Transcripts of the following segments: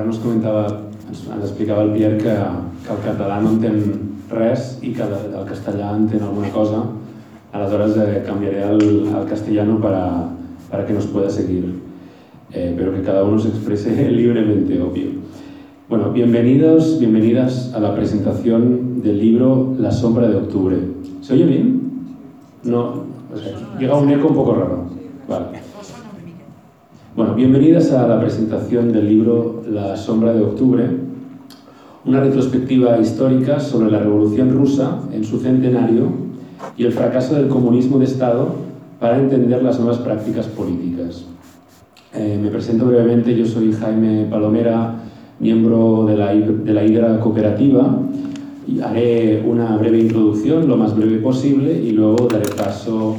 ara nos comentava, ens, ens explicava el Pierre que, que el català no entén res i que el, el castellà entén alguna cosa, aleshores eh, canviaré al, al castellano para, para que nos pueda seguir, eh, pero que cada uno se exprese libremente, obvio. Bueno, bienvenidos, bienvenidas a la presentación del libro La sombra de octubre. ¿Se oye bien? No, o sea, llega un eco un poco raro. Vale. Bueno, bienvenidas a la presentación del libro La sombra de octubre, una retrospectiva histórica sobre la Revolución rusa en su centenario y el fracaso del comunismo de Estado para entender las nuevas prácticas políticas. Eh, me presento brevemente, yo soy Jaime Palomera, miembro de la, de Cooperativa, y haré una breve introducción, lo más breve posible, y luego daré paso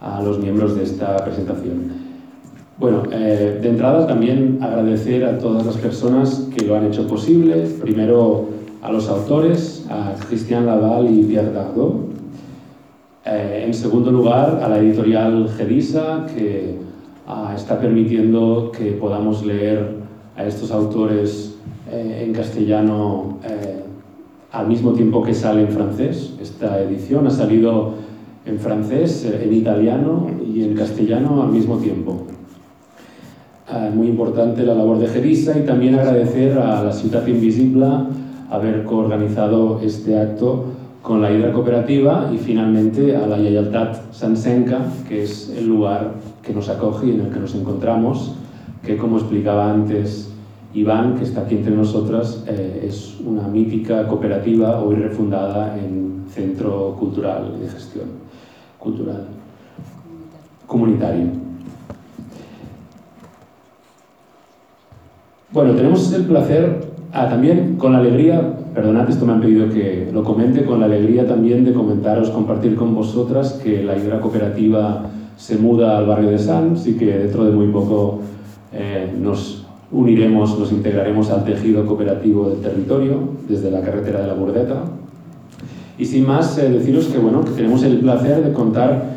a los miembros de esta presentación. Bueno, eh, de entrada también agradecer a todas las personas que lo han hecho posible. Primero a los autores, a Cristian Laval y Pierre Dardot. Eh, en segundo lugar, a la editorial Gedisa, que ah, está permitiendo que podamos leer a estos autores eh, en castellano eh, al mismo tiempo que sale en francés. Esta edición ha salido en francés, eh, en italiano y en castellano al mismo tiempo. Eh, muy importante la labor de Gedisa y también agradecer a la Ciudad Invisible haber coorganizado este acto con la Hidra Cooperativa y finalmente a la Yayaltat Sansenka, que es el lugar que nos acoge y en el que nos encontramos, que como explicaba antes Iván, que está aquí entre nosotras, eh, es una mítica cooperativa hoy refundada en Centro Cultural de Gestión Cultural Comunitario. Bueno, tenemos el placer, ah, también con la alegría, perdonad, esto me han pedido que lo comente, con la alegría también de comentaros, compartir con vosotras que la Hidra Cooperativa se muda al barrio de Sanz y que dentro de muy poco eh, nos uniremos, nos integraremos al tejido cooperativo del territorio desde la carretera de la Burdeta. Y sin más, eh, deciros que, bueno, que tenemos el placer de contar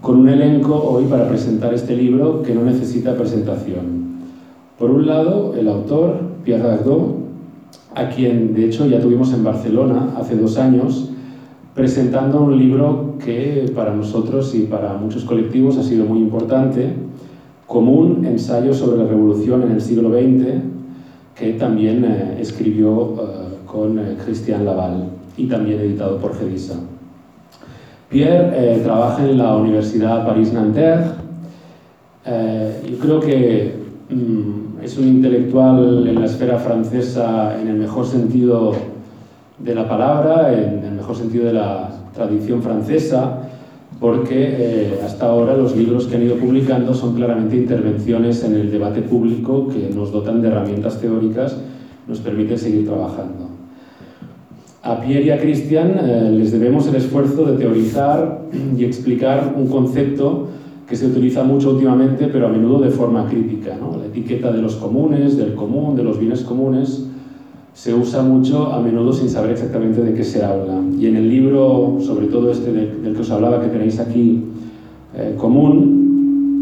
con un elenco hoy para presentar este libro que no necesita presentación. Por un lado, el autor, Pierre Dardot, a quien de hecho ya tuvimos en Barcelona hace dos años, presentando un libro que para nosotros y para muchos colectivos ha sido muy importante, común ensayo sobre la revolución en el siglo XX, que también eh, escribió eh, con eh, Christian Laval y también editado por Gedisa. Pierre trabaja en la Universidad París-Nanterre. yo creo que es un intelectual en la esfera francesa en el mejor sentido de la palabra, en el mejor sentido de la tradición francesa, porque eh, hasta ahora los libros que han ido publicando son claramente intervenciones en el debate público que nos dotan de herramientas teóricas, nos permiten seguir trabajando. A Pierre y a Christian eh, les debemos el esfuerzo de teorizar y explicar un concepto que se utiliza mucho últimamente, pero a menudo de forma crítica, la etiqueta de los comunes, del común, de los bienes comunes, se usa mucho a menudo sin saber exactamente de qué se habla. Y en el libro, sobre todo este del, que os hablaba, que tenéis aquí, eh, común,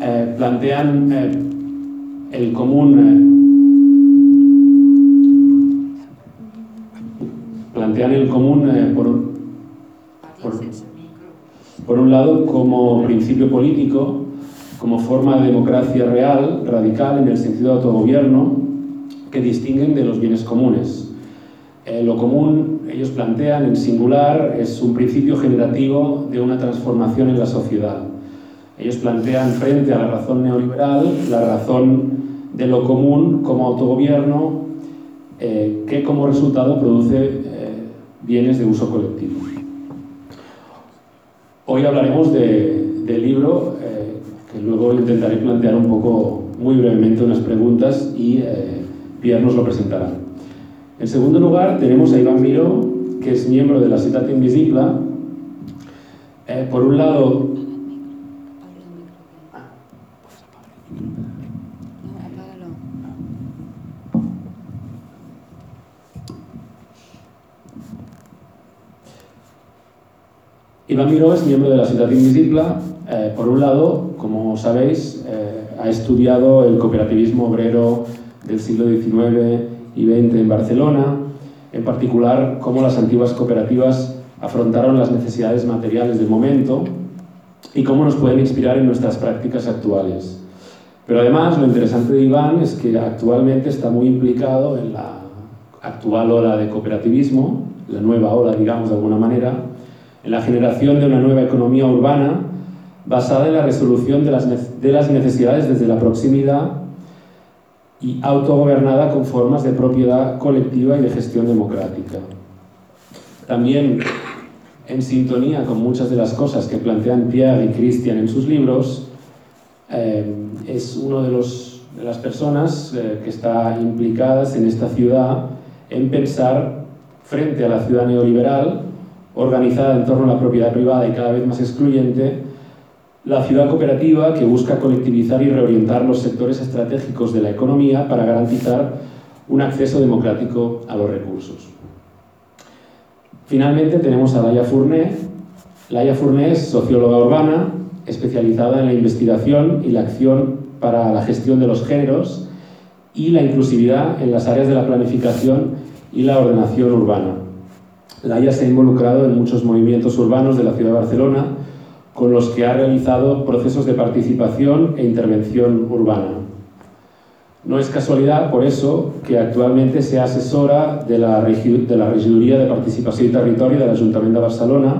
eh, plantean eh, el común, plantean el común por, por un lado como principio político, como forma de democracia real, radical, en el sentido de autogobierno, que distinguen de los bienes comunes. Eh, lo común, ellos plantean en singular, es un principio generativo de una transformación en la sociedad. Ellos plantean frente a la razón neoliberal la razón de lo común como autogobierno eh, que como resultado produce eh, bienes de uso colectivo. Hoy hablaremos de, del libro, que luego intentaré plantear un poco, muy brevemente, unas preguntas y Pierre nos lo presentará. En segundo lugar, tenemos a Iván Miró, que es miembro de la Ciudad Invisible. Eh, por un lado, Iván Miró es miembro de la Ciudad Invisible. Eh, por un lado, como sabéis, eh, ha estudiado el cooperativismo obrero del siglo XIX y XX en Barcelona, en particular cómo las antiguas cooperativas afrontaron las necesidades materiales del momento y cómo nos pueden inspirar en nuestras prácticas actuales. Pero además lo interesante de Iván es que actualmente está muy implicado en la actual ola de cooperativismo, la nueva ola, digamos de alguna manera, en la generación de una nueva economía urbana basada en la resolución de las, de las necesidades desde la proximidad y autogobernada con formas de propiedad colectiva y de gestión democrática. También en sintonía con muchas de las cosas que plantean Pierre y Christian en sus libros, eh, es uno de, de las personas eh, que está implicadas en esta ciudad en pensar frente a la ciudad neoliberal, organizada en torno a la propiedad privada y cada vez más excluyente, la ciudad cooperativa que busca colectivizar y reorientar los sectores estratégicos de la economía para garantizar un acceso democrático a los recursos. Finalmente tenemos a Laia Fourné. Laia Fourné es socióloga urbana, especializada en la investigación y la acción para la gestión de los géneros y la inclusividad en las áreas de la planificación y la ordenación urbana. Laia se ha involucrado en muchos movimientos urbanos de la ciudad de Barcelona, con los que ha realizado procesos de participación e intervención urbana. No es casualidad, por eso, que actualmente sea asesora de la, de la Regidoria de Participació i Territori de l'Ajuntament de Barcelona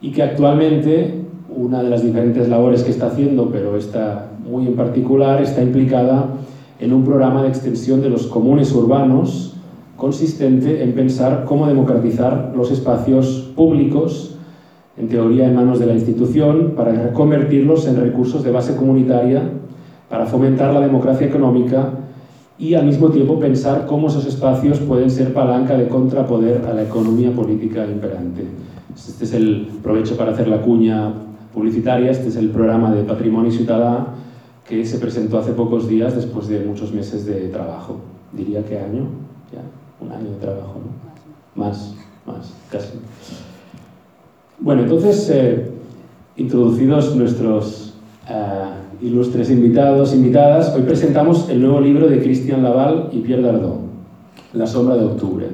y que actualmente una de las diferentes labores que está haciendo, pero esta muy en particular, está implicada en un programa de extensión de los comunes urbanos consistente en pensar cómo democratizar los espacios públicos en teoría en manos de la institución, para reconvertirlos en recursos de base comunitaria, para fomentar la democracia económica y al mismo tiempo pensar cómo esos espacios pueden ser palanca de contrapoder a la economía política imperante. Este es el provecho para hacer la cuña publicitaria, este es el programa de Patrimonio Ciudadá que se presentó hace pocos días después de muchos meses de trabajo. Diría que año, ya, un año de trabajo, ¿no? Más, más, casi. Bueno, entonces, eh, introducidos nuestros eh, ilustres invitados, invitadas, hoy presentamos el nuevo libro de Christian Laval y Pierre Dardot, La sombra de octubre.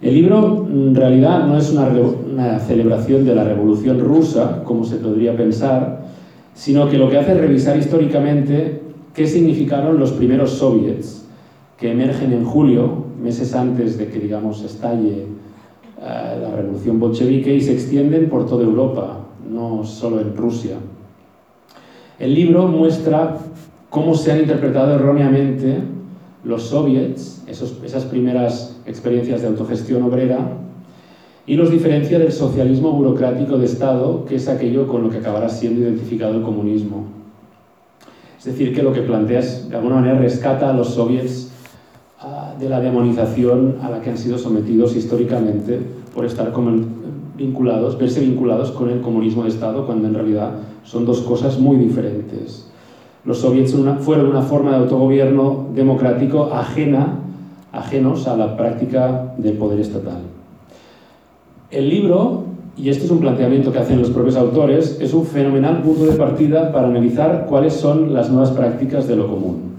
El libro en realidad no es una, una celebración de la Revolución Rusa, como se podría pensar, sino que lo que hace es revisar históricamente qué significaron los primeros soviets que emergen en julio, meses antes de que, digamos, estalle eh, la revolución bolchevique y se extienden por toda Europa, no solo en Rusia. El libro muestra cómo se han interpretado erróneamente los soviets, esas primeras experiencias de autogestión obrera, y los diferencia del socialismo burocrático de Estado, que es aquello con lo que acabará siendo identificado el comunismo. Es decir, que lo que planteas, de alguna manera, rescata a los soviets de la demonización a la que han sido sometidos históricamente por estar vinculados, verse vinculados con el comunismo de Estado, cuando en realidad son dos cosas muy diferentes. Los soviets fueron una forma de autogobierno democrático ajena, ajenos a la práctica del poder estatal. El libro, y este es un planteamiento que hacen los propios autores, es un fenomenal punto de partida para analizar cuáles son las nuevas prácticas de lo común.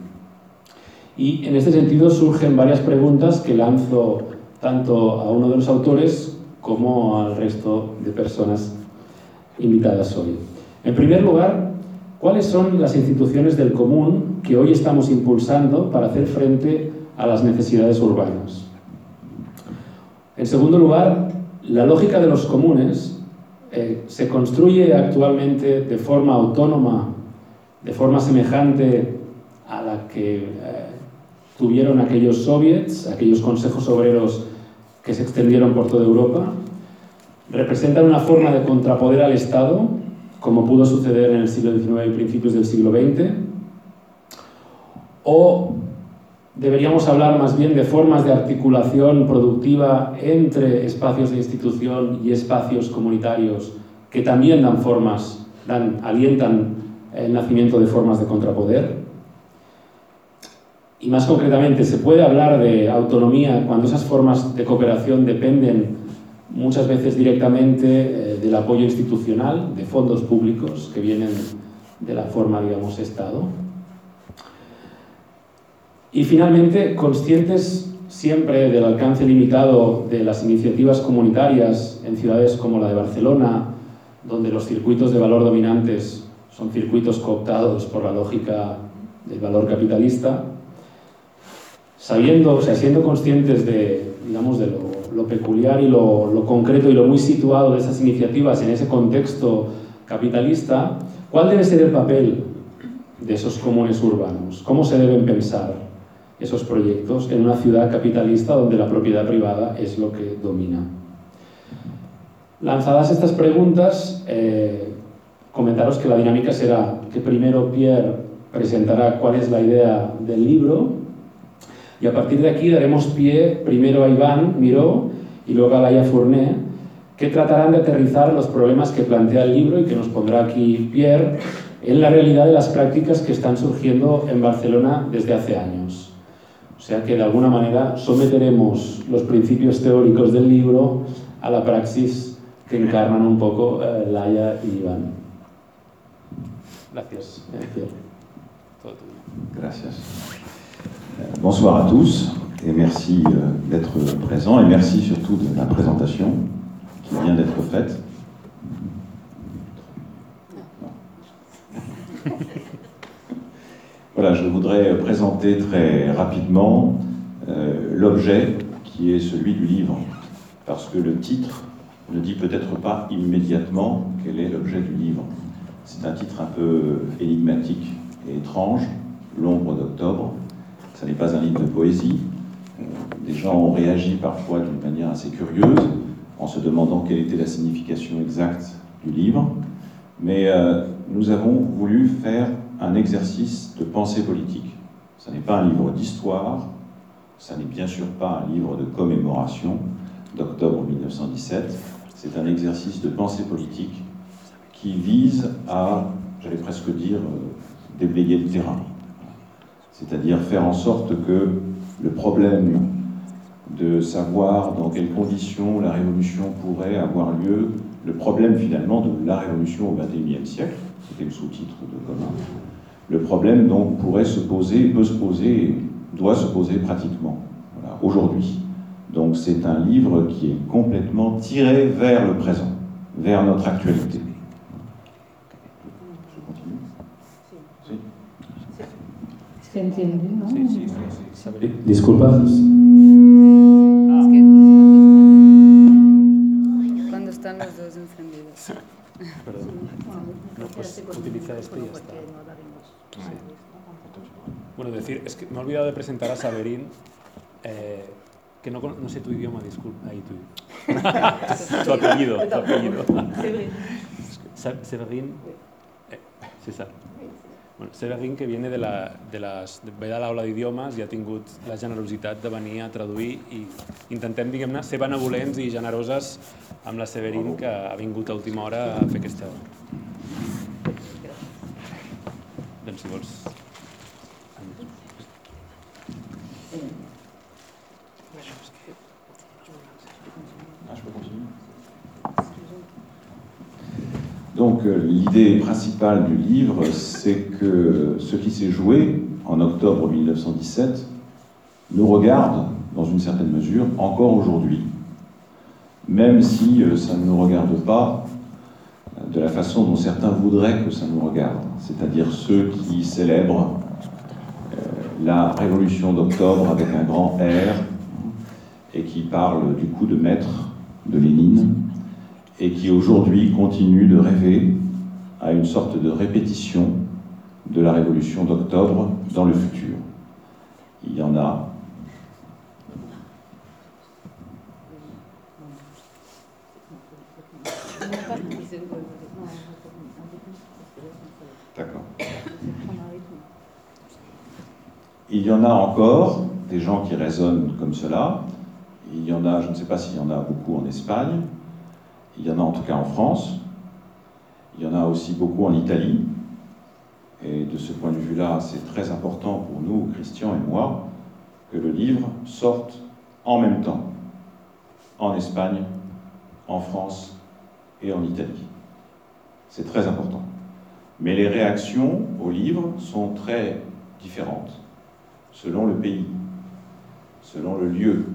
Y en este sentido surgen varias preguntas que lanzo tanto a uno de los autores como al resto de personas invitadas hoy. En primer lugar, ¿cuáles son las instituciones del común que hoy estamos impulsando para hacer frente a las necesidades urbanas? En segundo lugar, la lógica de los comunes eh, se construye actualmente de forma autónoma, de forma semejante a la que eh, tuvieron aquellos soviets, aquellos consejos obreros que se extendieron por toda Europa, representan una forma de contrapoder al Estado, como pudo suceder en el siglo XIX y principios del siglo XX, o deberíamos hablar más bien de formas de articulación productiva entre espacios de institución y espacios comunitarios que también dan formas, dan, alientan el nacimiento de formas de contrapoder y más concretamente, ¿se puede hablar de autonomía cuando esas formas de cooperación dependen muchas veces directamente eh, del apoyo institucional, de fondos públicos que vienen de la forma, digamos, Estado? Y finalmente, conscientes siempre del alcance limitado de las iniciativas comunitarias en ciudades como la de Barcelona, donde los circuitos de valor dominantes son circuitos cooptados por la lógica del valor capitalista, sabiendo, o sea, siendo conscientes de, digamos, de lo, peculiar y lo, concreto y lo muy situado de esas iniciativas en ese contexto capitalista, ¿cuál debe ser el papel de esos comunes urbanos? ¿Cómo se deben pensar esos proyectos en una ciudad capitalista donde la propiedad privada es lo que domina? Lanzadas estas preguntas, eh, comentaros que la dinámica será que primero Pierre presentará cuál es la idea del libro y a partir de aquí daremos pie primero a Iván Miró y luego a Laia Fournet, que tratarán de aterrizar los problemas que plantea el libro y que nos pondrá aquí Pierre en la realidad de las prácticas que están surgiendo en Barcelona desde hace años. O sea que de alguna manera someteremos los principios teóricos del libro a la praxis que encarnan un poco eh, Laia y Iván. Gracias. Pierre. Gracias. Bonsoir à tous et merci euh, d'être présent et merci surtout de la présentation qui vient d'être faite. Voilà, je voudrais présenter très rapidement euh, l'objet qui est celui du livre, parce que le titre ne dit peut-être pas immédiatement quel est l'objet du livre. C'est un titre un peu énigmatique et étrange, L'ombre d'octobre. Ce n'est pas un livre de poésie. Des gens ont réagi parfois d'une manière assez curieuse en se demandant quelle était la signification exacte du livre. Mais euh, nous avons voulu faire un exercice de pensée politique. Ce n'est pas un livre d'histoire, ce n'est bien sûr pas un livre de commémoration d'octobre 1917, c'est un exercice de pensée politique qui vise à, j'allais presque dire, euh, déblayer le terrain. C'est-à-dire faire en sorte que le problème de savoir dans quelles conditions la révolution pourrait avoir lieu, le problème finalement de la révolution au XXIe siècle, c'était le sous-titre de commun, le problème donc pourrait se poser, peut se poser, doit se poser pratiquement aujourd'hui. Donc c'est un livre qui est complètement tiré vers le présent, vers notre actualité. Si. Disculpa. Cuando están los dos encendidos. Perdón. No, pues utiliza este y ya está. Bueno, decir, es que me he olvidado de presentar a Saberín, eh, que no, no, sé tu idioma, disculpa. Ahí tu, tu apellido. Tu apellido. Severín. Eh, César. Bueno, Severín, que viene de la, de les, ve de l'aula d'idiomes i ha tingut la generositat de venir a traduir i intentem, diguem-ne, ser benevolents i generoses amb la Severín, que ha vingut a última hora a fer aquesta... Doncs si vols... Donc euh, l'idée principale du livre, c'est que ce qui s'est joué en octobre 1917 nous regarde, dans une certaine mesure, encore aujourd'hui, même si euh, ça ne nous regarde pas de la façon dont certains voudraient que ça nous regarde, c'est-à-dire ceux qui célèbrent euh, la révolution d'octobre avec un grand R et qui parlent du coup de maître de Lénine et qui aujourd'hui continue de rêver à une sorte de répétition de la révolution d'octobre dans le futur. Il y en a. D'accord. Il y en a encore des gens qui raisonnent comme cela. Il y en a, je ne sais pas s'il y en a beaucoup en Espagne, il y en a en tout cas en France. Il y en a aussi beaucoup en Italie. Et de ce point de vue-là, c'est très important pour nous, Christian et moi, que le livre sorte en même temps en Espagne, en France et en Italie. C'est très important. Mais les réactions au livre sont très différentes. selon le pays, selon le lieu.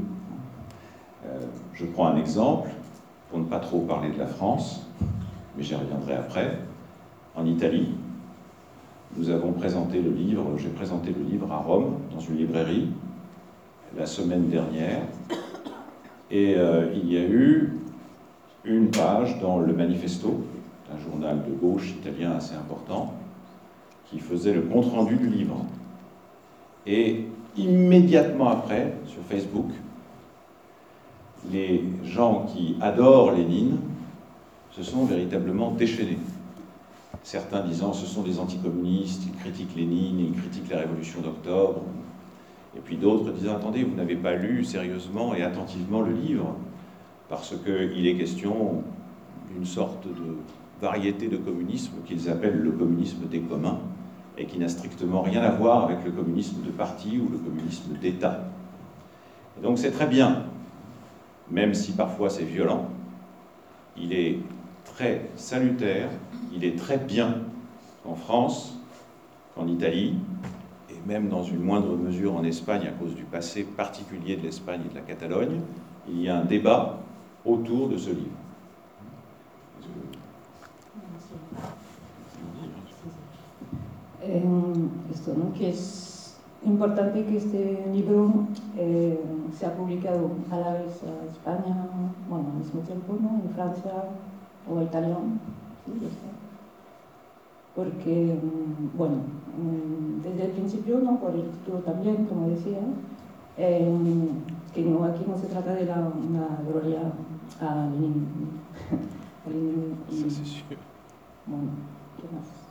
Euh, je prends un exemple, pour ne pas trop parler de la France, mais j'y reviendrai après. En Italie, nous avons présenté le livre, j'ai présenté le livre à Rome, dans une librairie, la semaine dernière, et euh, il y a eu une page dans le Manifesto, un journal de gauche italien assez important, qui faisait le compte-rendu du livre. Et immédiatement après, sur Facebook, les gens qui adorent Lénine se sont véritablement déchaînés. Certains disant ce sont des anticommunistes, ils critiquent Lénine, ils critiquent la révolution d'octobre. Et puis d'autres disant attendez, vous n'avez pas lu sérieusement et attentivement le livre, parce qu'il est question d'une sorte de variété de communisme qu'ils appellent le communisme des communs, et qui n'a strictement rien à voir avec le communisme de parti ou le communisme d'État. donc c'est très bien, même si parfois c'est violent, il est très salutaire, il est très bien en France, qu'en Italie, et même dans une moindre mesure en Espagne à cause du passé particulier de l'Espagne et de la Catalogne, il y a un débat autour de ce livre. ¿no? que importante que este libro eh, sea publicado a la vez a España, bueno, al mismo tiempo, ¿no? en Francia o Italia, ¿sí? porque, mm, bueno, mm, desde el principio, ¿no? por el título también, como decía, eh, que no, aquí no se trata de la, una gloria a Lenin. a Lenin y, bueno, ¿qué más?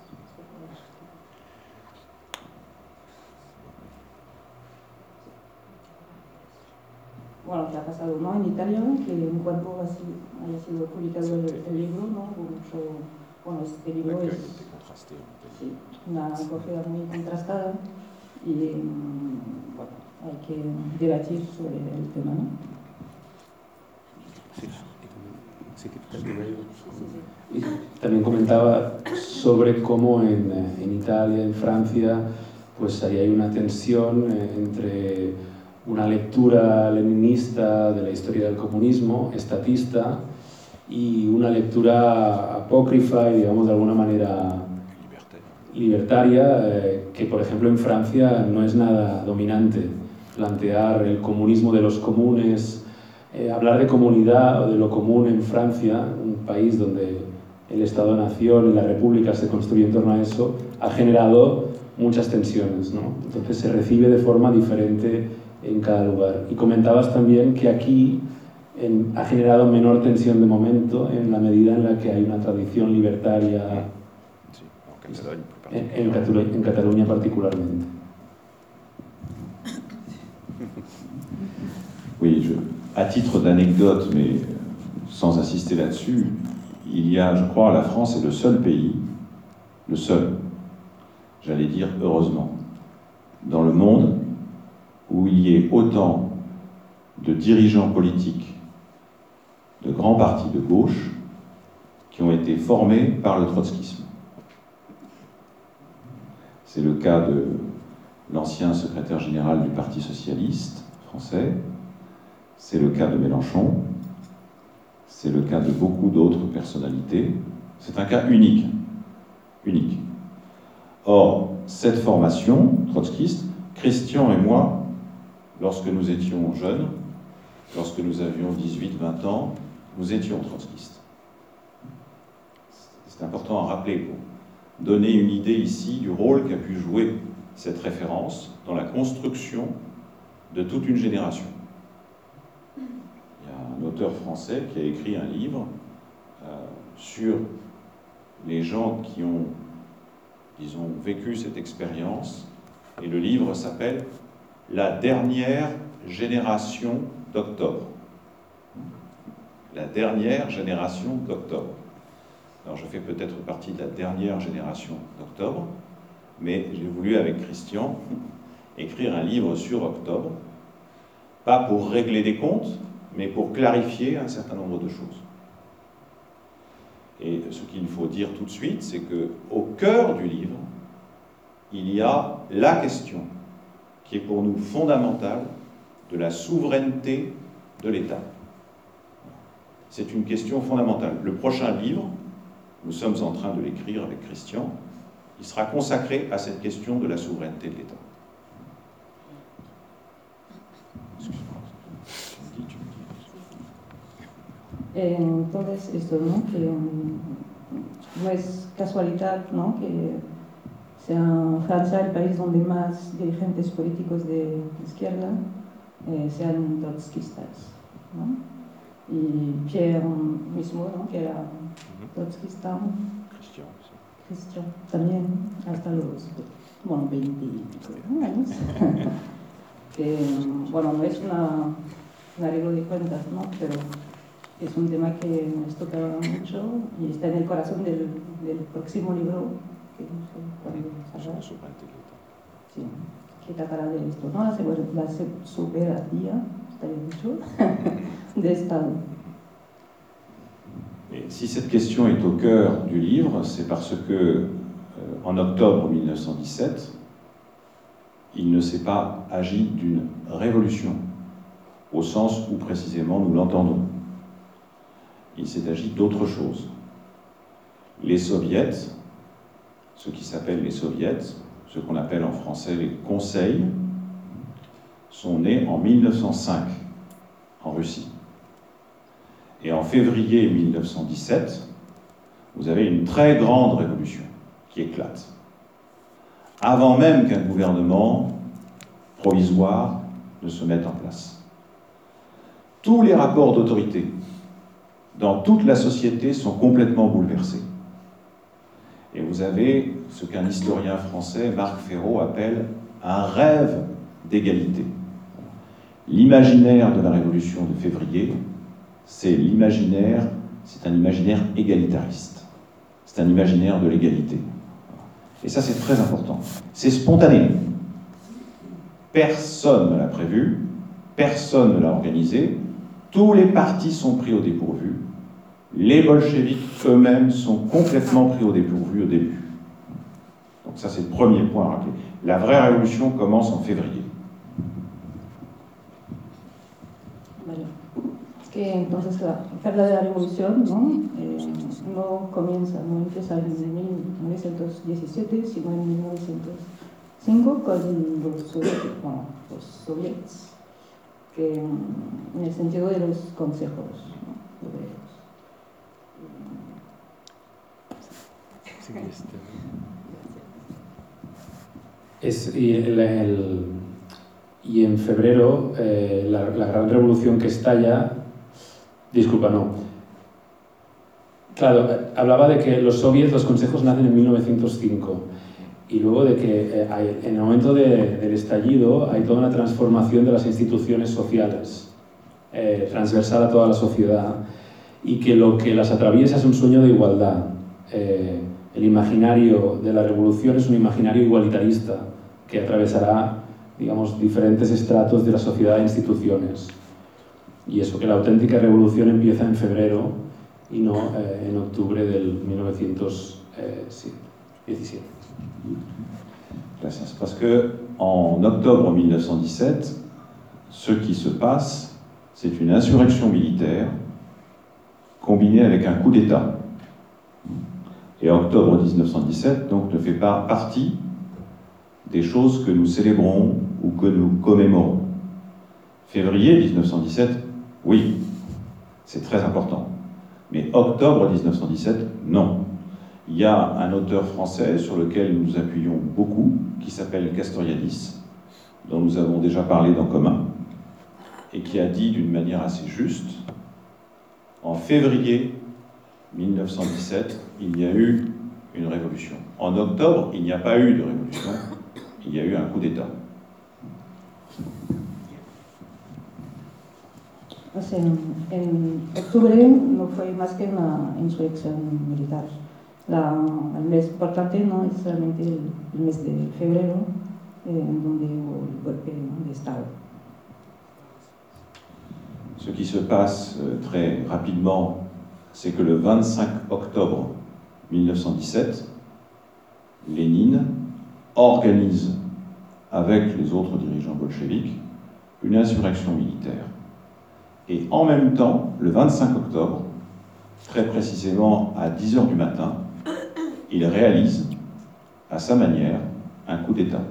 Bueno, que ha pasado ¿no? en Italia, que en cuanto así haya sido publicado el, el libro, ¿no? Mucho, bueno, este libro es sí, una acogida muy contrastada y bueno, hay que debatir sobre el tema. ¿no? Sí. Sí, y también comentaba sobre cómo en, en Italia, en Francia, pues ahí hay una tensión eh, entre una lectura leninista de la historia del comunismo, estatista, y una lectura apócrifa y, digamos, de alguna manera libertaria, eh, que por ejemplo en Francia no es nada dominante. Plantear el comunismo de los comunes, eh, hablar de comunidad o de lo común en Francia, un país donde el Estado-Nación y la República se construye en torno a eso, ha generado muchas tensiones. ¿no? Entonces se recibe de forma diferente en cada lugar. Y comentabas también que aquí en, ha generado menor tensión de momento en la medida en la que hay una tradición libertaria sí, en, en, Cataluña, en Cataluña particularmente. Oui, je, à titre d'anecdote, mais sans insister là-dessus, il y a, je crois, la France est le seul pays, le seul, j'allais dire heureusement, dans le monde où il y ait autant de dirigeants politiques de grands partis de gauche qui ont été formés par le trotskisme. C'est le cas de l'ancien secrétaire général du Parti socialiste français, c'est le cas de Mélenchon, c'est le cas de beaucoup d'autres personnalités. C'est un cas unique. Unique. Or, cette formation trotskiste, Christian et moi, lorsque nous étions jeunes, lorsque nous avions 18-20 ans, nous étions trotskistes. C'est important à rappeler pour donner une idée ici du rôle qu'a pu jouer cette référence dans la construction de toute une génération. Il y a un auteur français qui a écrit un livre euh, sur les gens qui ont, disons, vécu cette expérience, et le livre s'appelle la dernière génération d'octobre. La dernière génération d'octobre. Alors je fais peut-être partie de la dernière génération d'octobre, mais j'ai voulu avec Christian écrire un livre sur octobre, pas pour régler des comptes, mais pour clarifier un certain nombre de choses. Et ce qu'il faut dire tout de suite, c'est que au cœur du livre, il y a la question qui est pour nous fondamentale de la souveraineté de l'État. C'est une question fondamentale. Le prochain livre, nous sommes en train de l'écrire avec Christian, il sera consacré à cette question de la souveraineté de l'État. Entonces, esto, ¿no? Que no es casualidad, ¿no? Que sea Francia el país donde más dirigentes políticos de izquierda eh, sean trotskistas, ¿no? Y Pierre mismo, ¿no? Que era trotskista. Christian, sí. Cristian también, hasta los, bueno, 20 años. que, bueno, no es una, un arreglo de cuentas, ¿no? Pero es un tema que nos toca mucho y está en el corazón del, del próximo libro, si cette question est au cœur du livre, c'est parce que euh, en octobre 1917, il ne s'est pas agi d'une révolution, au sens où précisément nous l'entendons. Il s'est agi d'autre chose. Les soviets, ce qui s'appelle les soviets, ce qu'on appelle en français les conseils, sont nés en 1905 en Russie. Et en février 1917, vous avez une très grande révolution qui éclate. Avant même qu'un gouvernement provisoire ne se mette en place. Tous les rapports d'autorité dans toute la société sont complètement bouleversés. Et vous avez ce qu'un historien français, Marc Ferraud, appelle un rêve d'égalité. L'imaginaire de la révolution de février, c'est l'imaginaire, c'est un imaginaire égalitariste. C'est un imaginaire de l'égalité. Et ça, c'est très important. C'est spontané. Personne ne l'a prévu, personne ne l'a organisé, tous les partis sont pris au dépourvu, les bolcheviks eux-mêmes sont complètement pris au dépourvu au début. Donc ça, c'est le premier point à rappeler. La vraie révolution commence en février. Que entonces la verdadera revolución ¿no? Eh, no comienza, no empieza en 1917, sino en 1905 con los bueno, los soviets que, en el sentido de los consejos. Obreros. Es, y, el- el- y en febrero, eh, la, la gran revolución que estalla, disculpa, no. Claro, eh, hablaba de que los soviets, los consejos nacen en 1905 y luego de que eh, hay- en el momento de- del estallido hay toda una transformación de las instituciones sociales, eh, transversal a toda la sociedad y que lo que las atraviesa es un sueño de igualdad. Eh, el imaginario de la revolución es un imaginario igualitarista que atravesará, digamos, diferentes estratos de la sociedad e instituciones. Y eso, que la auténtica revolución empieza en febrero y no eh, en octubre del 1917. Gracias. Parce que en octobre 1917, ce qui se passe, c'est une insurrection militaire combinée avec un coup d'État. Et octobre 1917, donc, ne fait pas partie des choses que nous célébrons ou que nous commémorons. Février 1917, oui, c'est très important. Mais octobre 1917, non. Il y a un auteur français sur lequel nous nous appuyons beaucoup, qui s'appelle Castoriadis, dont nous avons déjà parlé dans Commun, et qui a dit d'une manière assez juste, en février 1917, il y a eu une révolution. En octobre, il n'y a pas eu de révolution, il y a eu un coup d'État. En, en octubre no fue más que una insurrección militar. La, el mes importante no? Es solamente el, el mes de febrero, eh, en donde hubo el golpe de Estado. Ce qui se passe euh, très rapidement, c'est que le 25 octobre 1917, Lénine organise avec les autres dirigeants bolcheviques, une insurrection militaire. Et en même temps, le 25 octobre, très précisément à 10h du matin, il réalise, à sa manière, un coup d'État.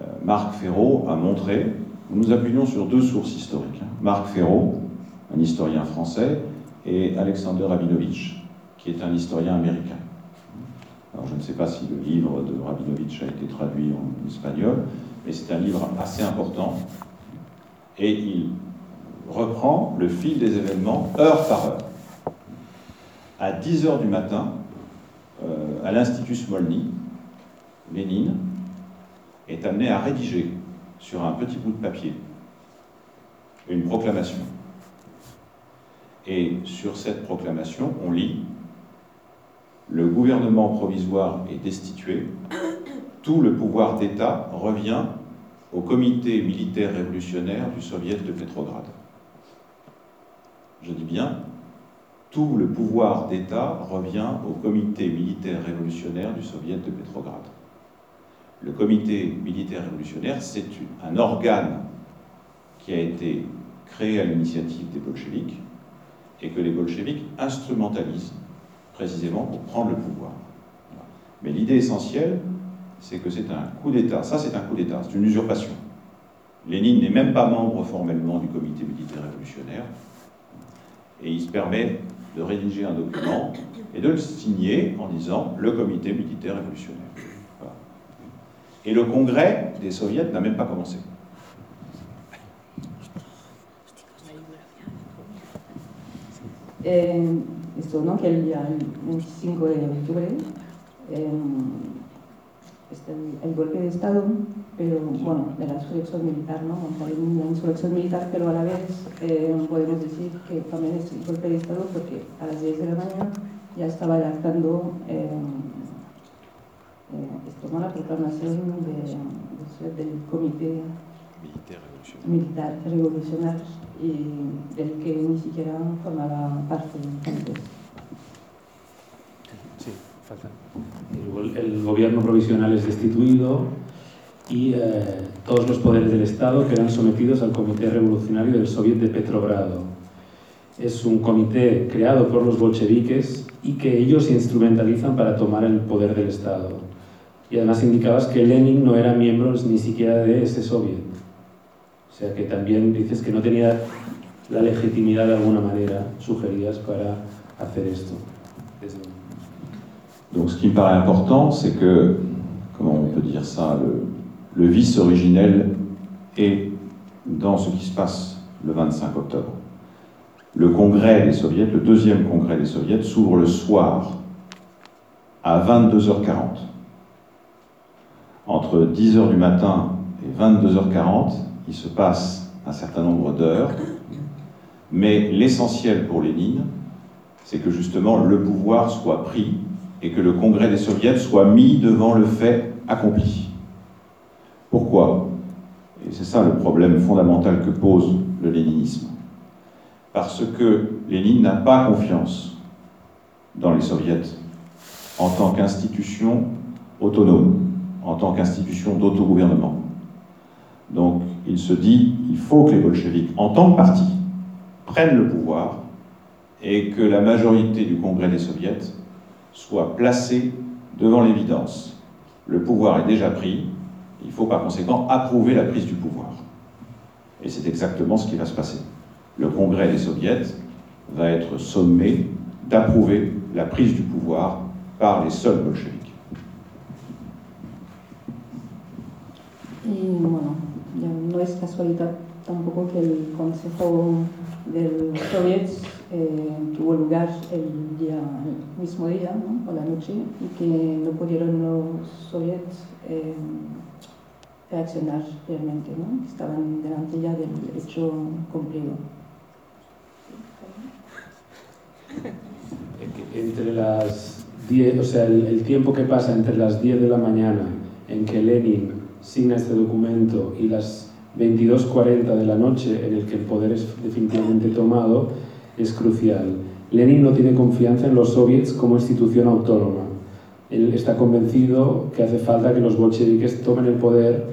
Euh, Marc Ferraud a montré, nous appuyons sur deux sources historiques. Hein. Marc Ferraud, un historien français, et Alexander Rabinovich, qui est un historien américain. Alors je ne sais pas si le livre de Rabinovich a été traduit en espagnol, mais c'est un livre assez important, et il reprend le fil des événements heure par heure. À 10 heures du matin, euh, à l'Institut Smolny, Lénine est amené à rédiger sur un petit bout de papier une proclamation. Et sur cette proclamation, on lit Le gouvernement provisoire est destitué, tout le pouvoir d'État revient au comité militaire révolutionnaire du Soviet de Pétrograd. Je dis bien, tout le pouvoir d'État revient au comité militaire révolutionnaire du Soviet de Pétrograd. Le comité militaire révolutionnaire, c'est un organe qui a été créé à l'initiative des bolcheviks et que les bolcheviks instrumentalisent précisément pour prendre le pouvoir. Mais l'idée essentielle, c'est que c'est un coup d'État. Ça, c'est un coup d'État, c'est une usurpation. Lénine n'est même pas membre formellement du comité militaire révolutionnaire, et il se permet de rédiger un document et de le signer en disant le comité militaire révolutionnaire. Et le congrès des soviets n'a même pas commencé. Eh, esto, ¿no? Que el día 25 de octubre eh, este, el, golpe de Estado, pero bueno, de la insurrección militar, ¿no? Hay una insurrección militar, pero a la vez eh, podemos decir que también es el golpe de Estado porque a las 10 de la mañana ya estaba redactando esto, ¿no? la proclamación de, de, del Comité Militar Revolucionario y del que ni siquiera formaba parte antes. El, gobierno provisional es destituido y eh, todos los poderes del Estado quedan sometidos al Comité Revolucionario del Soviet de Petrogrado. Es un comité creado por los bolcheviques y que ellos instrumentalizan para tomar el poder del Estado. Y además indicabas que Lenin no era miembro ni siquiera de ese soviet. O sea que también dices que no tenía la legitimidad de alguna manera, sugerías, para hacer esto. Donc ce qui me paraît important, c'est que, comment on peut dire ça, le, vice originel est dans ce qui se passe le 25 octobre. Le congrès des soviets, le deuxième congrès des soviets, s'ouvre le soir à 22h40. Entre 10h du matin et 22h40, il se passe un certain nombre d'heures, mais l'essentiel pour Lénine, c'est que justement le pouvoir soit pris et que le congrès des soviets soit mis devant le fait accompli. Pourquoi? Et c'est ça le problème fondamental que pose le léninisme. Parce que Lénine n'a pas confiance dans les soviets en tant qu'institution autonome, en tant qu'institution d'autogouvernement. Donc il se dit, il faut que les bolcheviks, en tant que parti, prennent le pouvoir et que la majorité du congrès des soviets soit placé devant l'évidence. Le pouvoir est déjà pris, il faut par conséquent approuver la prise du pouvoir. Et c'est exactement ce qui va se passer. Le Congrès des soviets va être sommé d'approuver la prise du pouvoir par les seuls bolcheviks. Y bueno, no es casualidad tampoco que el Consejo del Soviets eh, tuvo lugar el, día, el mismo día, ¿no? por la noche, y que no pudieron los soviets eh, reaccionar realmente, ¿no? estaban delante ya del hecho cumplido. Entre las 10, o sea, el, el tiempo que pasa entre las 10 de la mañana en que Lenin signa este documento y las 22.40 de la noche en el que el poder es definitivamente tomado, es crucial. Lenin no tiene confianza en los soviets como institución autónoma. él está convencido que hace falta que los bolcheviques tomen el poder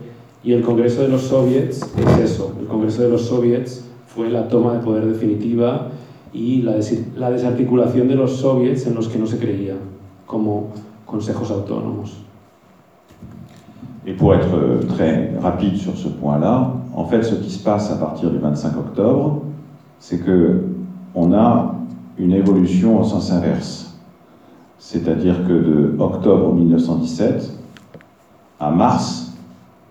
y el Congreso de los Soviets es eso, el Congreso de los Soviets fue la toma de poder definitiva y la, la desarticulación de los soviets en los que no se creía como consejos autónomos. Et pour être euh, très rapide sur ce point-là, en fait, ce qui se passe à partir du 25 octobre, c'est que on a une évolution en sens inverse. C'est-à-dire que de octobre 1917 à mars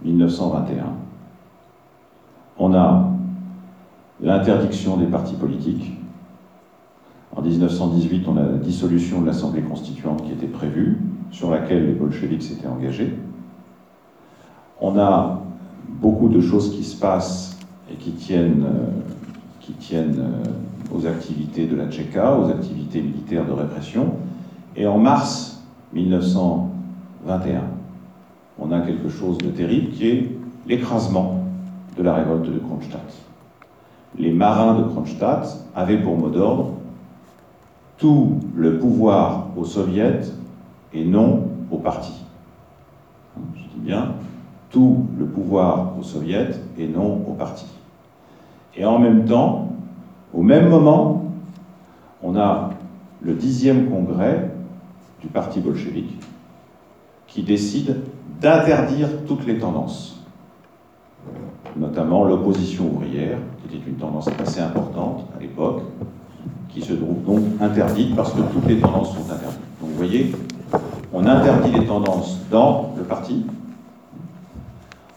1921, on a l'interdiction des partis politiques. En 1918, on a la dissolution de l'Assemblée constituante qui était prévue, sur laquelle les bolcheviks s'étaient engagés. On a beaucoup de choses qui se passent et qui tiennent, euh, euh, aux activités de la Tchéka, aux activités militaires de répression. Et en mars 1921, on a quelque chose de terrible qui est l'écrasement de la révolte de Kronstadt. Les marins de Kronstadt avaient pour mot d'ordre tout le pouvoir aux soviets et non aux partis. Je dis bien tout le pouvoir aux soviets et non aux partis. Et en même temps, au même moment, on a le dixième congrès du parti bolchevique qui décide d'interdire toutes les tendances, notamment l'opposition ouvrière, qui était une tendance assez importante à l'époque, qui se trouve donc interdite parce que toutes les tendances sont interdites. Donc vous voyez, on interdit les tendances dans le parti,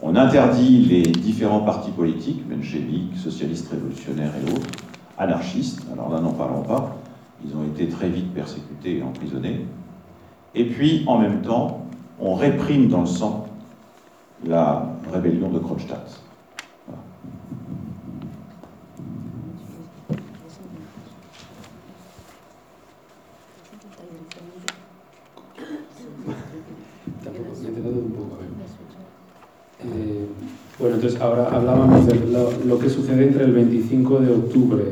on interdit les différents partis politiques, mencheviques, socialistes révolutionnaires et autres, anarchistes, alors là n'en parlons pas, ils ont été très vite persécutés et emprisonnés. Et puis, en même temps, on réprime dans le sang la rébellion de Kronstadt. Bueno, entonces ahora hablábamos de lo, que sucede entre el 25 de octubre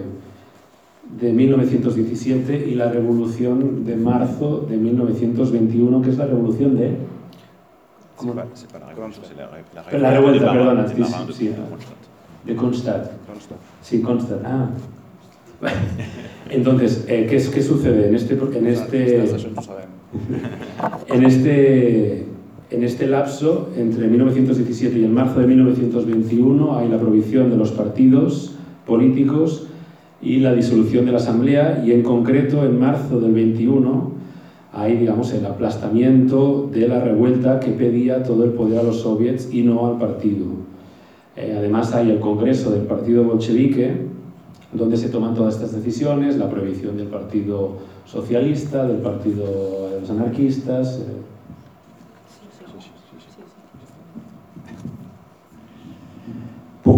de 1917 y la revolución de marzo de 1921, que es la revolución de... ¿Cómo? la, revuelta, la, revuelta, perdona, sí, sí, de Kronstadt. Sí, Kronstadt. Ah. Entonces, eh, ¿qué, ¿qué, sucede en este, en este, en este en este lapso, entre 1917 y el marzo de 1921, hay la prohibición de los partidos políticos y la disolución de la Asamblea y en concreto en marzo del 21 hay digamos el aplastamiento de la revuelta que pedía todo el poder a los soviets y no al partido. Eh, además hay el Congreso del Partido Bolchevique donde se toman todas estas decisiones, la prohibición del Partido Socialista, del Partido de los Anarquistas, eh,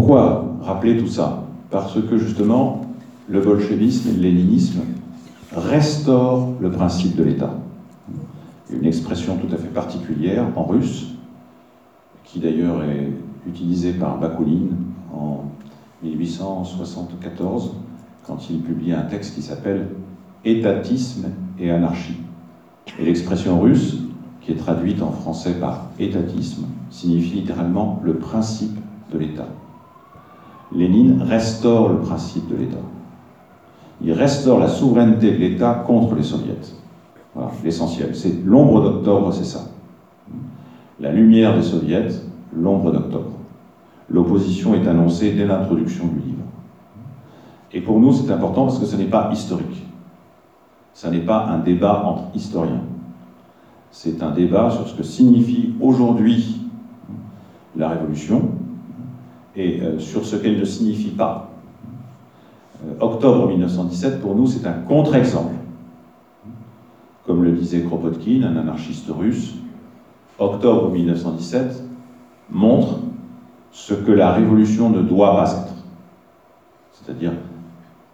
Pourquoi rappeler tout ça? Parce que justement, le bolchevisme et le léninisme restaurent le principe de l'État. Une expression tout à fait particulière en russe, qui d'ailleurs est utilisée par Bakounine en 1874, quand il publie un texte qui s'appelle Étatisme et anarchie. Et l'expression russe, qui est traduite en français par étatisme, signifie littéralement le principe de l'État. Lénine restaure le principe de l'État. Il restaure la souveraineté de l'État contre les soviets. Voilà, l'essentiel. C'est l'ombre d'octobre, c'est ça. La lumière des soviets, l'ombre d'octobre. L'opposition est annoncée dès l'introduction du livre. Et pour nous, c'est important parce que ce n'est pas historique. Ce n'est pas un débat entre historiens. C'est un débat sur ce que signifie aujourd'hui la révolution, et euh, sur ce qu'elle ne signifie pas. Euh, octobre 1917, pour nous, c'est un contre-exemple. Comme le disait Kropotkin, un anarchiste russe, octobre 1917 montre ce que la révolution ne doit pas être. C'est-à-dire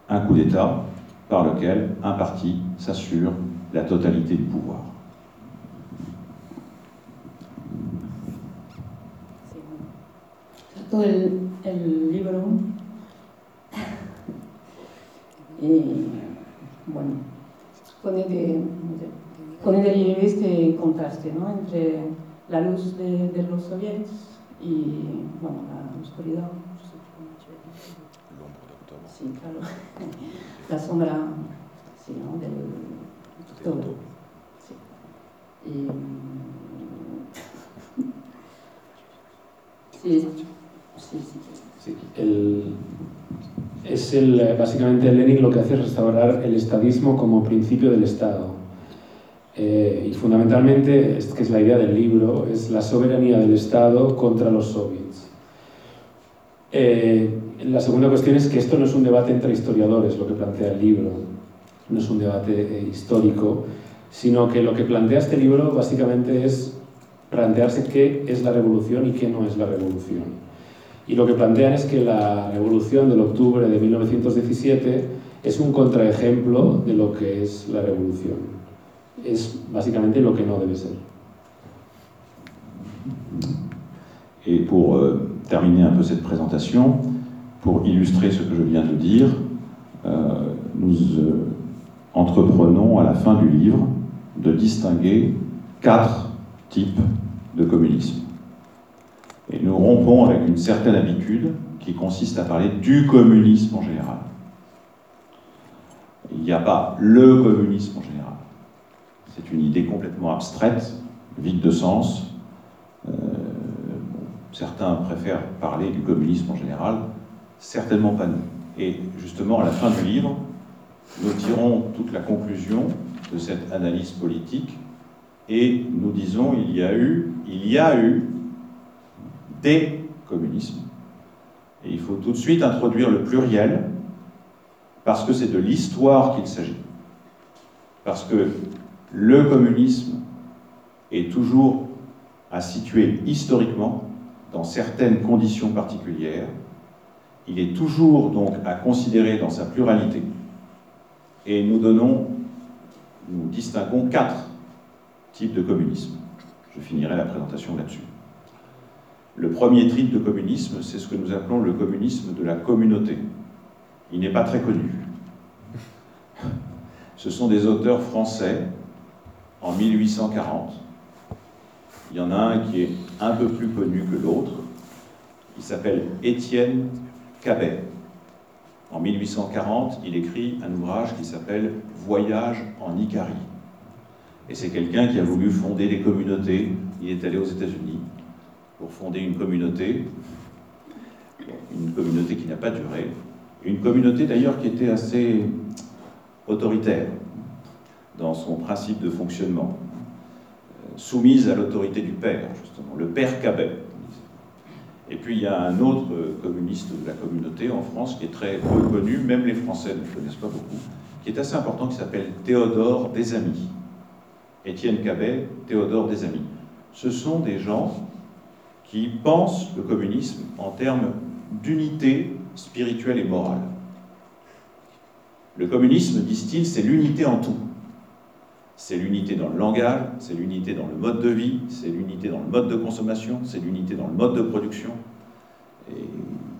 un coup d'État par lequel un parti s'assure la totalité du pouvoir. Todo el, el libro. Y bueno, pone de, con el este contraste ¿no? entre la luz de, de, los soviets y bueno, la oscuridad. Sí, claro. La sombra sí, ¿no? del todo. Sí. Y, sí, sí. El, es el, básicamente Lenin lo que hace es restaurar el estadismo como principio del Estado. Eh, y fundamentalmente, que es la idea del libro, es la soberanía del Estado contra los soviets. Eh, la segunda cuestión es que esto no es un debate entre historiadores, lo que plantea el libro, no es un debate eh, histórico, sino que lo que plantea este libro básicamente es plantearse qué es la revolución y qué no es la revolución. Y lo que plantean es que la revolución del octubre de 1917 es un contraejemplo de lo que es la revolución. Es básicamente lo que no debe ser. Et pour euh, terminer un peu cette présentation, pour illustrer ce que je viens de dire, euh, nous euh, entreprenons à la fin du livre de distinguer quatre types de communisme. Et nous rompons avec une certaine habitude qui consiste à parler du communisme en général. Il n'y a pas le communisme en général. C'est une idée complètement abstraite, vide de sens. Euh, certains préfèrent parler du communisme en général, certainement pas nous. Et justement, à la fin du livre, nous tirons toute la conclusion de cette analyse politique et nous disons il y a eu, il y a eu des communismes. Et il faut tout de suite introduire le pluriel, parce que c'est de l'histoire qu'il s'agit. Parce que le communisme est toujours à situer historiquement dans certaines conditions particulières. Il est toujours donc à considérer dans sa pluralité. Et nous donnons, nous distinguons quatre types de communisme. Je finirai la présentation là-dessus. Le premier type de communisme, c'est ce que nous appelons le communisme de la communauté. Il n'est pas très connu. Ce sont des auteurs français en 1840. Il y en a un qui est un peu plus connu que l'autre. Il s'appelle Étienne Cabet. En 1840, il écrit un ouvrage qui s'appelle Voyage en Icarie. Et c'est quelqu'un qui a voulu fonder des communautés. Il est allé aux États-Unis pour fonder une communauté, une communauté qui n'a pas duré, une communauté d'ailleurs qui était assez autoritaire dans son principe de fonctionnement, euh, soumise à l'autorité du père, justement, le père Cabet. Et puis il y a un autre communiste de la communauté en France qui est très peu connu, même les Français ne le connaissent pas beaucoup, qui est assez important, qui s'appelle Théodore Desamis. Étienne Cabet, Théodore Desamis. Ce sont des gens qui pensent le communisme en termes d'unité spirituelle et morale. Le communisme, disent-ils, c'est l'unité en tout. C'est l'unité dans le langage, c'est l'unité dans le mode de vie, c'est l'unité dans le mode de consommation, c'est l'unité dans le mode de production. Et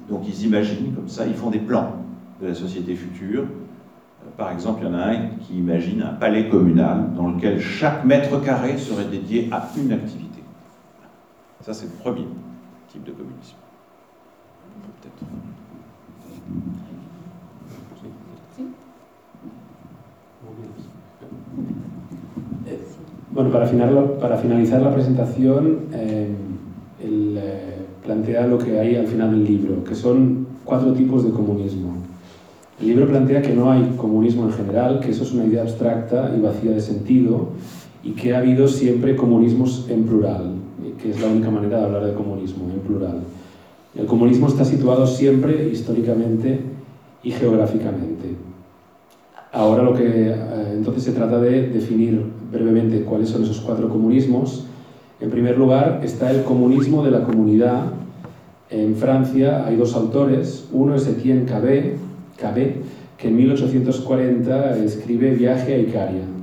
donc ils imaginent comme ça, ils font des plans de la société future. Euh, par exemple, il y en a un qui imagine un palais communal dans lequel chaque mètre carré serait dédié à une activité. Ça, c'est le premier type de communisme. Peut-être. Bueno, para, final, para finalizar la presentación, eh, él eh, plantea lo que hay al final del libro, que son cuatro tipos de comunismo. El libro plantea que no hay comunismo en general, que eso es una idea abstracta y vacía de sentido, y que ha habido siempre comunismos en plural, que es la única manera de hablar de comunismo, en plural. El comunismo está situado siempre históricamente y geográficamente. Ahora lo que eh, entonces se trata de definir brevemente cuáles son esos cuatro comunismos. En primer lugar está el comunismo de la comunidad. En Francia hay dos autores, uno es Etienne Cabet, Cabet que en 1840 escribe Viaje a Icaria.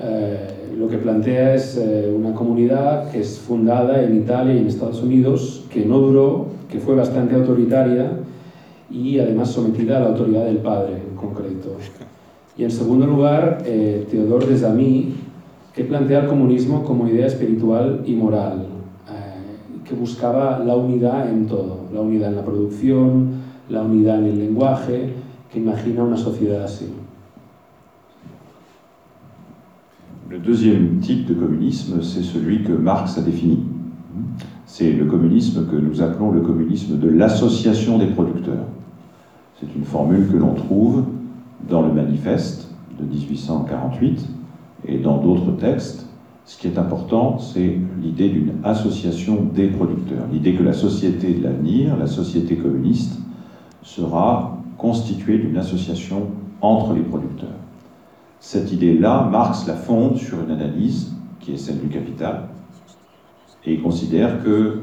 Eh, lo que plantea es eh, una comunidad que es fundada en Italia y en Estados Unidos, que no duró, que fue bastante autoritaria y además sometida a la autoridad del padre en concreto. Y en segundo lugar, eh, Teodor Desami que plantea el comunismo como idea espiritual y moral, eh, que buscaba la unidad en todo, la unidad en la producción, la unidad en el lenguaje, que imagina una sociedad así. Le deuxième type de communisme, c'est celui que Marx a défini. C'est le communisme que nous appelons le communisme de l'association des producteurs. C'est une formule que l'on trouve dans le manifeste de 1848 et dans d'autres textes. Ce qui est important, c'est l'idée d'une association des producteurs, l'idée que la société de l'avenir, la société communiste, sera constituée d'une association entre les producteurs. Cette idée-là, Marx la fonde sur une analyse qui est celle du capital, et considère que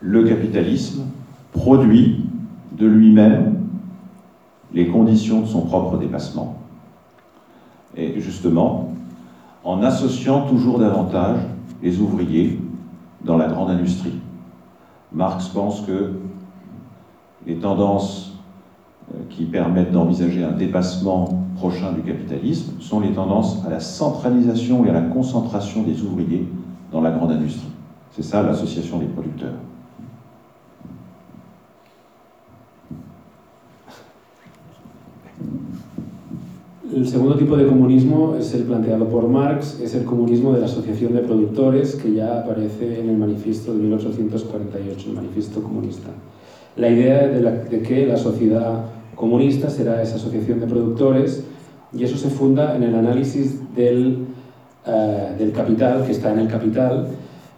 le capitalisme produit de lui-même les conditions de son propre dépassement. Et justement, en associant toujours davantage les ouvriers dans la grande industrie. Marx pense que les tendances qui permettent d'envisager un dépassement prochain du capitalisme sont les tendances à la centralisation et à la concentration des ouvriers dans la grande industrie. C'est ça l'association des producteurs. El segundo tipo de comunismo es el planteado por Marx, es el comunismo de la Asociación de Productores que ya aparece en el manifiesto de 1848, el manifiesto comunista. La idea de, que la sociedad comunista será esa asociación de productores y eso se funda en el análisis del, eh, del capital, que está en el capital,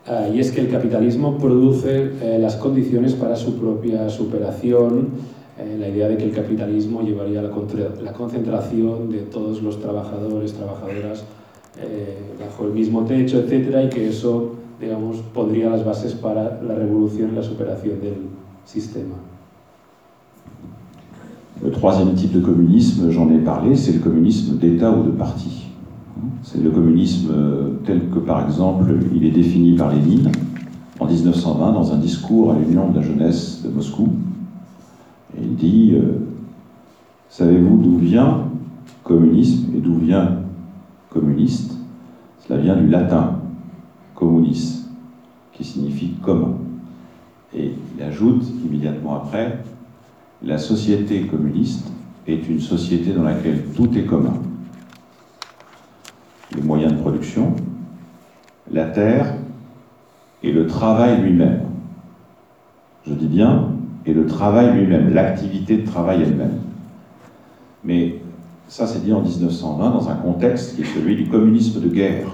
eh, y es que el capitalismo produce eh, las condiciones para su propia superación, la idea de que el capitalismo llevaría la, la concentración de todos los trabajadores, trabajadoras bajo el mismo techo, etcétera, y que eso, digamos, pondría las bases para la revolución y la superación del Le troisième type de communisme, j'en ai parlé, c'est le communisme d'État ou de parti. C'est le communisme tel que, par exemple, il est défini par Lénine en 1920 dans un discours à l'Union de la jeunesse de Moscou, il dit euh, Savez-vous d'où vient communisme et d'où vient communiste? Cela vient du latin communis, qui signifie commun. Et il ajoute immédiatement après La société communiste est une société dans laquelle tout est commun. Les moyens de production, la terre et le travail lui-même. Je dis bien et le travail lui-même, l'activité de travail elle-même. Mais ça, c'est dit en 1920 dans un contexte qui est celui du communisme de guerre.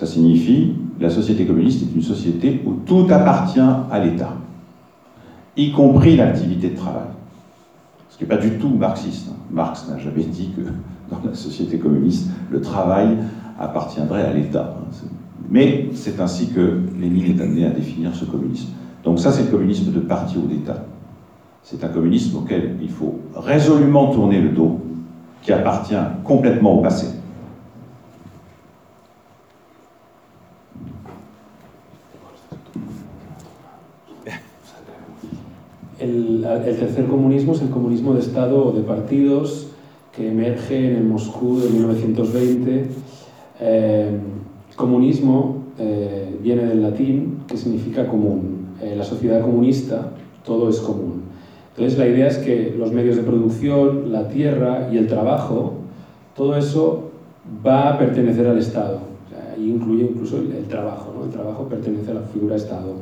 Ça signifie la société communiste est une société où tout appartient à l'État, y compris l'activité de travail. Ce qui n'est pas du tout marxiste. Marx n'a jamais dit que dans la société communiste, le travail appartiendrait à l'État. Mais c'est ainsi que Lénine est amené à définir ce communisme. Donc ça, c'est le communisme de parti ou d'État. C'est un communisme auquel il faut résolument tourner le dos, qui appartient complètement au passé. El, el, tercer comunismo es el comunismo de Estado o de partidos que emerge en el Moscú de 1920. Eh, comunismo eh, viene del latín, que significa común. en la sociedad comunista todo es común. Entonces la idea es que los medios de producción, la tierra y el trabajo, todo eso va a pertenecer al Estado. O incluye incluso el, trabajo, ¿no? el trabajo pertenece a la figura Estado.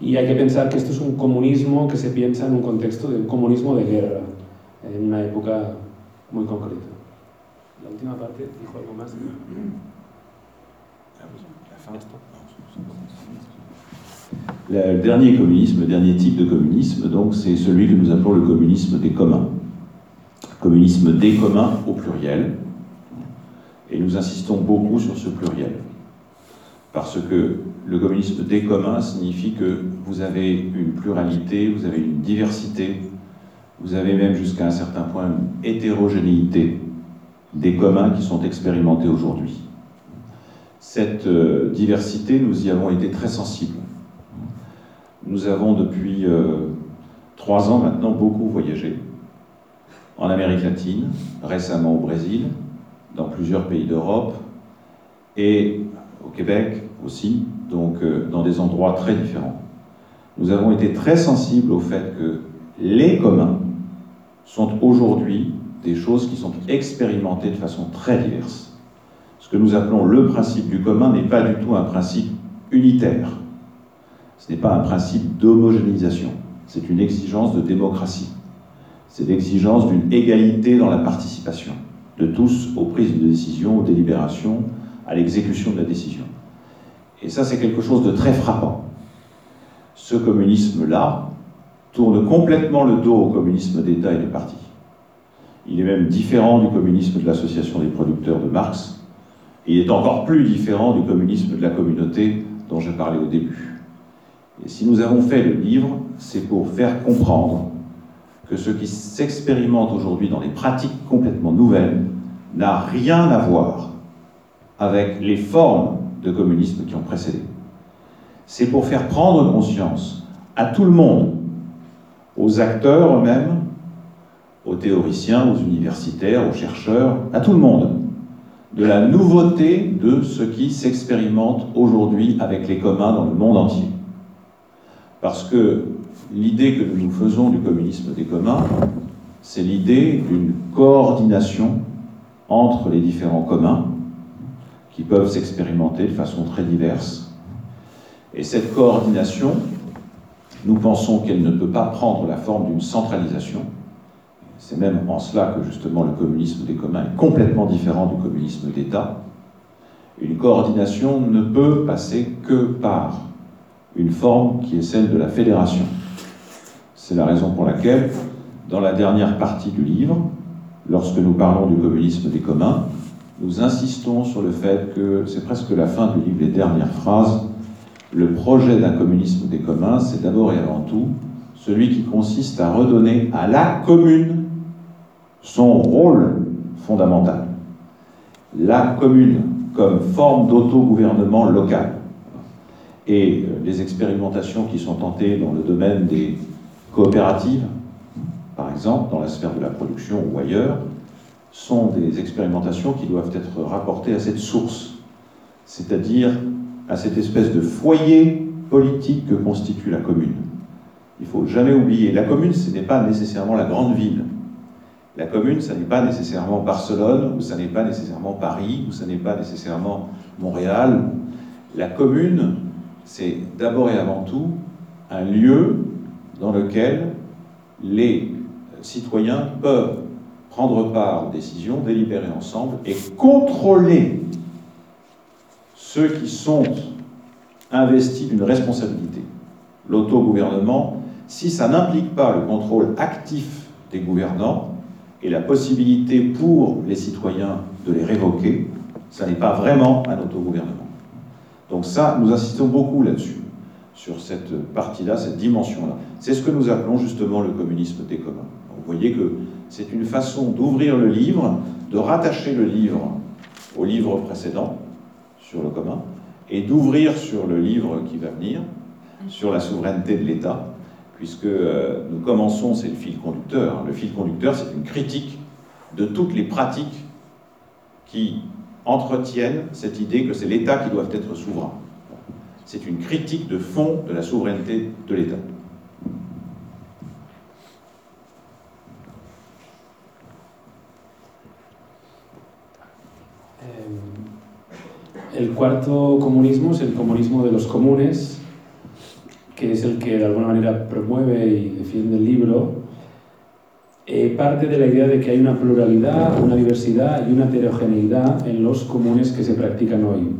Y hay que pensar que esto es un comunismo que se piensa en un contexto de un comunismo de guerra, en una época muy concreta. La última parte dijo algo más? Le dernier communisme, le dernier type de communisme, donc, c'est celui que nous appelons le communisme des communs. Communisme des communs au pluriel. Et nous insistons beaucoup sur ce pluriel. Parce que le communisme des communs signifie que vous avez une pluralité, vous avez une diversité, vous avez même jusqu'à un certain point une hétérogénéité des communs qui sont expérimentés aujourd'hui. Cette euh, diversité, nous y avons été très sensibles. Nous avons depuis euh, trois ans maintenant beaucoup voyagé en Amérique latine, récemment au Brésil, dans plusieurs pays d'Europe, et au Québec aussi, donc euh, dans des endroits très différents. Nous avons été très sensibles au fait que les communs sont aujourd'hui des choses qui sont expérimentées de façon très diverse. Ce que nous appelons le principe du commun n'est pas du tout un principe unitaire. Ce n'est pas un principe d'homogénéisation. C'est une exigence de démocratie. C'est l'exigence d'une égalité dans la participation de tous aux prises de décision, aux délibérations, à l'exécution de la décision. Et ça, c'est quelque chose de très frappant. Ce communisme-là tourne complètement le dos au communisme d'État et de parti. Il est même différent du communisme de l'association des producteurs de Marx. Il est encore plus différent du communisme de la communauté dont je parlais au début. Et si nous avons fait le livre, c'est pour faire comprendre que ce qui s'expérimente aujourd'hui dans les pratiques complètement nouvelles n'a rien à voir avec les formes de communisme qui ont précédé. C'est pour faire prendre conscience à tout le monde, aux acteurs eux-mêmes, aux théoriciens, aux universitaires, aux chercheurs, à tout le monde, de la nouveauté de ce qui s'expérimente aujourd'hui avec les communs dans le monde entier. Parce que l'idée que nous faisons du communisme des communs, c'est l'idée d'une coordination entre les différents communs qui peuvent s'expérimenter de façon très diverse. Et cette coordination, nous pensons qu'elle ne peut pas prendre la forme d'une centralisation. C'est même en cela que justement le communisme des communs est complètement différent du communisme d'État. Une coordination ne peut passer que par une forme qui est celle de la fédération. C'est la raison pour laquelle, dans la dernière partie du livre, lorsque nous parlons du communisme des communs, nous insistons sur le fait que c'est presque la fin du livre, les dernières phrases. Le projet d'un communisme des communs, c'est d'abord et avant tout celui qui consiste à redonner à la commune son rôle fondamental. La commune comme forme d'autogouvernement local. Et euh, les expérimentations qui sont tentées dans le domaine des coopératives, par exemple, dans la sphère de la production ou ailleurs, sont des expérimentations qui doivent être rapportées à cette source, c'est-à-dire à cette espèce de foyer politique que constitue la commune. Il ne faut jamais oublier, la commune, ce n'est pas nécessairement la grande ville. La commune, ce n'est pas nécessairement Barcelone, ou ce n'est pas nécessairement Paris, ou ce n'est pas nécessairement Montréal. La commune, c'est d'abord et avant tout un lieu dans lequel les citoyens peuvent prendre part aux décisions, délibérer ensemble et contrôler ceux qui sont investis d'une responsabilité. L'autogouvernement, si ça n'implique pas le contrôle actif des gouvernants et la possibilité pour les citoyens de les révoquer, ça n'est pas vraiment un autogouvernement. Donc ça, nous insistons beaucoup là-dessus sur cette partie-là, cette dimension-là. C'est ce que nous appelons justement le communisme des communs. Vous voyez que c'est une façon d'ouvrir le livre, de rattacher le livre au livre précédent sur le commun, et d'ouvrir sur le livre qui va venir, sur la souveraineté de l'État, puisque euh, nous commençons, c'est le fil conducteur. Le fil conducteur, c'est une critique de toutes les pratiques qui entretiennent cette idée que c'est l'État qui doit être souverain c'est une critique de fond de la souveraineté de l'État. El cuarto comunismo es el comunismo de los comunes, que es el que de alguna manera promueve y defiende el libro. Eh, parte de la idea de que hay una pluralidad, una diversidad y una heterogeneidad en los comunes que se practican hoy.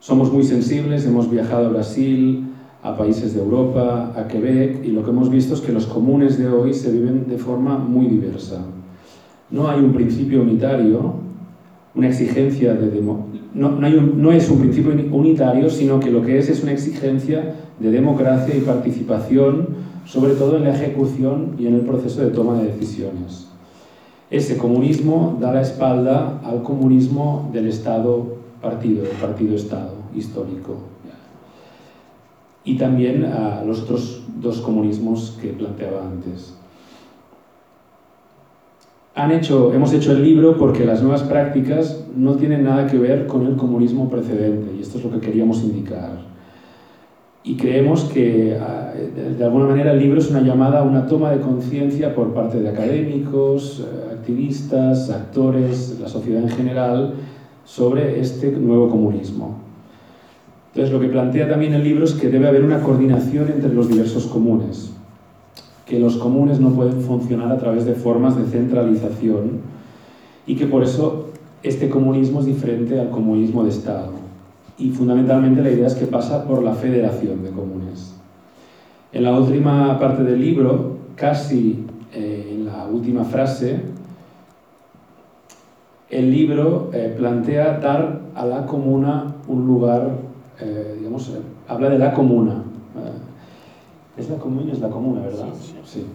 Somos muy sensibles, hemos viajado a Brasil, a países de Europa, a Quebec, y lo que hemos visto es que los comunes de hoy se viven de forma muy diversa. No hay un principio unitario, una exigencia de... no, no es un principio unitario, sino que lo que es es una exigencia de democracia y participación, sobre todo en la ejecución y en el proceso de toma de decisiones. Ese comunismo da la espalda al comunismo del Estado partido, el partido-estado histórico. Y también a los otros dos comunismos que planteaba antes. Han hecho, hemos hecho el libro porque las nuevas prácticas no tienen nada que ver con el comunismo precedente y esto es lo que queríamos indicar. Y creemos que ah, de alguna manera el libro es una llamada a una toma de conciencia por parte de académicos, eh, activistas, actores, la sociedad en general, sobre este nuevo comunismo. Entonces lo que plantea también el libro es que debe haber una coordinación entre los diversos comunes, que los comunes no pueden funcionar a través de formas de centralización y que por eso este comunismo es diferente al comunismo de Estado. Y fundamentalmente la idea es que pasa por la federación de comunes. En la última parte del libro, casi eh, en la última frase, el libro eh, plantea dar a la comuna un lugar, eh, digamos, habla de la comuna, es la comuna, es la comuna, ¿verdad? Sí.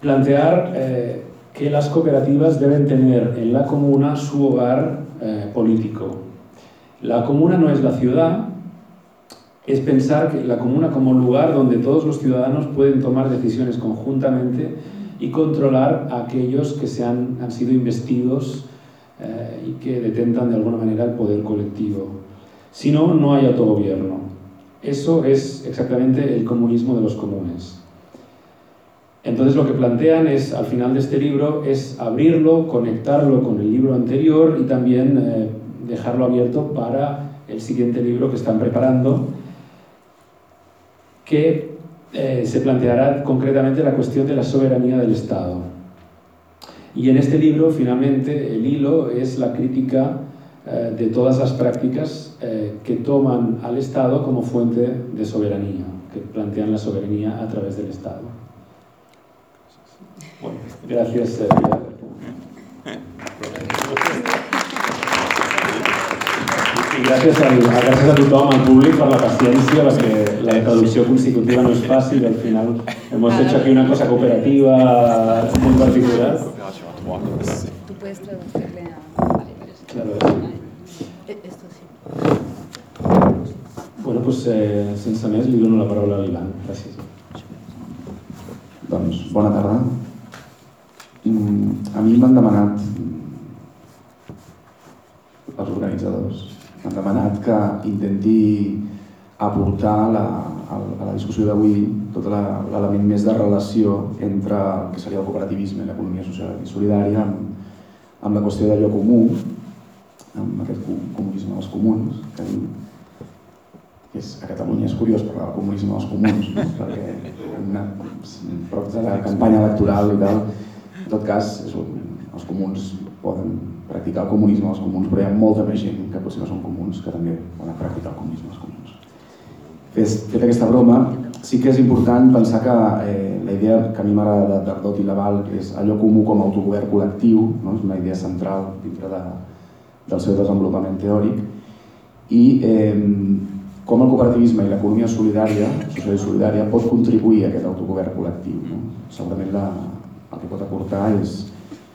Plantear eh, que las cooperativas deben tener en la comuna su hogar eh, político. La comuna no es la ciudad, es pensar que la comuna como lugar donde todos los ciudadanos pueden tomar decisiones conjuntamente y controlar a aquellos que se han, han sido investidos eh, y que detentan de alguna manera el poder colectivo. Si no, no hay autogobierno. Eso es exactamente el comunismo de los comunes. Entonces lo que plantean es, al final de este libro, es abrirlo, conectarlo con el libro anterior y también eh, dejarlo abierto para el siguiente libro que están preparando, que eh, se planteará concretamente la cuestión de la soberanía del Estado. Y en este libro, finalmente, el hilo es la crítica eh, de todas las prácticas eh, que toman al Estado como fuente de soberanía, que plantean la soberanía a través del Estado. Bueno, gracias. Eh, i gràcies, al, gràcies a tothom, al públic, per la paciència, perquè la traducció consecutiva no és fàcil, al final hemos hecho aquí una cosa cooperativa muy particular. Tú puedes traducirle a... Claro, Bueno, doncs, eh, sense més, li dono la paraula a l'Ivan. Gràcies. Doncs, bona tarda. Mm, a mi m'han demanat, els organitzadors, m'han demanat que intenti aportar la, a la discussió d'avui tot l'element més de relació entre el que seria el cooperativisme i l'economia social i solidària amb, amb la qüestió d'allò comú, amb aquest comunisme dels comuns, que és, a Catalunya és curiós parlar del comunisme dels comuns, no? perquè una, prop de la campanya electoral i tal, en tot cas, és un, els comuns poden practicar el comunisme als comuns, però hi ha molta més gent que potser no són comuns que també poden practicar el comunisme als comuns. Fes, fet aquesta broma, sí que és important pensar que eh, la idea que a mi m'agrada d'Ardot i Laval és allò comú com a autogovern col·lectiu, no? és una idea central dintre de, del seu desenvolupament teòric, i eh, com el cooperativisme i l'economia solidària, social i solidària, pot contribuir a aquest autogovern col·lectiu. No? Segurament la, el que pot aportar és,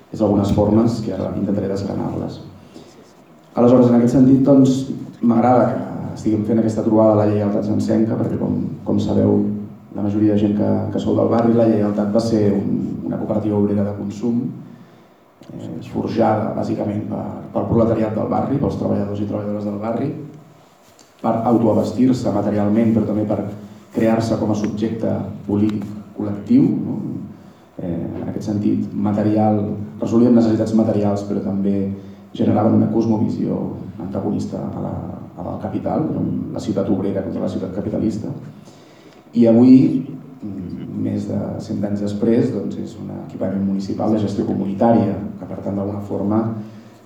és algunes formes que ara intentaré desgranar-les. Aleshores, en aquest sentit, doncs, m'agrada que estiguem fent aquesta trobada de la lleialtat sencenca, perquè com, com sabeu, la majoria de gent que, que sou del barri, la lleialtat va ser un, una cooperativa obrera de consum, forjada bàsicament per, pel proletariat del barri, pels treballadors i treballadores del barri, per autoabastir-se materialment, però també per crear-se com a subjecte polític col·lectiu, no? eh, en aquest sentit material, resolien necessitats materials, però també generaven una cosmovisió antagonista a la, a la capital, la ciutat obrera contra la ciutat capitalista. I avui, més de 100 anys després, doncs és un equipament municipal de gestió comunitària, que per tant d'alguna forma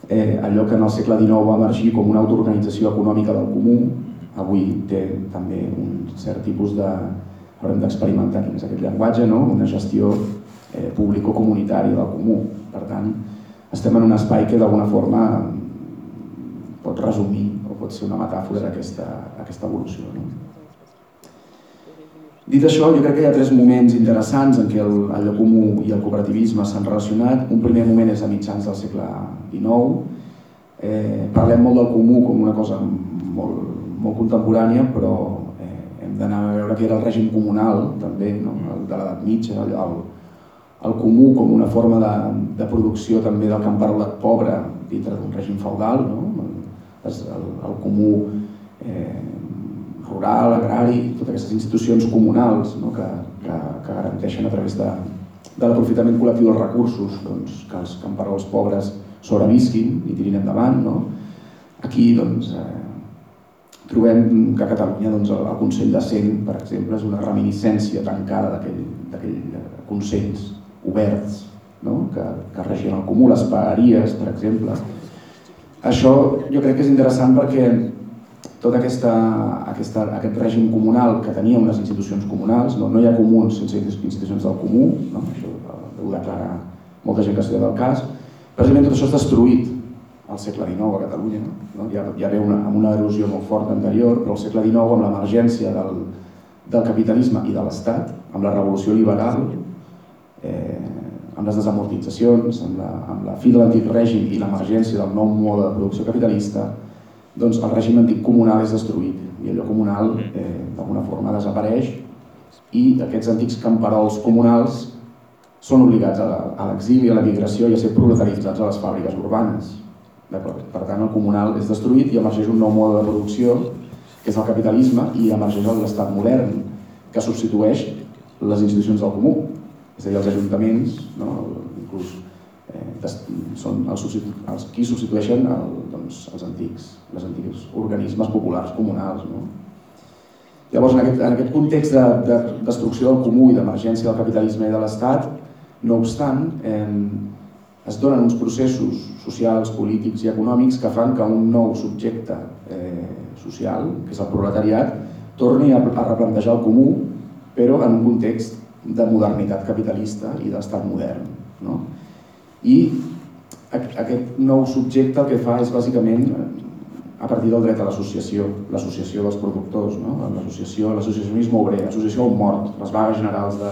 eh, allò que en el segle XIX va emergir com una autoorganització econòmica del comú, avui té també un cert tipus de... haurem d'experimentar quin és aquest llenguatge, no? una gestió eh, público-comunitària del comú. Per tant, estem en un espai que d'alguna forma pot resumir o pot ser una metàfora d'aquesta aquesta evolució. No? Dit això, jo crec que hi ha tres moments interessants en què el, allò comú i el cooperativisme s'han relacionat. Un primer moment és a mitjans del segle XIX. Eh, parlem molt del comú com una cosa molt molt contemporània, però eh, hem d'anar a veure que era el règim comunal, també, no? el de l'edat mitja, el, el comú com una forma de, de producció també del camperolat pobre dintre d'un règim feudal, no? el, el comú eh, rural, agrari, totes aquestes institucions comunals no? que, que, que garanteixen a través de, de l'aprofitament col·lectiu dels recursos doncs, que els camperols pobres sobrevisquin i tirin endavant. No? Aquí doncs, eh, trobem que a Catalunya doncs, el, el Consell de Cent, per exemple, és una reminiscència tancada d'aquell Consells oberts no? que, que regien el comú, les paeries, per exemple. Això jo crec que és interessant perquè tot aquesta, aquesta, aquest règim comunal que tenia unes institucions comunals, no, no hi ha comuns sense institucions del comú, no? això ho declara molta gent que estudia del cas, precisament tot això és destruït al segle XIX a Catalunya. No? Ha, hi havia una, una erosió molt forta anterior, però al segle XIX, amb l'emergència del, del capitalisme i de l'Estat, amb la revolució liberal, eh, amb les desamortitzacions, amb la, amb la fi de l'antic règim i l'emergència del nou mode de producció capitalista, doncs el règim antic comunal és destruït i allò comunal eh, d'alguna forma desapareix i aquests antics camperols comunals són obligats a l'exili, a la migració i a ser proletaritzats a les fàbriques urbanes. Per tant, el comunal és destruït i emergeix un nou mode de producció, que és el capitalisme, i emergeix l'estat modern, que substitueix les institucions del comú, és a dir, els ajuntaments, no? inclús eh, són els, els qui substitueixen el, doncs, els antics, les antics organismes populars comunals. No? Llavors, en aquest, en aquest context de, de destrucció del comú i d'emergència del capitalisme i de l'Estat, no obstant, eh, es donen uns processos socials, polítics i econòmics que fan que un nou subjecte eh, social, que és el proletariat, torni a, a replantejar el comú, però en un context de modernitat capitalista i d'estat modern. No? I aquest nou subjecte el que fa és bàsicament a partir del dret a l'associació, l'associació dels productors, no? l'associació, l'associacionisme obrer, l'associació mort, les vagues generals de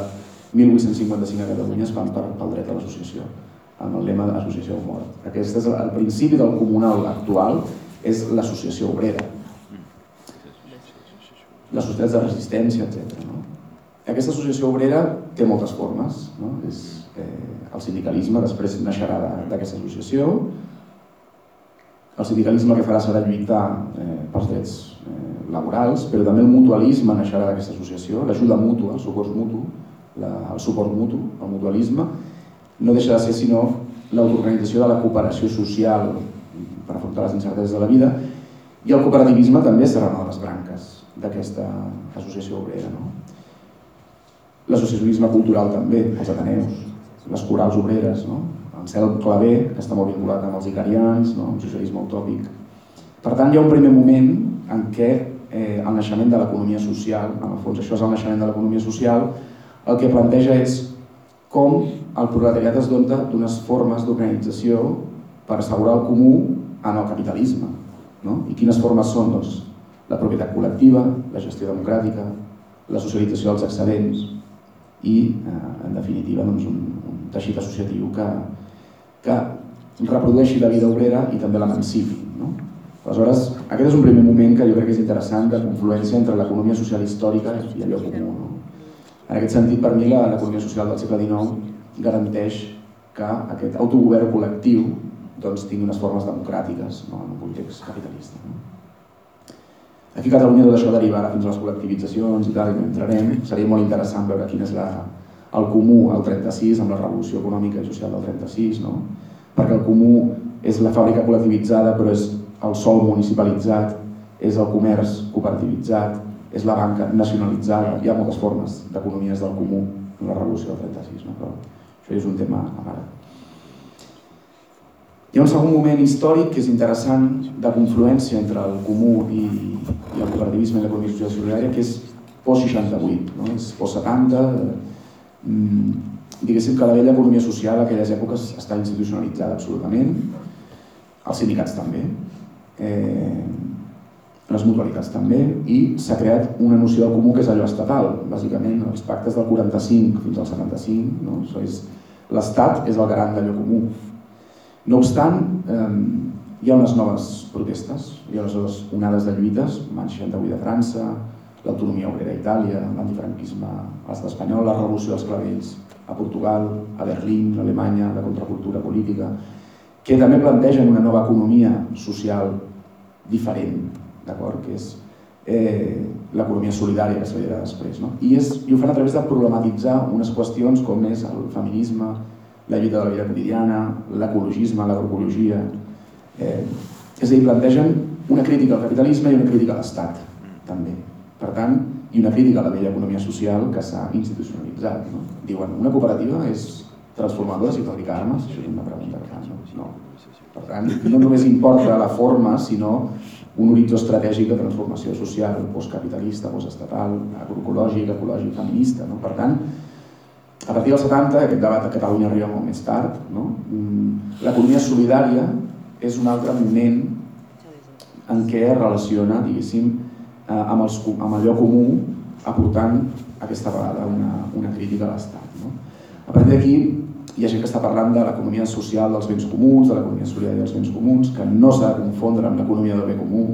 1855 a Catalunya es fan per, pel dret a l'associació, amb el lema de l'associació mort. Aquest és el principi del comunal actual, és l'associació obrera, les societats de resistència, etc. No? Aquesta associació obrera té moltes formes. No? És, eh, el sindicalisme després naixerà d'aquesta associació. El sindicalisme que farà serà lluitar eh, pels drets eh, laborals, però també el mutualisme naixerà d'aquesta associació, l'ajuda mútua, el socors mutu, la, el suport mutu, el mutualisme, no deixa de ser sinó l'autoorganització de la cooperació social per afrontar les incerteses de la vida i el cooperativisme també serà una de les branques d'aquesta associació obrera. No? L'associacionisme cultural també, els ateneus, les corals obreres, no? Cel Clavé, que està molt vinculat amb els icarians, no? amb el socialisme utòpic. Per tant, hi ha un primer moment en què eh, el naixement de l'economia social, en el fons això és el naixement de l'economia social, el que planteja és com el proletariat es dota d'unes formes d'organització per assegurar el comú en el capitalisme. No? I quines formes són? Doncs, la propietat col·lectiva, la gestió democràtica, la socialització dels excedents i, eh, en definitiva, doncs, un teixit associatiu que, que reprodueixi la vida obrera i també l'emancipi. No? Aleshores, aquest és un primer moment que jo crec que és interessant de confluència entre l'economia social històrica i allò comú. No? En aquest sentit, per mi, l'economia social del segle XIX garanteix que aquest autogovern col·lectiu doncs, tingui unes formes democràtiques no? en un context capitalista. No? Aquí a Catalunya tot això derivarà fins a les col·lectivitzacions i tal, i no entrarem. Seria molt interessant veure quin és la, el comú al 36, amb la revolució econòmica i social del 36, no? perquè el comú és la fàbrica col·lectivitzada però és el sol municipalitzat, és el comerç cooperativitzat, és la banca nacionalitzada, hi ha moltes formes d'economies del comú en la revolució del 36, no? però això és un tema a part. Hi ha un segon moment històric que és interessant de confluència entre el comú i, i el cooperativisme i l'economia social solidària, que és post-68, no? és post-70, mm, diguéssim que la vella economia social a aquelles èpoques està institucionalitzada absolutament, els sindicats també, eh, les mutualitats també, i s'ha creat una noció del comú que és allò estatal, bàsicament, els pactes del 45 fins al 75, no? Això és, l'Estat és el garant d'allò comú. No obstant, eh, hi ha unes noves protestes, hi ha unes onades de lluites, l'any 68 de França, l'autonomia obrera a Itàlia, l'antifranquisme a l'estat espanyol, la revolució dels clavells a Portugal, a Berlín, a Alemanya, la contracultura política, que també plantegen una nova economia social diferent, d'acord? que és eh, l'economia solidària que dirà després. No? I, és, I ho fan a través de problematitzar unes qüestions com és el feminisme, la lluita de la vida quotidiana, l'ecologisme, l'agroecologia. Eh, és a dir, plantegen una crítica al capitalisme i una crítica a l'Estat, també. Per tant, i una crítica a la vella economia social que s'ha institucionalitzat. No? Diuen, una cooperativa és transformadora si fabrica armes? Això és una pregunta que fan. No? no. Per tant, no només importa la forma, sinó un horitzó estratègic de transformació social, postcapitalista, postestatal, agroecològic, ecològic, feminista. No? Per tant, a partir dels 70, aquest debat a Catalunya arriba molt més tard, no? Mm, l'economia solidària és un altre moment en què es relaciona, diguéssim, eh, amb, els, amb allò comú, aportant aquesta vegada una, una crítica a l'Estat. No? A partir d'aquí, hi ha gent que està parlant de l'economia social dels béns comuns, de l'economia solidària dels béns comuns, que no s'ha de confondre amb l'economia del bé comú,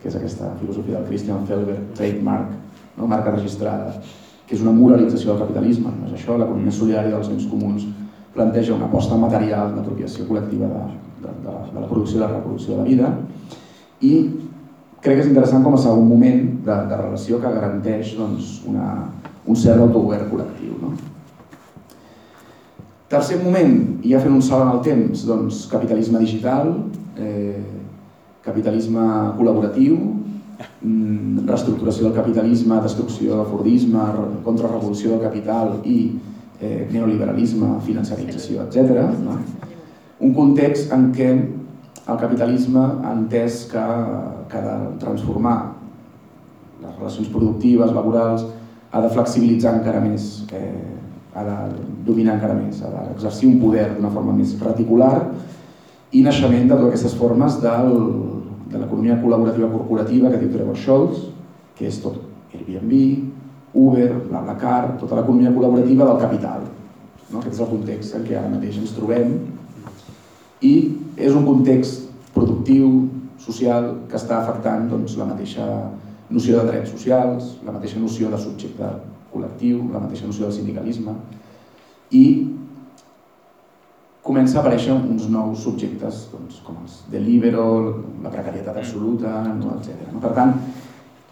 que és aquesta filosofia del Christian Felber, trademark, no? marca registrada, que és una moralització del capitalisme, no és això, l'economia solidària dels béns comuns planteja una aposta material d'apropiació col·lectiva de, de, de, la, de la producció i la reproducció de la vida i crec que és interessant com a segon moment de, de relació que garanteix doncs, una, un cert autogovern col·lectiu. No? Tercer moment, i ja fent un salt en el temps, doncs capitalisme digital, eh, capitalisme col·laboratiu, mm, reestructuració del capitalisme, destrucció del fordisme, contrarrevolució del capital i eh, neoliberalisme, financerització, etc. No? Un context en què el capitalisme ha entès que, que ha de transformar les relacions productives, laborals, ha de flexibilitzar encara més, eh, ha de dominar encara més, ha d'exercir un poder d'una forma més reticular i naixement de totes aquestes formes del, de l'economia col·laborativa corporativa que diu Trevor Scholz, que és tot Airbnb, Uber, BlaBlaCar, tota l'economia col·laborativa del capital. No? Aquest és el context en què ara mateix ens trobem i és un context productiu, social, que està afectant doncs, la mateixa noció de drets socials, la mateixa noció de subjecte col·lectiu, la mateixa noció del sindicalisme i comença a aparèixer uns nous subjectes doncs, com els delibero, la precarietat absoluta, no, etc. Per tant,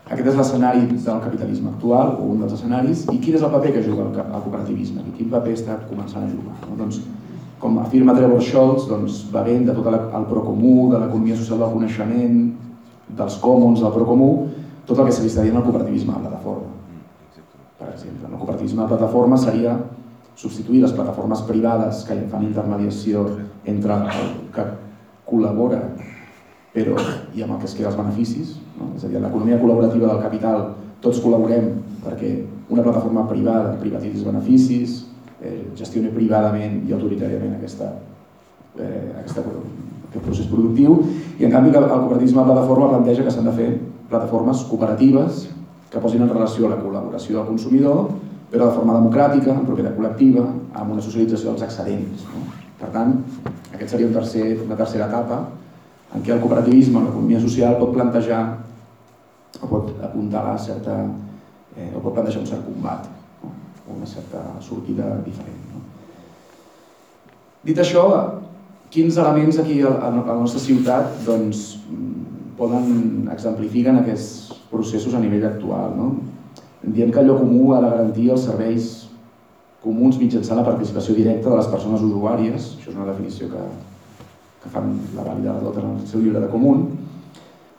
aquest és l'escenari del capitalisme actual, o un dels escenaris, i quin és el paper que juga el, el cooperativisme, i quin paper està començant a jugar. No? Doncs, com afirma Trevor Scholz, doncs, bevent de tot el procomú, de l'economia social del coneixement, dels commons del procomú, tot el que se li està dient al cooperativisme de plataforma. Per exemple, el cooperativisme de plataforma seria substituir les plataformes privades que fan intermediació entre el que col·labora però i amb el que es queda els beneficis, no? és a dir, l'economia col·laborativa del capital, tots col·laborem perquè una plataforma privada privatitzi els beneficis, eh, gestioni privadament i autoritàriament aquesta, eh, aquesta, aquest procés productiu, i en canvi el cooperativisme de plataforma planteja que s'han de fer plataformes cooperatives que posin en relació la col·laboració del consumidor, però de forma democràtica, en propietat col·lectiva, amb una socialització dels excedents. No? Per tant, aquest seria un tercer, una tercera etapa en què el cooperativisme, l'economia social, pot plantejar o pot apuntalar certa, eh, o pot plantejar un cert combat, una certa sortida diferent. No? Dit això, quins elements aquí a la nostra ciutat doncs, poden exemplificar aquests processos a nivell actual. No? Diem que allò comú ha de garantir els serveis comuns mitjançant la participació directa de les persones usuàries, això és una definició que, que fan la vàlida de tot en el seu llibre de comú.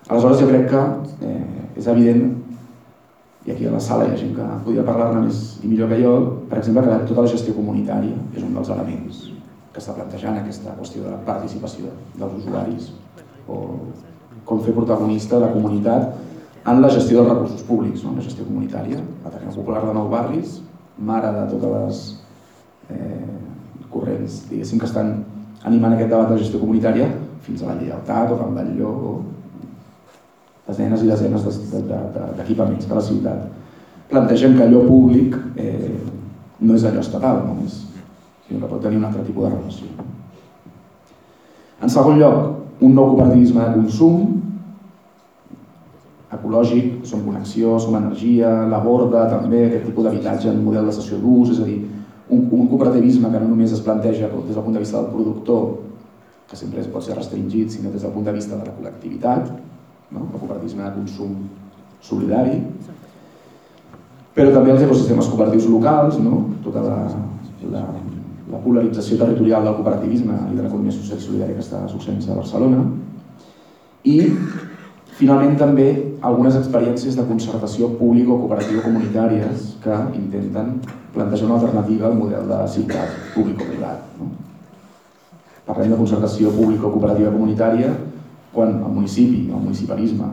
Aleshores jo crec que eh, és evident, i aquí a la sala hi ha gent que podria parlar-ne més i millor que jo, per exemple, que tota la gestió comunitària és un dels elements que està plantejant aquesta qüestió de la participació dels usuaris o com fer protagonista la comunitat en la gestió dels recursos públics, no? la gestió comunitària, l'Ateneu Popular de Nou Barris, mare de totes les eh, corrents diguéssim que estan animant aquest debat de gestió comunitària fins a la lleialtat o Can Batlló o desenes i desenes d'equipaments de, de, de, de la ciutat. Plantegem que allò públic eh, no és allò estatal només, sinó que pot tenir un altre tipus de relació. En segon lloc, un nou cooperativisme de consum, ecològic, som connexió, som energia, la borda també, aquest tipus d'habitatge en model de sessió d'ús, és a dir, un, un cooperativisme que no només es planteja des del punt de vista del productor, que sempre pot ser restringit, sinó des del punt de vista de la col·lectivitat, no? el cooperativisme de consum solidari, però també els ecosistemes cooperatius locals, no? tota la, la, la polarització territorial del cooperativisme i de l'economia social solidària que està succeint a Barcelona, i finalment també algunes experiències de concertació pública o cooperativa comunitàries que intenten plantejar una alternativa al model de ciutat públic-privat. No? Parlem de concertació pública o cooperativa comunitària quan el municipi, el municipalisme,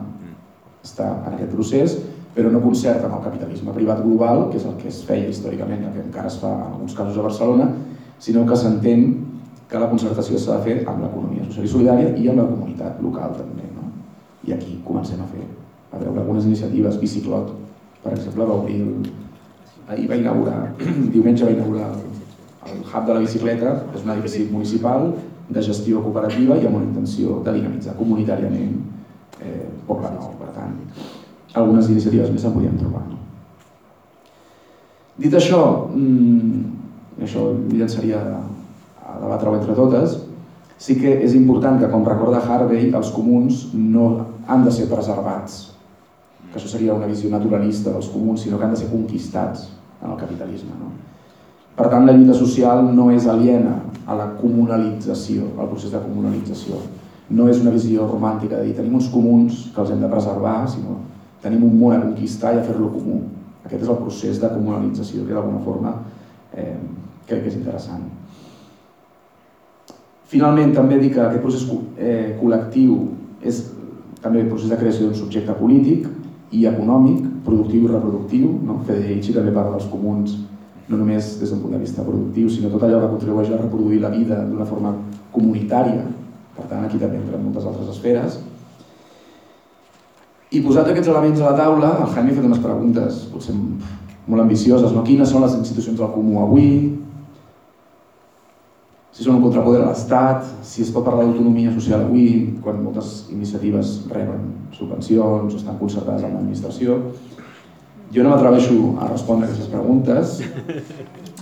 està en aquest procés, però no concerta amb el capitalisme privat global, que és el que es feia històricament, el que encara es fa en alguns casos a Barcelona, sinó que s'entén que la concertació s'ha de fer amb l'economia social i solidària i amb la comunitat local també. No? I aquí comencem a fer, a veure algunes iniciatives, Biciclot, per exemple, va obrir el, ahir va inaugurar, diumenge va inaugurar el hub de la bicicleta, és un edifici municipal de gestió cooperativa i amb una intenció de dinamitzar comunitàriament eh, Poble Nou. Per tant, algunes iniciatives més se'n podien trobar. No? Dit això, mmm, això llançaria a debatre entre totes, sí que és important que, com recorda Harvey, els comuns no han de ser preservats, que això seria una visió naturalista dels comuns, sinó que han de ser conquistats en el capitalisme. No? Per tant, la lluita social no és aliena a la comunalització, al procés de comunalització. No és una visió romàntica de dir tenim uns comuns que els hem de preservar, sinó tenim un món a conquistar i a fer-lo comú. Aquest és el procés de comunalització que d'alguna forma eh, crec que és interessant. Finalment, també dir que aquest procés eh, col·lectiu és també el procés de creació d'un subjecte polític i econòmic, productiu i reproductiu. No? Federici també parla dels comuns no només des d'un punt de vista productiu, sinó tot allò que contribueix a reproduir la vida d'una forma comunitària. Per tant, aquí també entren moltes altres esferes. I posat aquests elements a la taula, el Jaime ha fet unes preguntes potser molt ambicioses. No? Quines són les institucions del comú avui? si són un contrapoder a l'Estat, si es pot parlar d'autonomia social avui, quan moltes iniciatives reben subvencions o estan concertades amb l'administració. Jo no m'atreveixo a respondre aquestes preguntes.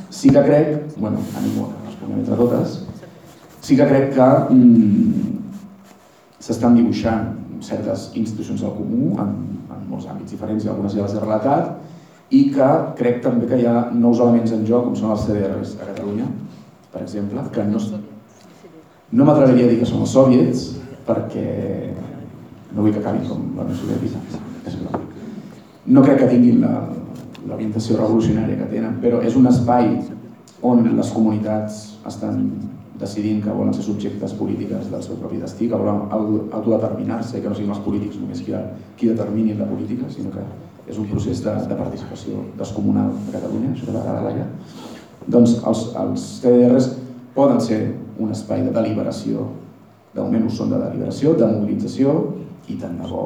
Sí que crec, bueno, animo a respondre entre totes, sí que crec que mm, s'estan dibuixant certes institucions del comú en, en molts àmbits diferents i algunes ja les he relatat i que crec també que hi ha nous elements en joc com són els CDRs a Catalunya per exemple, que no, no m'atreviria a dir que són els sòviets, perquè no vull que acabin com la Unió Soviètica. No crec que tinguin l'orientació revolucionària que tenen, però és un espai on les comunitats estan decidint que volen ser subjectes polítiques del seu propi destí, que volen autodeterminar-se que no siguin els polítics només qui, qui determinin la política, sinó que és un procés de, de participació descomunal a Catalunya, això que va agradar allà doncs els, els CDRs poden ser un espai de deliberació, de moment ho són de deliberació, de mobilització i tant de bo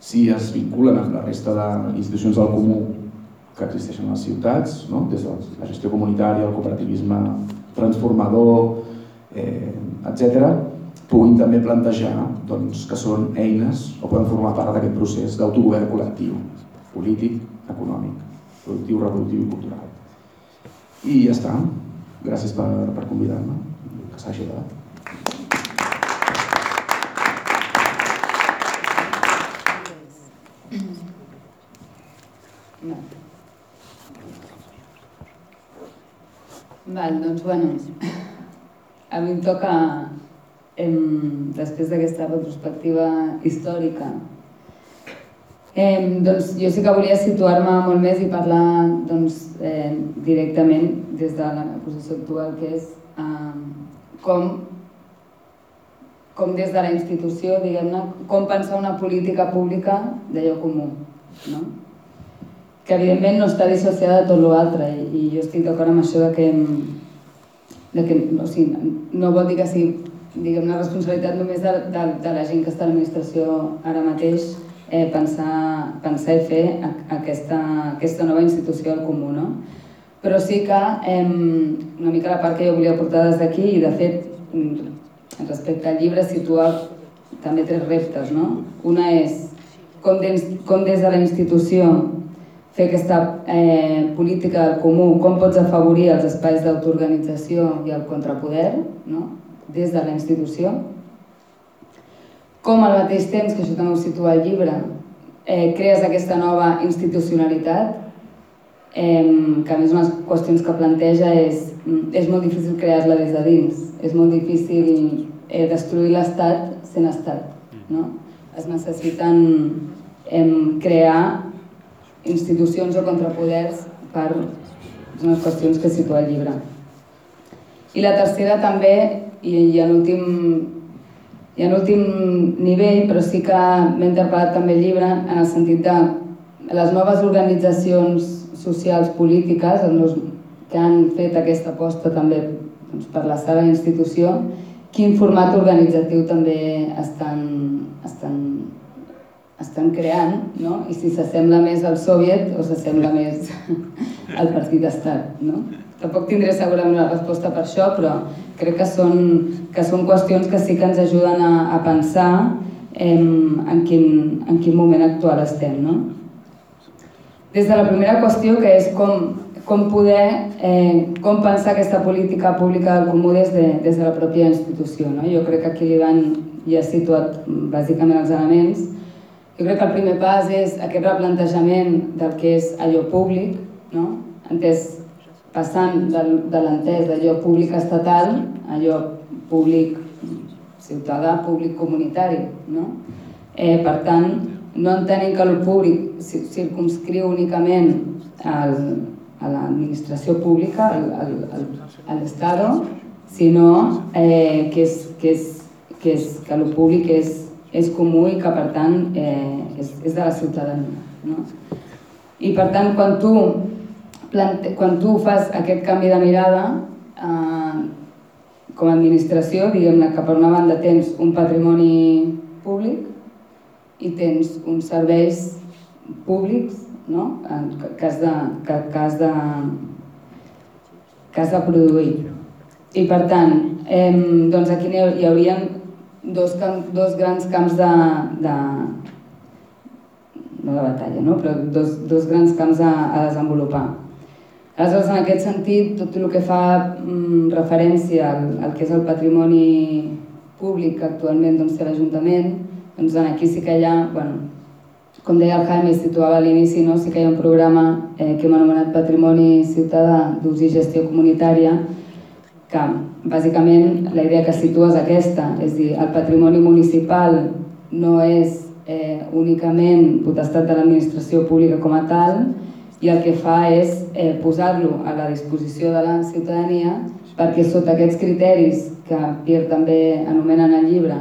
si es vinculen amb la resta d'institucions del comú que existeixen a les ciutats, no? des de la gestió comunitària, el cooperativisme transformador, eh, etc., puguin també plantejar doncs, que són eines o poden formar part d'aquest procés d'autogovern col·lectiu, polític, econòmic, productiu, reproductiu i cultural. I ja està. Gràcies per, per convidar-me. Que s'hagi ajudat. Val, doncs bueno, a mi em toca, em, després d'aquesta retrospectiva històrica, Eh, doncs jo sí que volia situar-me molt més i parlar doncs, eh, directament des de la posició actual, que és eh, com, com des de la institució, diguem-ne, com pensar una política pública d'allò comú. No? Que evidentment no està dissociada de tot l'altre i, i jo estic d'acord amb això de que, de que o sigui, no vol dir que sigui diguem, una responsabilitat només de, de, de la gent que està a l'administració ara mateix eh, pensar, pensar i fer aquesta, aquesta nova institució al comú. No? Però sí que eh, una mica la part que jo volia portar des d'aquí i de fet respecte al llibre situa també tres reptes. No? Una és com des, com des de la institució fer aquesta eh, política comú, com pots afavorir els espais d'autoorganització i el contrapoder no? des de la institució, com al mateix temps, que això també ho situa el llibre, eh, crees aquesta nova institucionalitat, eh, que a més unes qüestions que planteja és és molt difícil crear-la des de dins, és molt difícil eh, destruir l'estat sent estat. No? Es necessiten eh, crear institucions o contrapoders per unes qüestions que situa el llibre. I la tercera també, i, i en l'últim i en l'últim nivell, però sí que m'he interpel·lat també el llibre en el sentit de les noves organitzacions socials polítiques, els que han fet aquesta aposta també doncs, per la seva institució, quin format organitzatiu també estan, estan, estan creant no? i si s'assembla més al soviet o s'assembla més al partit d'estat. No? Tampoc tindré segurament una resposta per això, però crec que són, que són qüestions que sí que ens ajuden a, a pensar en, en, quin, en quin moment actual estem. No? Des de la primera qüestió, que és com, com poder, eh, com pensar aquesta política pública del comú des de, des de la pròpia institució. No? Jo crec que aquí l'Ivan ja ha situat bàsicament els elements. Jo crec que el primer pas és aquest replantejament del que és allò públic, no? entès passant de, de l'entès d'allò públic estatal a allò públic ciutadà, públic comunitari. No? Eh, per tant, no entenem que el públic circumscriu únicament el, a l'administració pública, al, al, a l'Estat, sinó eh, que, és, que, és, que, és, que el públic és, és comú i que per tant eh, és, és de la ciutadania. No? I per tant, quan tu plante... quan tu fas aquest canvi de mirada, eh, com a administració, diguem-ne que per una banda tens un patrimoni públic i tens uns serveis públics no? que, has de, que, que, has de, que has de produir. I per tant, eh, doncs aquí hi hauria dos, dos grans camps de, de, no de batalla, no? però dos, dos grans camps a, a desenvolupar. Aleshores, en aquest sentit, tot el que fa mm, referència al, al que és el patrimoni públic que actualment doncs, té l'Ajuntament, doncs aquí sí que hi ha, bueno, com deia el Jaime, situava a l'inici, no? sí que hi ha un programa eh, que hem anomenat Patrimoni Ciutadà d'ús i gestió comunitària, que bàsicament la idea que situa és aquesta, és dir, el patrimoni municipal no és eh, únicament potestat de l'administració pública com a tal, i el que fa és eh, posar-lo a la disposició de la ciutadania perquè sota aquests criteris que Pierre també anomena en el llibre,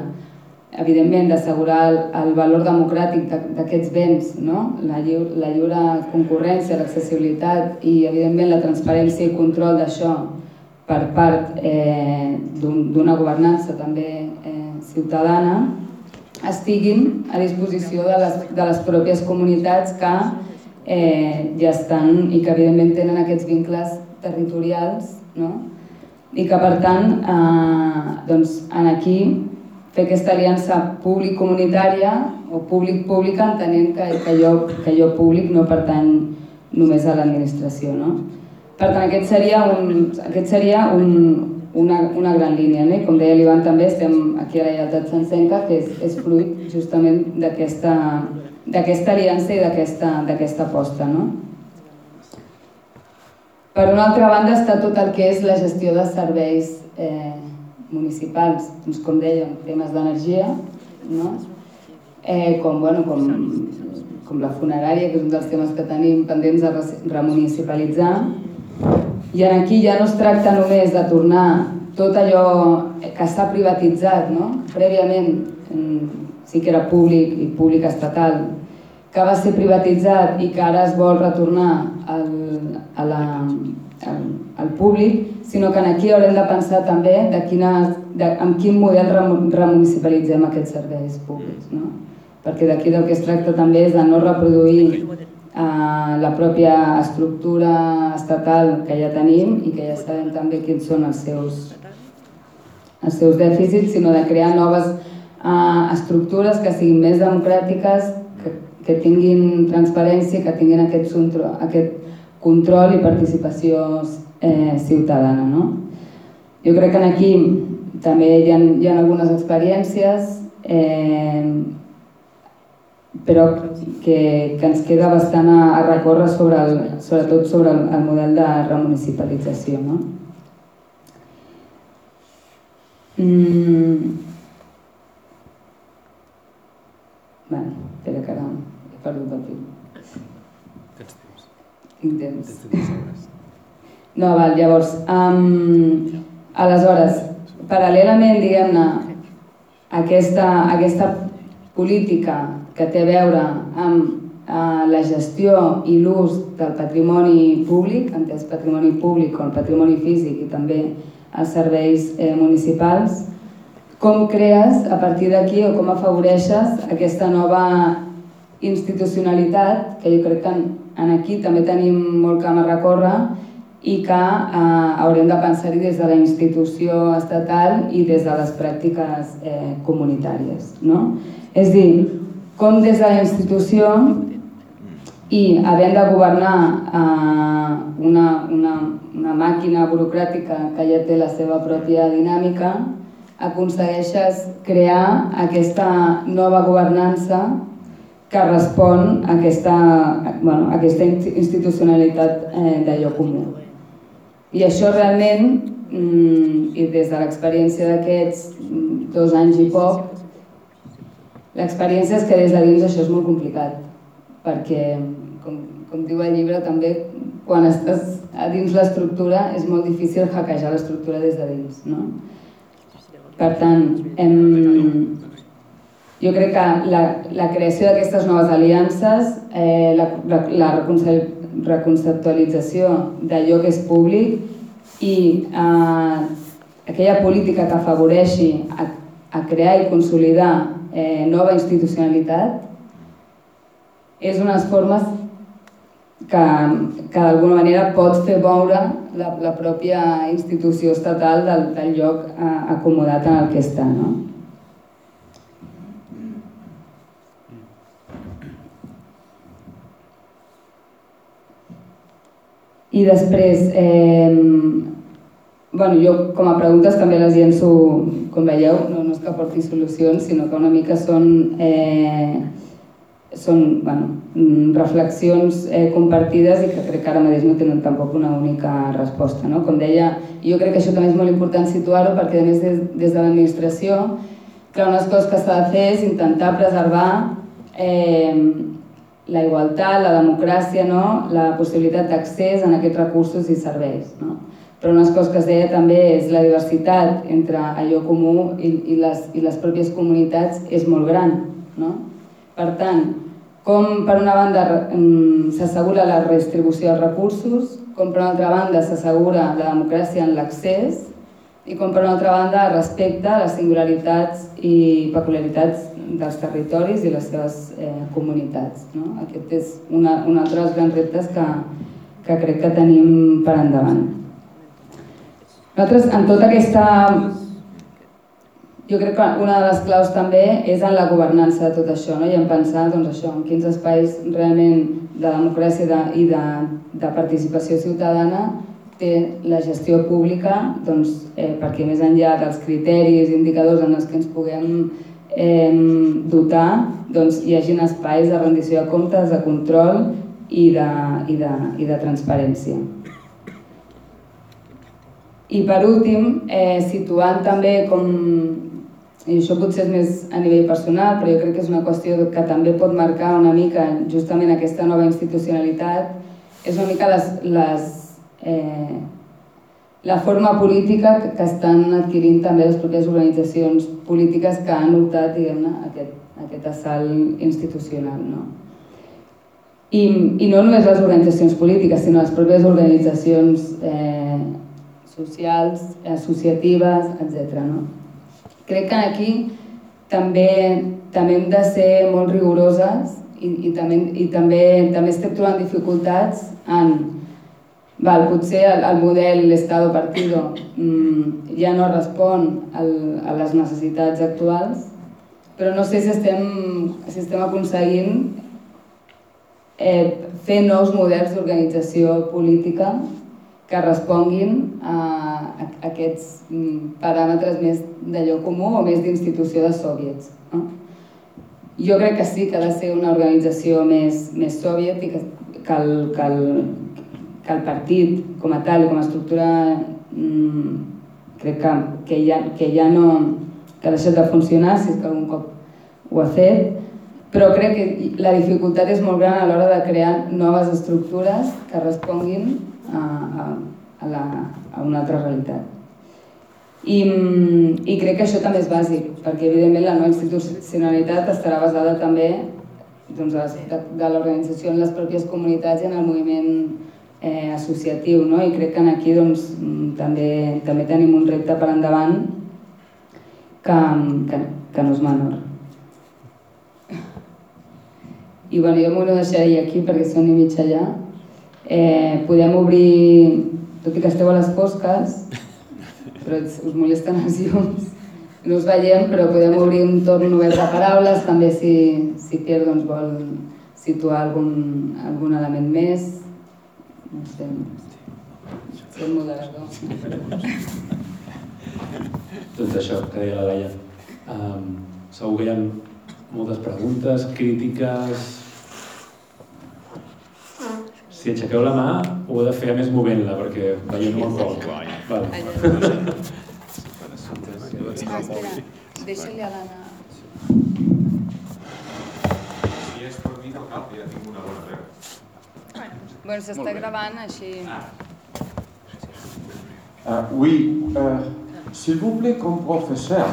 evidentment d'assegurar el, el valor democràtic d'aquests béns, no? la, lliure, la lliure concurrència, l'accessibilitat i evidentment la transparència i control d'això per part eh, d'una un, governança també eh, ciutadana, estiguin a disposició de les, de les pròpies comunitats que eh, ja estan i que evidentment tenen aquests vincles territorials no? i que per tant eh, doncs, en aquí fer aquesta aliança públic-comunitària o públic-pública entenent que, que, allò, que allò públic no pertany només a l'administració. No? Per tant, aquest seria, un, aquest seria un, una, una gran línia. No? com deia l'Ivan també, estem aquí a la lleialtat sencenca, que és, és fruit justament d'aquesta aliança i d'aquesta aposta. No? Per una altra banda està tot el que és la gestió de serveis eh, municipals, doncs, com dèiem, temes d'energia, no? eh, com, bueno, com, com la funerària, que és un dels temes que tenim pendents de remunicipalitzar. I aquí ja no es tracta només de tornar tot allò que s'ha privatitzat no? prèviament, sí que era públic i públic estatal, que va ser privatitzat i que ara es vol retornar al, a la, al, al públic, sinó que aquí haurem de pensar també de quina, de, amb quin model remunicipalitzem aquests serveis públics. No? Perquè d'aquí del que es tracta també és de no reproduir la pròpia estructura estatal que ja tenim i que ja sabem també quins són els seus, els seus dèficits, sinó de crear noves eh, estructures que siguin més democràtiques, que que tinguin transparència, que tinguin aquest, aquest control i participació eh, ciutadana. No? Jo crec que aquí també hi ha, hi ha algunes experiències, eh, però que, que ens queda bastant a, a recórrer sobre el, sobretot sobre el, el model de remunicipalització. No? Mm. Bueno, espera que ara he perdut el fil. Tens temps. Tinc temps. temps no, val, llavors, um, aleshores, paral·lelament, diguem-ne, aquesta, aquesta política que té a veure amb uh, la gestió i l'ús del patrimoni públic, entès patrimoni públic com el patrimoni físic i també els serveis eh, municipals, com crees a partir d'aquí o com afavoreixes aquesta nova institucionalitat, que jo crec que en, en aquí també tenim molt camp a recórrer, i que eh, haurem de pensar-hi des de la institució estatal i des de les pràctiques eh, comunitàries. No? És dir, com des de la institució i havent de governar eh, una, una, una màquina burocràtica que ja té la seva pròpia dinàmica, aconsegueixes crear aquesta nova governança que respon a aquesta, bueno, a aquesta institucionalitat eh, d'allò comú. I això realment, mm, i des de l'experiència d'aquests mm, dos anys i poc, l'experiència és que des de dins això és molt complicat, perquè, com, com diu el llibre, també quan estàs a dins l'estructura és molt difícil hackejar l'estructura des de dins. No? Per tant, hem, jo crec que la, la creació d'aquestes noves aliances, eh, la, la, reconceptualització d'allò que és públic i eh, aquella política que afavoreixi a, a crear i consolidar eh, nova institucionalitat és unes formes que, que d'alguna manera pot fer moure la, la pròpia institució estatal del, del lloc eh, acomodat en el que està. No? I després, eh, bueno, jo com a preguntes també les llenço, com veieu, no, no és que porti solucions, sinó que una mica són, eh, són bueno, reflexions eh, compartides i que crec que ara mateix no tenen tampoc una única resposta. No? Com deia, jo crec que això també és molt important situar-ho perquè a més des, des de l'administració, clar, unes coses que s'ha de fer és intentar preservar eh, la igualtat, la democràcia, no? la possibilitat d'accés a aquests recursos i serveis. No? Però unes coses que es deia també és la diversitat entre allò comú i, i, les, i les pròpies comunitats és molt gran. No? Per tant, com per una banda mm, s'assegura la redistribució dels recursos, com per una altra banda s'assegura la democràcia en l'accés i com per una altra banda respecte a les singularitats i peculiaritats dels territoris i les seves eh, comunitats. No? Aquest és una, un altre dels grans reptes que, que crec que tenim per endavant. Nosaltres, en tota aquesta... Jo crec que una de les claus també és en la governança de tot això no? i en pensar doncs, això, en quins espais realment de democràcia de, i de, de participació ciutadana té la gestió pública doncs, eh, perquè més enllà dels criteris i indicadors en els que ens puguem eh, dotar doncs, hi hagin espais de rendició de comptes, de control i de, i de, i de transparència. I per últim, eh, situant també com, i això potser és més a nivell personal, però jo crec que és una qüestió que també pot marcar una mica justament aquesta nova institucionalitat, és una mica les, les eh, la forma política que, estan adquirint també les pròpies organitzacions polítiques que han optat diguem-ne aquest, aquest assalt institucional. No? I, I no només les organitzacions polítiques, sinó les pròpies organitzacions eh, socials, associatives, etc. No? Crec que aquí també, també hem de ser molt rigoroses i, i, també, i també, també estem trobant dificultats en Val, potser el, el model Estado Partido mm, ja no respon al, a les necessitats actuals, però no sé si estem, si estem aconseguint eh, fer nous models d'organització política que responguin a, aquests mm, paràmetres més d'allò comú o més d'institució de soviets. No? Jo crec que sí que ha de ser una organització més, més soviet i que, que, el, que, el, que el partit com a tal com a estructura mmm, crec que, que, ja, que ja no que ha deixat de funcionar, si és que algun cop ho ha fet, però crec que la dificultat és molt gran a l'hora de crear noves estructures que responguin a, a, a, la, a una altra realitat. I, I crec que això també és bàsic, perquè evidentment la nova institucionalitat estarà basada també doncs, de, de l'organització en les pròpies comunitats i en el moviment eh, associatiu, no? i crec que aquí doncs, també, també tenim un repte per endavant que, que, que no és menor. I bueno, jo m'ho deixaré aquí perquè són i mig allà. Eh, podem obrir, tot i que esteu a les fosques, però us molesten els llums, no us veiem, però podem obrir un torn obert de paraules, també si, si Pierre doncs, vol situar algun, algun element més. No sé, ser moderador. Tot això que deia la Laia. Um, segur que hi ha moltes preguntes, crítiques... Si aixequeu la mà, ho he de fer més movent-la, perquè veient molt poc. Vale. Ah, espera, deixa-li a l'Anna. Si és per mi, no cal, ja tinc una bona veu. Bueno, s'està gravant així. Uh, oui, euh, s'il vous plaît, comme professeur.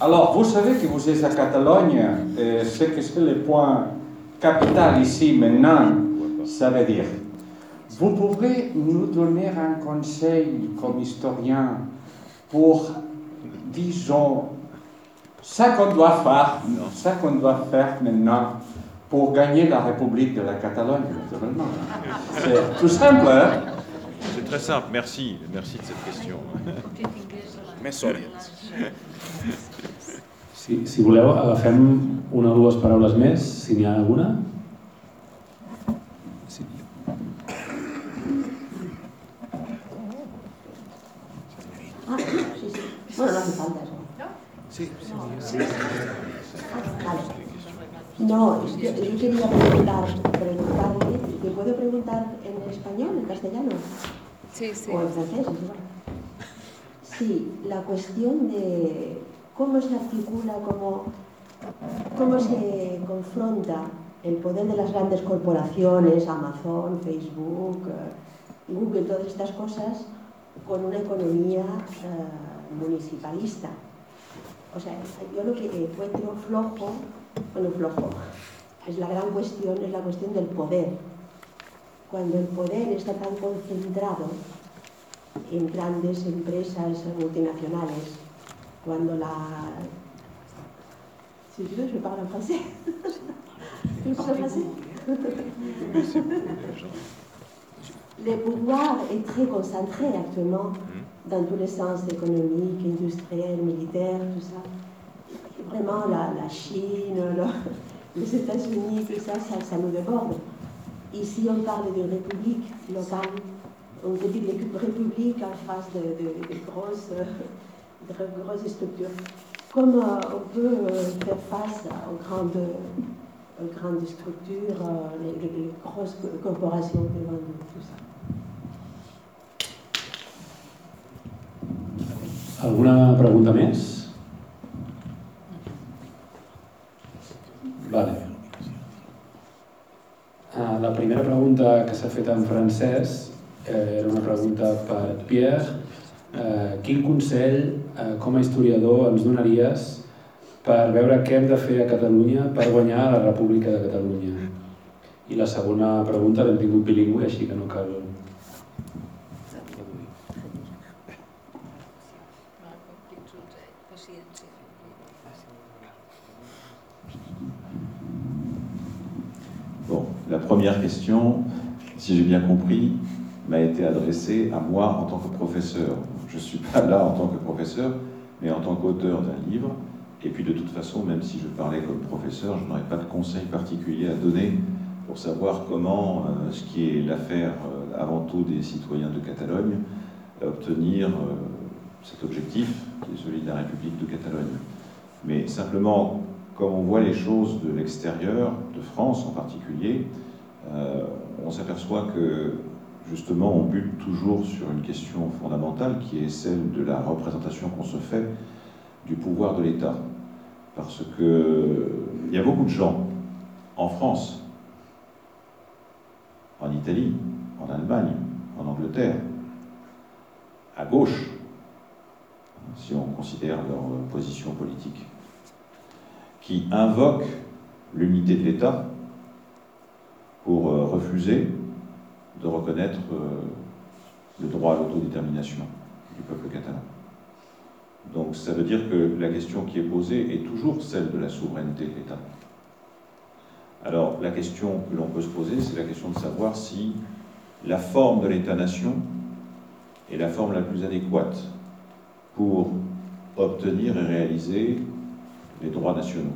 Alors, vous savez que vous êtes à Catalogne, et ce que c'est le point capital ici maintenant, ça veut dire, vous pourrez nous donner un conseil comme historien pour, disons, ça qu'on doit faire, ça qu'on doit faire maintenant pour gagner la République de la Catalogne, naturellement. C'est tout simple, hein? C'est très simple, merci. Merci de cette question. Més soviets. Si, si voleu, agafem una o dues paraules més, si n'hi ha alguna. Ah, sí, sí. Bueno, no hace falta eso. Sí, sí. Vale. No, yo, yo quería preguntar, preguntarle, ¿te puedo preguntar en español, en castellano? Sí, sí. O en francés, es igual. Sí, la cuestión de cómo se articula, cómo, cómo se confronta el poder de las grandes corporaciones, Amazon, Facebook, eh, Google, todas estas cosas, con una economía eh, municipalista. O sea, yo lo que encuentro flojo, bueno, flojo, es la gran cuestión, es la cuestión del poder. Cuando el poder está tan concentrado en grandes empresas multinacionales, cuando la... Si tu veux, je parle en français. Tu parles français Le pouvoir est très concentré actuellement dans tous les sens économiques, industriels, militaires, tout ça. Vraiment, la, la Chine, le- les États-Unis, tout ça, ça, nous déborde. Ici, on parle d'une république locale, une petite ré- république en face de, de- de grosses, euh, de grosses structures. Comment on peut euh, faire face aux grandes, grandes structures, euh, les, grosses corporations devant tout ça Alguna pregunta més? Vale. Ah, La primera pregunta que s'ha fet en francès eh, era una pregunta per Pierre. Eh, quin consell, eh, com a historiador, ens donaries per veure què hem de fer a Catalunya per guanyar la República de Catalunya? I la segona pregunta l'hem tingut bilingüe, així que no cal première question, si j'ai bien compris, m'a été adressée à moi en tant que professeur. Je ne suis pas là en tant que professeur, mais en tant qu'auteur d'un livre. Et puis de toute façon, même si je parlais comme professeur, je n'aurais pas de conseil particulier à donner pour savoir comment ce qui est l'affaire avant tout des citoyens de Catalogne, obtenir cet objectif qui est celui de la République de Catalogne. Mais simplement, comme on voit les choses de l'extérieur, de France en particulier, on s'aperçoit que justement, on bute toujours sur une question fondamentale qui est celle de la représentation qu'on se fait du pouvoir de l'État. Parce qu'il y a beaucoup de gens en France, en Italie, en Allemagne, en Angleterre, à gauche, si on considère leur position politique, qui invoquent l'unité de l'État pour euh, refuser de reconnaître euh, le droit à l'autodétermination du peuple catalan. Donc ça veut dire que la question qui est posée est toujours celle de la souveraineté de l'État. Alors la question que l'on peut se poser, c'est la question de savoir si la forme de l'État-nation est la forme la plus adéquate pour obtenir et réaliser les droits nationaux,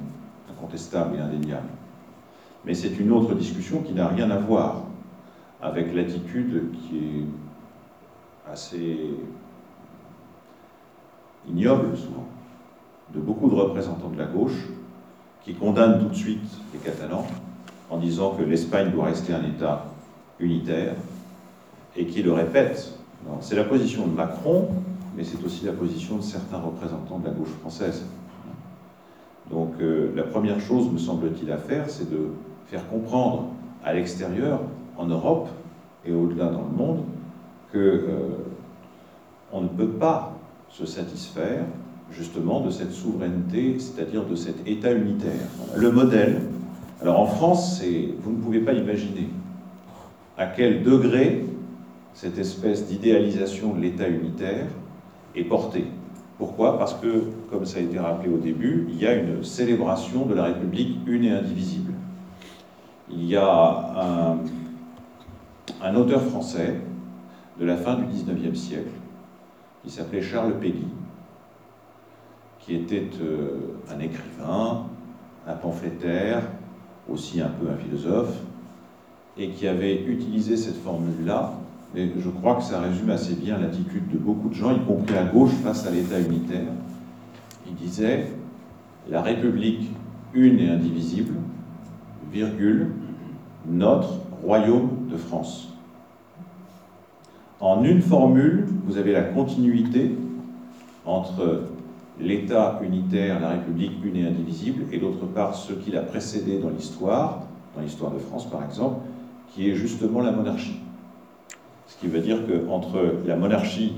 incontestables et indéniables. Mais c'est une autre discussion qui n'a rien à voir avec l'attitude qui est assez ignoble souvent de beaucoup de représentants de la gauche qui condamnent tout de suite les Catalans en disant que l'Espagne doit rester un État unitaire et qui le répètent. C'est la position de Macron, mais c'est aussi la position de certains représentants de la gauche française. Donc euh, la première chose, me semble-t-il, à faire, c'est de faire comprendre à l'extérieur en Europe et au-delà dans le monde que euh, on ne peut pas se satisfaire justement de cette souveraineté, c'est-à-dire de cet État unitaire. Le modèle, alors en France, vous ne pouvez pas imaginer à quel degré cette espèce d'idéalisation de l'État unitaire est portée. Pourquoi? Parce que, comme ça a été rappelé au début, il y a une célébration de la République une et indivisible. Il y a un, auteur français de la fin du XIXe siècle, qui s'appelait Charles Péguy, qui était euh, un écrivain, un pamphlétaire, aussi un peu un philosophe, et qui avait utilisé cette formule-là, et je crois que ça résume assez bien l'attitude de beaucoup de gens, y compris à gauche, face à l'État unitaire. Il disait La République une et indivisible, virgule, notre royaume de France. En une formule, vous avez la continuité entre l'État unitaire, la République une et indivisible, et d'autre part ce qui l'a précédé dans l'histoire, dans l'histoire de France par exemple, qui est justement la monarchie. Ce qui veut dire qu'entre la monarchie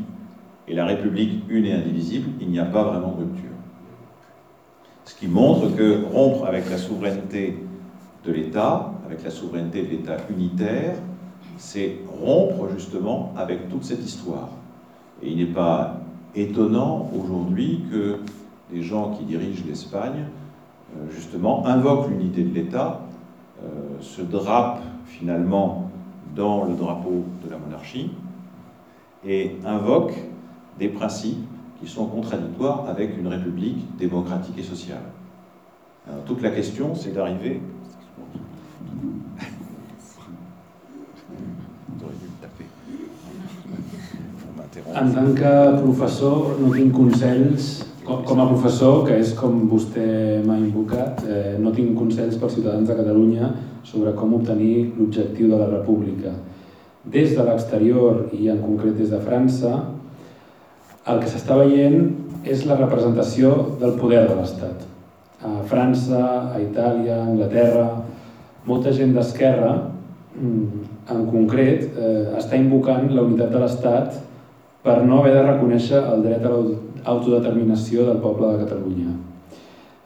et la République une et indivisible, il n'y a pas vraiment de rupture. Ce qui montre que rompre avec la souveraineté de l'État, avec la souveraineté de l'État unitaire, c'est rompre justement avec toute cette histoire. Et il n'est pas étonnant aujourd'hui que des gens qui dirigent l'Espagne, euh, justement, invoquent l'unité de l'État, euh, se drapent finalement dans le drapeau de la monarchie et invoquent des principes qui sont contradictoires avec une république démocratique et sociale. toute la question, c'est d'arriver En tant que professor no tinc consells, com a professor, que és com vostè m'ha invocat, eh, no tinc consells pels ciutadans de Catalunya sobre com obtenir l'objectiu de la república. Des de l'exterior i en concret des de França, el que s'està veient és la representació del poder de l'Estat. A França, a Itàlia, a Anglaterra, molta gent d'esquerra, mm, en concret, eh, està invocant la unitat de l'Estat per no haver de reconèixer el dret a l'autodeterminació del poble de Catalunya.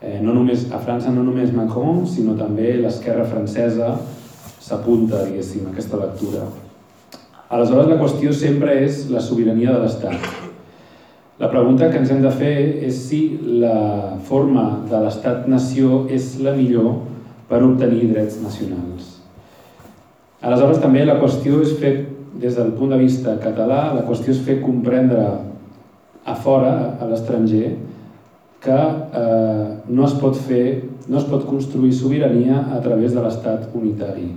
Eh, no només, a França no només Macron, sinó també l'esquerra francesa s'apunta, diguéssim, a aquesta lectura. Aleshores, la qüestió sempre és la sobirania de l'Estat. La pregunta que ens hem de fer és si la forma de l'Estat-nació és la millor per obtenir drets nacionals. Aleshores, també la qüestió és fer des del punt de vista català, la qüestió és fer comprendre a fora, a l'estranger, que eh, no es pot fer, no es pot construir sobirania a través de l'estat unitari.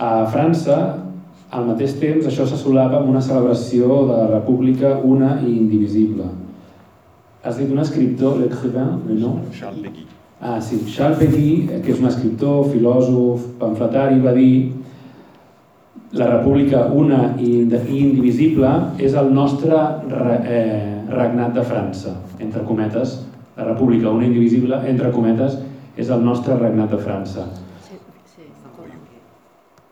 A França, al mateix temps, això s'assolava amb una celebració de la república una i indivisible. Has dit un escriptor, l'écrivain, nom? Charles Péguy. Ah, sí, Charles Péguy, que és un escriptor, filòsof, pamfletari, va dir la república una i indivisible és el nostre eh, regnat de França, entre cometes. La república una i indivisible, entre cometes, és el nostre regnat de França.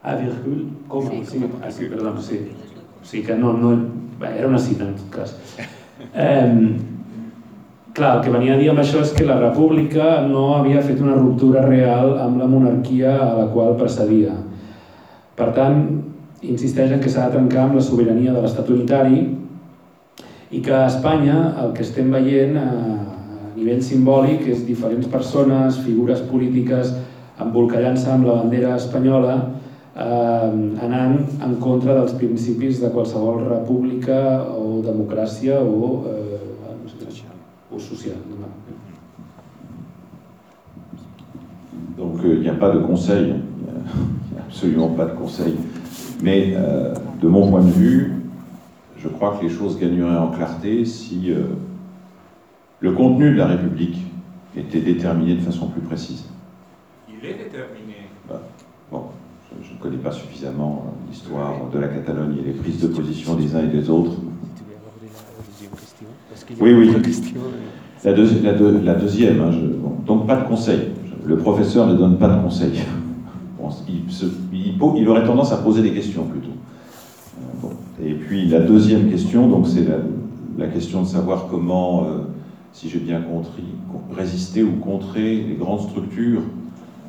Ah, virgul? Com? Sí, sí, ah, sí, perdó, sí. Sí, que no, no... Era una cita, en tot cas. Eh, clar, el que venia a dir amb això és que la república no havia fet una ruptura real amb la monarquia a la qual precedia. Per tant, insisteix en que s'ha de trencar amb la sobirania de l'estat unitari i que a Espanya el que estem veient a nivell simbòlic és diferents persones, figures polítiques embolcallant-se amb la bandera espanyola eh, anant en contra dels principis de qualsevol república o democràcia o, eh, Donc euh, il n'y a pas de conseil, il n'y a absolument pas de conseil. Mais euh, de mon point de vue, je crois que les choses gagneraient en clarté si euh, le contenu de la République était déterminé de façon plus précise. Il est déterminé. Bah, bon, je ne connais pas suffisamment l'histoire de la Catalogne et les prises de position des uns et des autres. Oui, oui. La, deuxi la, deux, la deuxième, hein, je, bon, donc pas de conseil. Le professeur ne donne pas de conseil. Bon, il, se, il, il, aurait tendance à poser des questions plutôt. Euh, bon. Et puis la deuxième question, donc c'est la, la, question de savoir comment, euh, si j'ai bien compris, résister ou contrer les grandes structures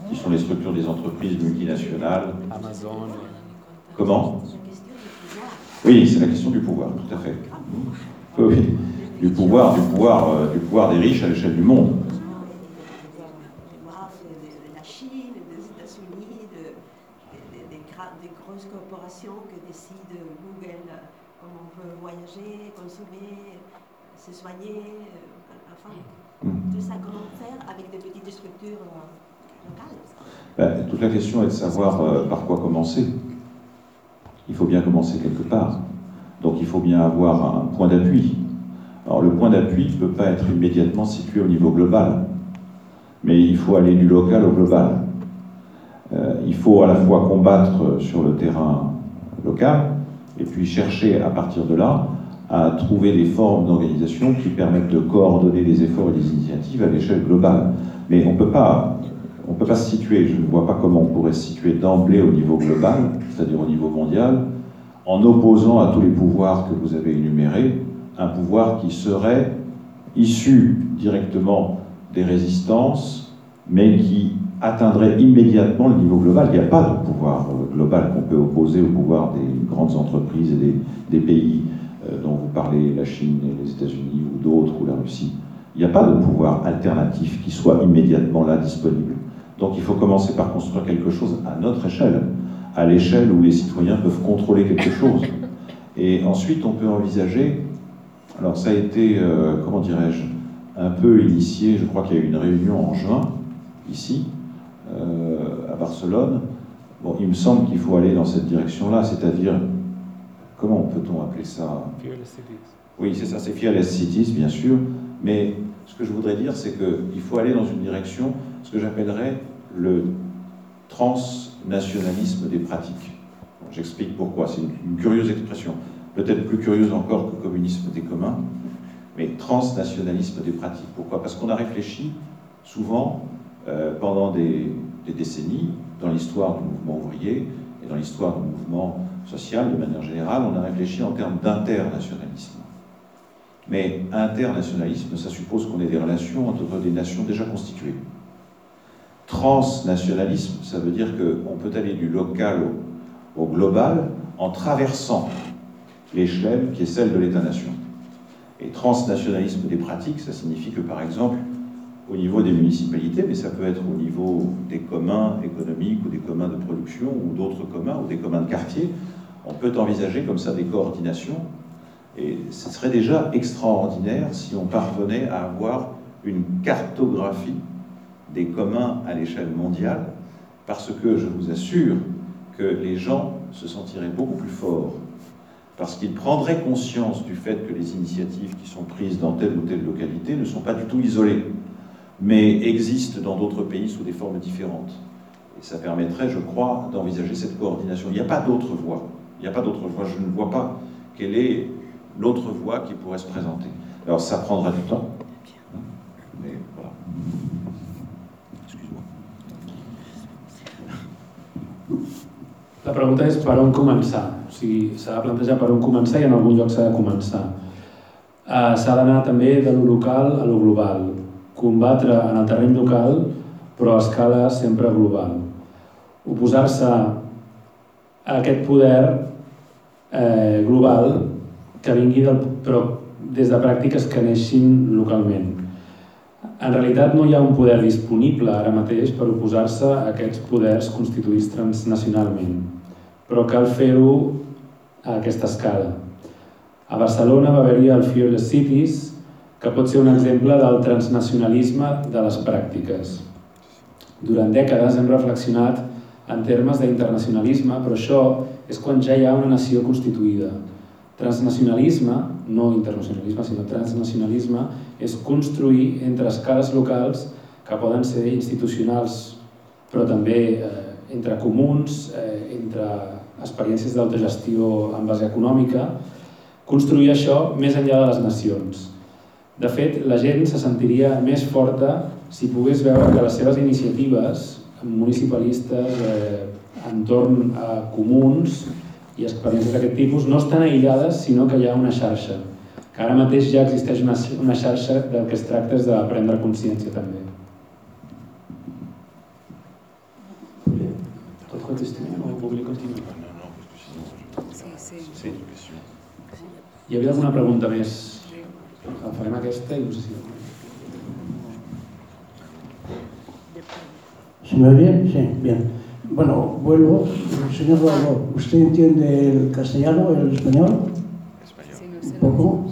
qui sont les structures des entreprises multinationales. Amazon. Comment? Oui, c'est la question du pouvoir, tout à fait. Oui, du pouvoir, du pouvoir, euh, du pouvoir des riches à l'échelle du monde. de la Chine, des États-Unis, de, de, de, des grosses corporations que décident Google comment on peut voyager, consommer, se soigner, enfin, tout ça, comment faire avec des petites structures locales ben, Toute la question est de savoir euh, par quoi commencer. Il faut bien commencer quelque part. Donc il faut bien avoir un point d'appui. Alors le point d'appui ne peut pas être immédiatement situé au niveau global, mais il faut aller du local au global. Euh, il faut à la fois combattre sur le terrain local et puis chercher à partir de là à trouver des formes d'organisation qui permettent de coordonner les efforts et les initiatives à l'échelle globale. Mais on ne peut pas peut pas se situer, je ne vois pas comment on pourrait se situer d'emblée au niveau global, c'est-à-dire au niveau mondial, en opposant à tous les pouvoirs que vous avez énumérés, un pouvoir qui serait issu directement des résistances, mais qui atteindrait immédiatement le niveau global. Il n'y a pas de pouvoir global qu'on peut opposer au pouvoir des grandes entreprises et des, des pays euh, dont vous parlez, la Chine et les États-Unis ou d'autres, ou la Russie. Il n'y a pas de pouvoir alternatif qui soit immédiatement là disponible. Donc il faut commencer par construire quelque chose à notre échelle, à l'échelle où les citoyens peuvent contrôler quelque chose. Et ensuite, on peut envisager, alors ça a été, euh, comment dirais-je, un peu initié, je crois qu'il y a eu une réunion en juin, ici, euh, à Barcelone. Bon, il me semble qu'il faut aller dans cette direction-là, c'est-à-dire, comment peut-on appeler ça? Oui, c'est ça, c'est Fearless Cities, bien sûr, mais ce que je voudrais dire, c'est qu'il faut aller dans une direction, ce que j'appellerais le transnationalisme des pratiques. J'explique pourquoi. C'est une, une, curieuse expression, peut-être plus curieuse encore que communisme des communs, mais transnationalisme des pratiques. Pourquoi? Parce qu'on a réfléchi souvent euh, pendant des, décennies dans l'histoire du mouvement ouvrier et dans l'histoire du mouvement social de manière générale, on a réfléchi en termes d'internationalisme. Mais internationalisme, ça suppose qu'on ait des relations entre des nations déjà constituées. Transnationalisme, ça veut dire qu'on peut aller du local au global en traversant l'échelle qui est celle de l'État-nation. Et transnationalisme des pratiques, ça signifie que par exemple, au niveau des municipalités, mais ça peut être au niveau des communs économiques ou des communs de production ou d'autres communs ou des communs de quartier, on peut envisager comme ça des coordinations. Et ce serait déjà extraordinaire si on parvenait à avoir une cartographie des communs à l'échelle mondiale, parce que je vous assure que les gens se sentiraient beaucoup plus forts parce qu'ils prendraient conscience du fait que les initiatives qui sont prises dans telle ou telle localité ne sont pas du tout isolées, mais existent dans d'autres pays sous des formes différentes. Et ça permettrait, je crois, d'envisager cette coordination. Il n'y a pas d'autre voie. Il n'y a pas d'autre voie. Je ne vois pas quelle est l'autre voie qui pourrait se présenter. Alors ça prendra du temps. Mais voilà. Excuse-moi. La pregunta és per on començar? Sigui, s'ha de plantejar per on començar i en algun lloc s'ha de començar. Uh, s'ha d'anar també de lo local a lo global. Combatre en el terreny local, però a escala sempre global. Oposar-se a aquest poder eh, global que vingui del, però des de pràctiques que neixin localment. En realitat no hi ha un poder disponible ara mateix per oposar-se a aquests poders constituïts transnacionalment, però cal fer-ho a aquesta escala. A Barcelona va haver-hi el Fearless Cities, que pot ser un exemple del transnacionalisme de les pràctiques. Durant dècades hem reflexionat en termes d'internacionalisme, però això és quan ja hi ha una nació constituïda. Transnacionalisme, no internacionalisme, sinó transnacionalisme, és construir entre escales locals que poden ser institucionals, però també eh, entre comuns, eh, entre experiències d'autogestió en base econòmica, construir això més enllà de les nacions. De fet, la gent se sentiria més forta si pogués veure que les seves iniciatives municipalistes eh, entorn a comuns i experiències d'aquest tipus no estan aïllades, sinó que hi ha una xarxa, que ara mateix ja existeix una, una xarxa del que es tracta és de prendre consciència també. Pot contestar Hi havia alguna pregunta més? La farem aquesta i no sé si... ¿Se me oye? Sí, bien. Bueno, vuelvo. Señor Rodolfo, ¿usted entiende el castellano, el español? Sé. ¿Un poco?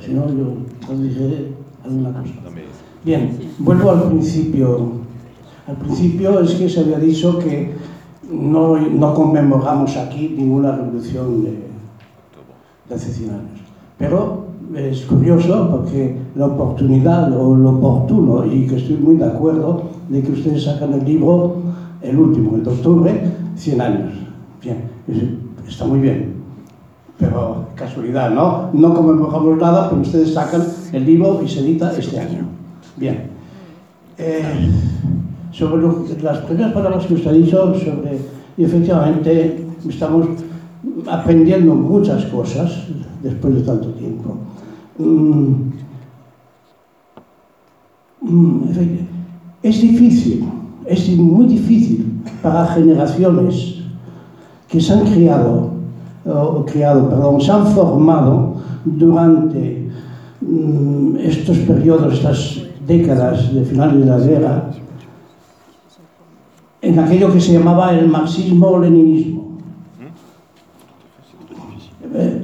Si no, yo traduciré alguna cosa. Bien, vuelvo al principio. Al principio es que se había dicho que no, no conmemoramos aquí ninguna revolución de, de hace 100 años. Pero es curioso porque la oportunidad o lo oportuno, y que estoy muy de acuerdo, de que ustedes sacan el libro, el último, el de octubre, 100 años. Bien, es- está muy bien. Pero casualidad, ¿no? No conmemoramos nada, pero ustedes sacan el libro y se edita este año. Bien. Eh, sobre lo- las primeras palabras que usted ha dicho, sobre, y efectivamente estamos aprendiendo muchas cosas después de tanto tiempo. Mm, mm, es difícil, es muy difícil para generaciones que se han criado, o criado, perdón, se han formado durante mm, estos periodos, estas décadas de final de la guerra, en aquello que se llamaba el marxismo-leninismo. Eh,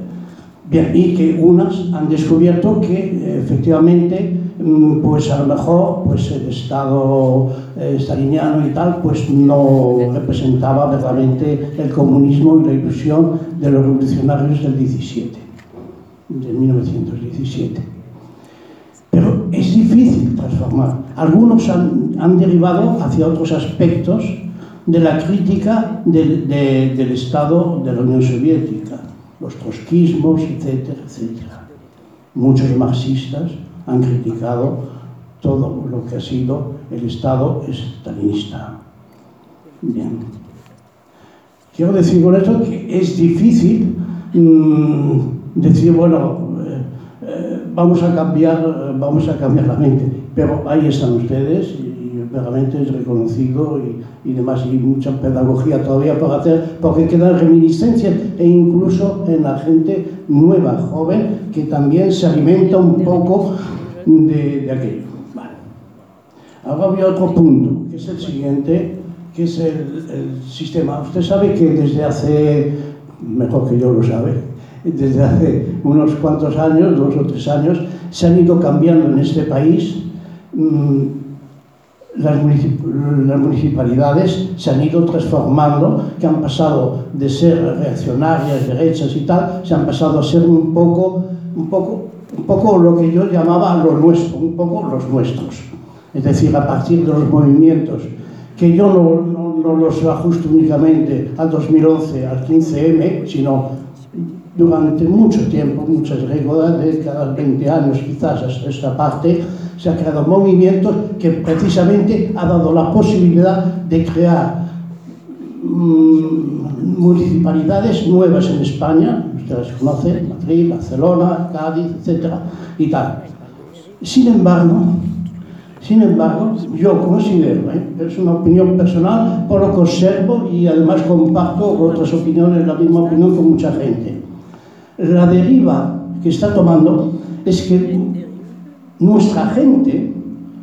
Y que unas han descubierto que eh, efectivamente, mm, pues a lo mejor, pues el Estado eh, staliniano y tal, pues no representaba verdaderamente el comunismo y la ilusión de los revolucionarios del 17, de 1917. Pero es difícil transformar. Algunos han, han derivado hacia otros aspectos de la crítica del, de- del Estado de la Unión Soviética, los trotskismos, etcétera, etcétera. Muchos marxistas han criticado todo lo que ha sido el Estado estalinista. Bien. Quiero decir con esto que es difícil mm, decir, bueno, eh, eh, vamos a cambiar, eh, vamos a cambiar la mente, pero ahí están ustedes verdaderamente es reconocido y, y demás, y mucha pedagogía todavía por hacer, porque quedan reminiscencias e incluso en la gente nueva, joven, que también se alimenta un poco de, de aquello. Vale. Ahora había otro punto, que es el siguiente, que es el, el sistema. Usted sabe que desde hace, mejor que yo lo sabe, desde hace unos cuantos años, dos o tres años, se han ido cambiando en este país mm, las, las, municipalidades se han ido transformando, que han pasado de ser reaccionarias, derechas y tal, se han pasado a ser un poco, un poco, un poco lo que yo llamaba lo nuestro, un poco los nuestros. Es decir, a partir de los movimientos, que yo no, no, no los ajusto únicamente al 2011, al 15M, sino durante mucho tiempo, muchas décadas, 20 años quizás esta parte, se ha creado movimientos que precisamente ha dado la posibilidad de crear mmm, municipalidades nuevas en España, ustedes conocen, Madrid, Barcelona, Cádiz, etc. y tal. Sin embargo, sin embargo, yo considero, ¿eh? es una opinión personal, por lo que observo y además comparto otras opiniones, la misma opinión con mucha gente. La deriva que está tomando es que nuestra gente,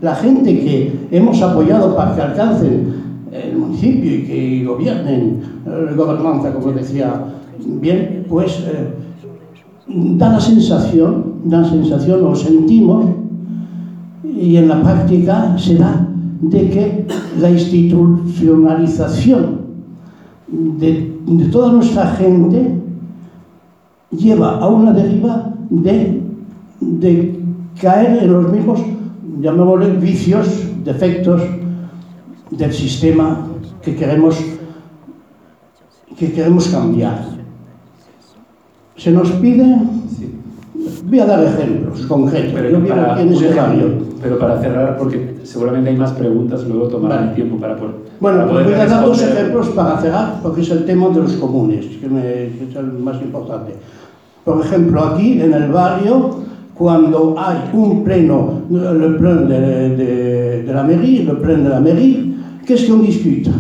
la gente que hemos apoyado para que alcancen el municipio y que gobiernen la gobernanza, como decía. Bien, pues eh, da la sensación, da la sensación, lo sentimos, y en la práctica se da de que la institucionalización de, toda nuestra gente lleva a una deriva de, de caer en los mismos, llamémosle, vicios, defectos del sistema que queremos, que queremos cambiar. Se nos pide, voy a dar ejemplos concretos, pero, yo vivo para, barrio. Pero para cerrar, porque seguramente hay más preguntas, luego tomarán Vale. tiempo para, por, Bueno, para pues poder voy a dar dos ejemplos para cerrar, porque es el tema de los comunes, que, me- que es el más importante. Por ejemplo, aquí en el barrio, cuando hay un pleno, le pleno de, de- de la mairie, le pleno de la mairie, qu'est-ce qu'on discute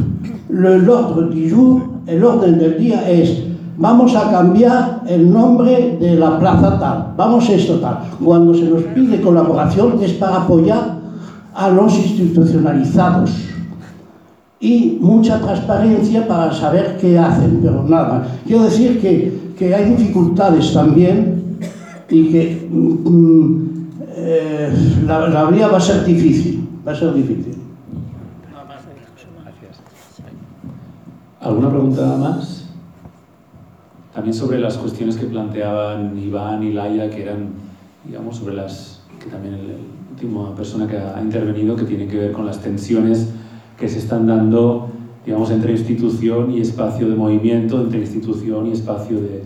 L'ordre du jour, el orden del día es, vamos a cambiar el nombre de la plaza tal, vamos a esto tal. Cuando se nos pide colaboración es para apoyar a los institucionalizados y mucha transparencia para saber qué hacen, pero nada. Quiero decir que, que hay dificultades también y que mm, eh, la, la vía va a ser difícil, va a ser difícil. ¿Alguna pregunta más? También sobre las cuestiones que planteaban Iván y Laia, que eran, digamos, sobre las que también el última persona que ha intervenido, que tienen que ver con las tensiones que se están dando, digamos, entre institución y espacio de movimiento, entre institución y espacio de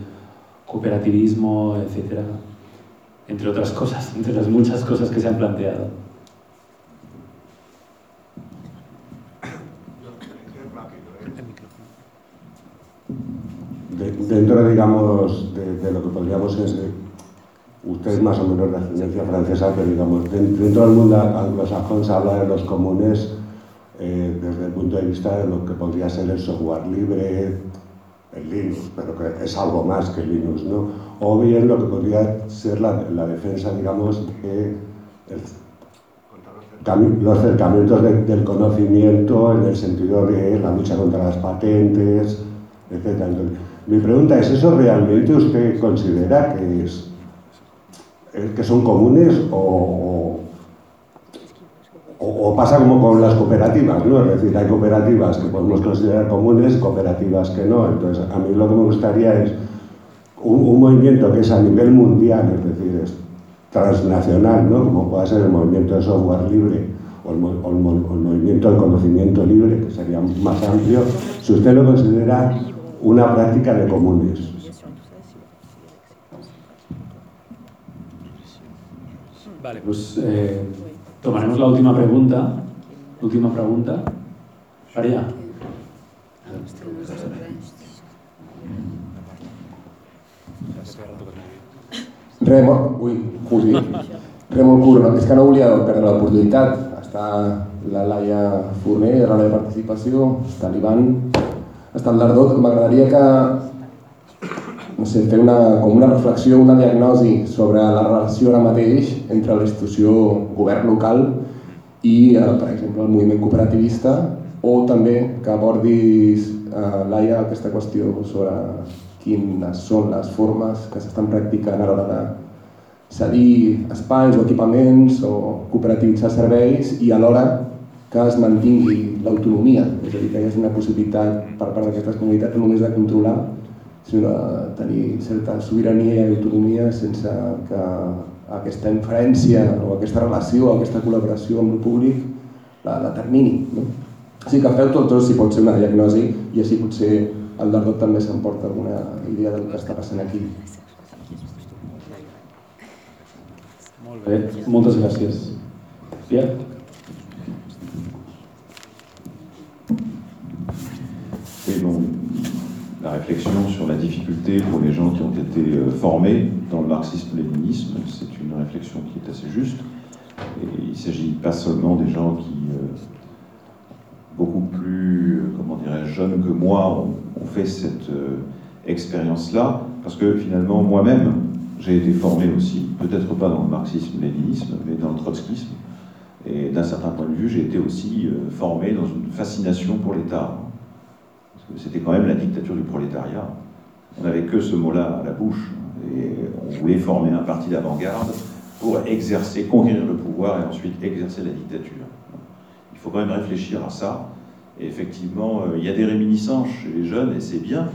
cooperativismo, etcétera, entre otras cosas, entre las muchas cosas que se han planteado. De- dentro, digamos, de, lo que podríamos es, eh, usted más o menos de ascendencia francesa, pero digamos, den- dentro del mundo anglosajón se habla de los comunes eh, desde el punto de vista de lo que podría ser el software libre, el Linux, pero que es algo más que Linux, ¿no? O bien lo que podría ser la, la defensa, digamos, de el los acercamientos de- del conocimiento en el sentido de la lucha contra las patentes, etc. Entonces, mi pregunta es, ¿eso realmente usted considera que, es, eh, que son comunes o, o- o pasa como con las cooperativas? ¿no? Es decir, hay cooperativas que podemos considerar comunes cooperativas que no. Entonces, a mí lo que me gustaría es un, un movimiento que es a nivel mundial, es decir, es transnacional, ¿no? como pueda ser el movimiento de software libre o el, mo- o el mo- o el movimiento del conocimiento libre, que sería más amplio, si usted lo considera una práctica de comunes. Vale, pues eh, tomaremos la última pregunta. Última pregunta. María. Re, molt, ui, Juli, re molt curt, és que no volia perdre l'oportunitat. Està la Laia Forner, de la meva participació, està l'Ivan, està el Lardó, m'agradaria que no sé, fer una, com una reflexió, una diagnosi sobre la relació ara mateix entre la institució govern local i, eh, per exemple, el moviment cooperativista o també que abordis, eh, Laia, aquesta qüestió sobre quines són les formes que s'estan practicant a l'hora de cedir espais o equipaments o cooperativitzar serveis i alhora que es mantingui l'autonomia, és a dir, que hi hagi una possibilitat per part d'aquestes comunitats no només de controlar, sinó de tenir certa sobirania i autonomia sense que aquesta inferència o aquesta relació, aquesta col·laboració amb el públic la determini. No? Així que feu tots dos si pot ser una diagnosi i així potser el Dardot també s'emporta alguna idea del que està passant aquí. Molt bé, moltes gràcies. Pierre? Oui, bon, la réflexion sur la difficulté pour les gens qui ont été euh, formés dans le marxisme-léninisme, c'est une réflexion qui est assez juste. Et il ne s'agit pas seulement des gens qui, euh, beaucoup plus, euh, comment dirais jeunes que moi, ont, fait cette expérience-là, parce que finalement, moi-même, j'ai été formé aussi, peut-être pas dans le marxisme-léninisme, mais dans le trotskisme. Et d'un certain point de vue, j'ai été aussi formé dans une fascination pour l'État c'était quand même la dictature du prolétariat. On n'avait que ce mot-là à la bouche, et on voulait former un parti d'avant-garde pour exercer, conquérir le pouvoir et ensuite exercer la dictature. Il faut quand même réfléchir à ça. Et effectivement, euh, il y a des réminiscences chez les jeunes, et c'est bien,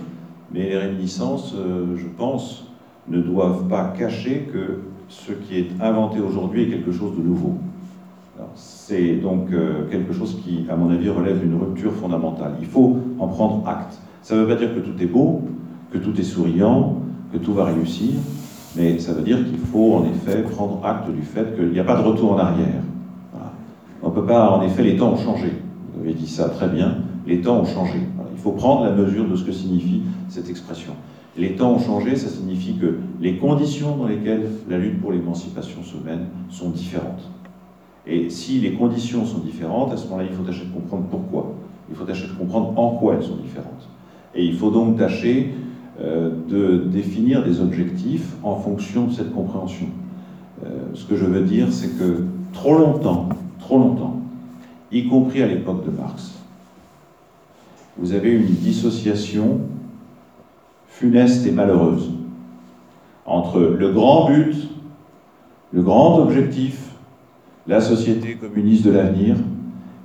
mais les réminiscences, euh, je pense, ne doivent pas cacher que ce qui est inventé aujourd'hui est quelque chose de nouveau. C'est donc euh, quelque chose qui, à mon avis, relève d'une rupture fondamentale. Il faut en prendre acte. Ça ne veut pas dire que tout est beau, que tout est souriant, que tout va réussir, mais ça veut dire qu'il faut en effet prendre acte du fait qu'il n'y a pas de retour en arrière. On ne peut pas, en effet, les temps ont changé. Vous avez dit ça très bien, les temps ont changé. Il faut prendre la mesure de ce que signifie cette expression. Les temps ont changé, ça signifie que les conditions dans lesquelles la lutte pour l'émancipation se mène sont différentes. Et si les conditions sont différentes, à ce moment-là, il faut tâcher de comprendre pourquoi. Il faut tâcher de comprendre en quoi elles sont différentes. Et il faut donc tâcher euh, de définir des objectifs en fonction de cette compréhension. Euh, ce que je veux dire, c'est que trop longtemps, trop longtemps, y compris à l'époque de Marx, vous avez une dissociation funeste et malheureuse entre le grand but, le grand objectif la société communiste de l'avenir,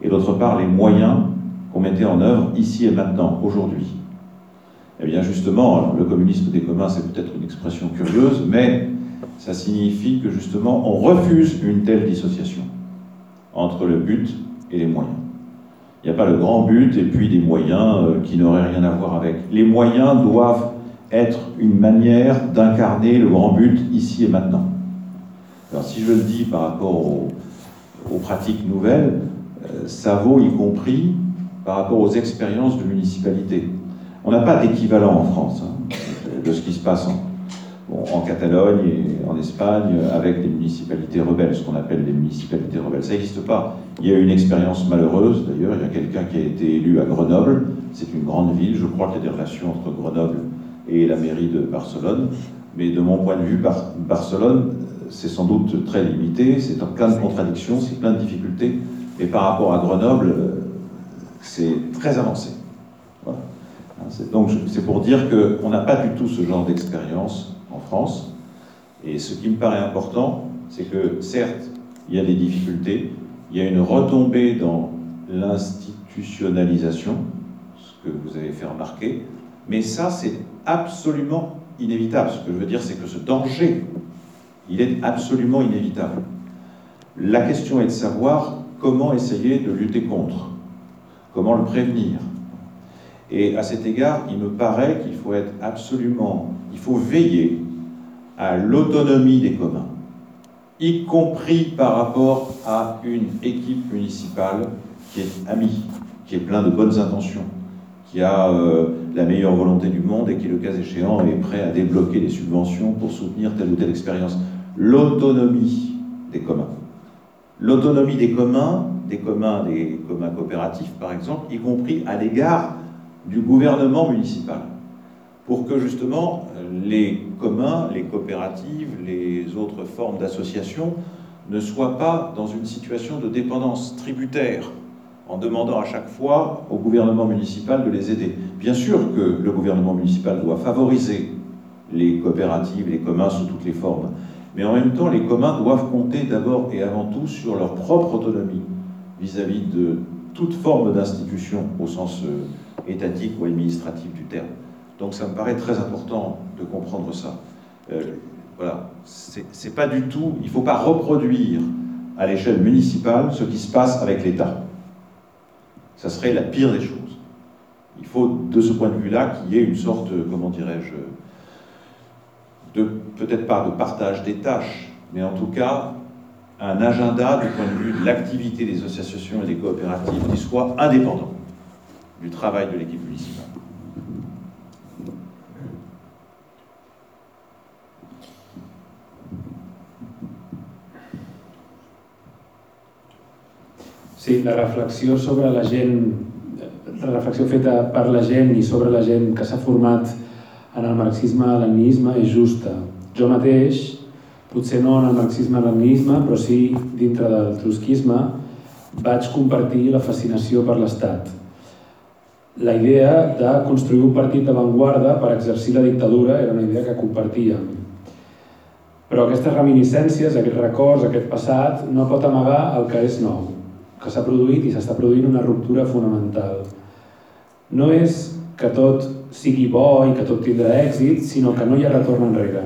et d'autre part les moyens qu'on mettait en œuvre ici et maintenant, aujourd'hui. Eh bien justement, le communisme des communs, c'est peut-être une expression curieuse, mais ça signifie que justement, on refuse une telle dissociation entre le but et les moyens. Il n'y a pas le grand but et puis des moyens euh, qui n'auraient rien à voir avec. Les moyens doivent être une manière d'incarner le grand but ici et maintenant. Alors si je le dis par rapport au, aux pratiques nouvelles, euh, ça vaut y compris par rapport aux expériences de municipalité. On n'a pas d'équivalent en France hein, de ce qui se passe en, Catalogne et en Espagne avec les municipalités rebelles, ce qu'on appelle les municipalités rebelles. Ça n'existe pas. Il y a eu une expérience malheureuse, d'ailleurs, il y a quelqu'un qui a été élu à Grenoble, c'est une grande ville, je crois qu'il y a des relations entre Grenoble et la mairie de Barcelone, mais de mon point de vue, Barcelone c'est sans doute très limité, c'est plein de contradictions, c'est plein de difficultés, mais par rapport à Grenoble, euh, c'est très avancé. Voilà. Donc c'est pour dire qu'on n'a pas du tout ce genre d'expérience en France, et ce qui me paraît important, c'est que certes, il y a des difficultés, il y a une retombée dans l'institutionnalisation, ce que vous avez fait remarquer, mais ça c'est absolument inévitable. Ce que je veux dire, c'est que ce danger il est absolument inévitable. La question est de savoir comment essayer de lutter contre, comment le prévenir. Et à cet égard, il me paraît qu'il faut être absolument, il faut veiller à l'autonomie des communs, y compris par rapport à une équipe municipale qui est amie, qui est plein de bonnes intentions, qui a euh, la meilleure volonté du monde et qui, le cas échéant, est prêt à débloquer des subventions pour soutenir telle ou telle expérience l'autonomie des communs. L'autonomie des communs, des communs, des communs coopératifs par exemple, y compris à l'égard du gouvernement municipal, pour que justement les communs, les coopératives, les autres formes d'association ne soient pas dans une situation de dépendance tributaire en demandant à chaque fois au gouvernement municipal de les aider. Bien sûr que le gouvernement municipal doit favoriser les coopératives, les communs sous toutes les formes, mais en même temps, les communs doivent compter d'abord et avant tout sur leur propre autonomie, vis-à-vis de toute forme d'institution au sens euh, étatique ou administratif du terme. Donc ça me paraît très important de comprendre ça. Euh, voilà, c'est pas du tout, il ne faut pas reproduire à l'échelle municipale ce qui se passe avec l'État. Ça serait la pire des choses. Il faut, de ce point de vue-là, qu'il y ait une sorte, comment dirais-je, de peut-être pas de partage des tâches, mais en tout cas un agenda du point de vue de l'activité des associations et des coopératives qui soit indépendant du travail de l'équipe municipale. Sí, la reflexió sobre la gent, la reflexió feta per la gent i sobre la gent que s'ha format en el marxisme-leninisme és justa. Jo mateix, potser no en el marxisme-leninisme, però sí dintre del trotskisme, vaig compartir la fascinació per l'Estat. La idea de construir un partit d'avantguarda per exercir la dictadura era una idea que compartíem. Però aquestes reminiscències, aquest records, aquest passat, no pot amagar el que és nou que s'ha produït i s'està produint una ruptura fonamental. No és que tot sigui bo i que tot tindrà èxit, sinó que no hi ha retorn enrere.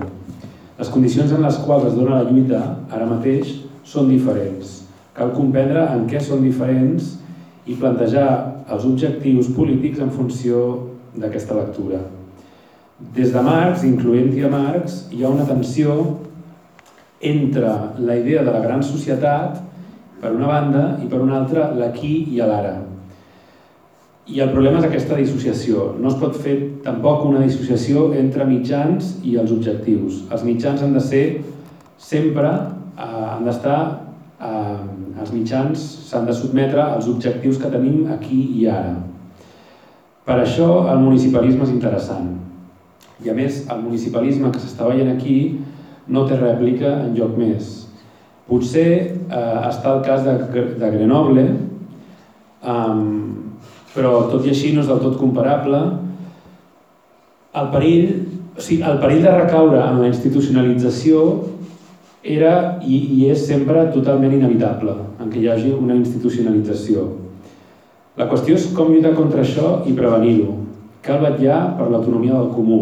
Les condicions en les quals es dona la lluita ara mateix són diferents. Cal comprendre en què són diferents i plantejar els objectius polítics en funció d'aquesta lectura. Des de Marx, incloent-hi a Marx, hi ha una tensió entre la idea de la gran societat per una banda, i per una altra l'aquí i l'ara. I el problema és aquesta dissociació. No es pot fer tampoc una dissociació entre mitjans i els objectius. Els mitjans han de ser sempre, eh, han d'estar, eh, els mitjans s'han de sotmetre als objectius que tenim aquí i ara. Per això el municipalisme és interessant. I a més, el municipalisme que s'està veient aquí no té rèplica en lloc més Potser eh, està el cas de, de Grenoble, um, però tot i així no és del tot comparable. El perill, o sigui, el perill de recaure en la institucionalització era i, i és sempre totalment inevitable en què hi hagi una institucionalització. La qüestió és com lluitar contra això i prevenir-ho. Cal vetllar per l'autonomia del comú,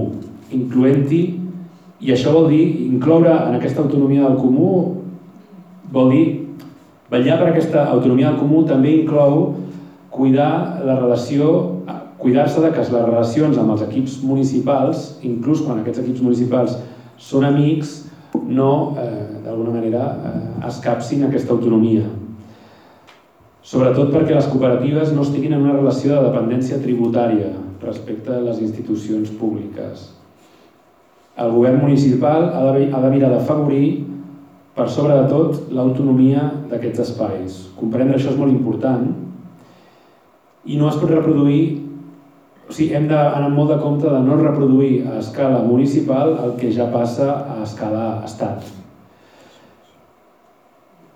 incloent-hi, i això vol dir incloure en aquesta autonomia del comú Vol dir, vetllar per aquesta autonomia del comú també inclou cuidar la relació, cuidar-se de que les relacions amb els equips municipals, inclús quan aquests equips municipals són amics, no, eh, d'alguna manera, eh, escapsin aquesta autonomia. Sobretot perquè les cooperatives no estiguin en una relació de dependència tributària respecte a les institucions públiques. El govern municipal ha de, ha de mirar d'afavorir per sobre de tot l'autonomia d'aquests espais. Comprendre això és molt important i no es pot reproduir, o sigui, hem d'anar molt de compte de no reproduir a escala municipal el que ja passa a escala estat.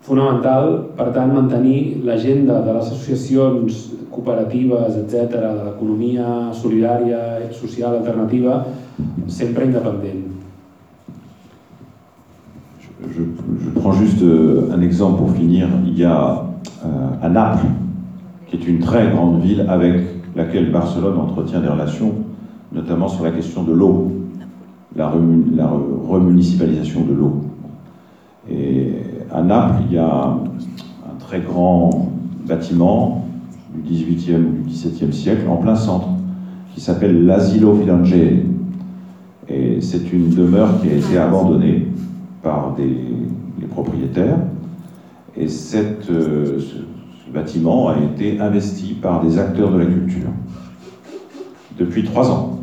Fonamental, per tant, mantenir l'agenda de les associacions cooperatives, etc., de l'economia solidària, social, alternativa, sempre independent. Je, prends juste euh, un exemple pour finir. Il y a euh, à Naples, qui est une très grande ville avec laquelle Barcelone entretient des relations, notamment sur la question de l'eau, la, remunicipalisation de l'eau. Et à Naples, il y a un très grand bâtiment du 18e ou du 17e siècle en plein centre qui s'appelle l'Asilo Filangere. Et c'est une demeure qui a été abandonnée par des, les propriétaires. Et euh, ce, bâtiment a été investi par des acteurs de la culture depuis trois ans.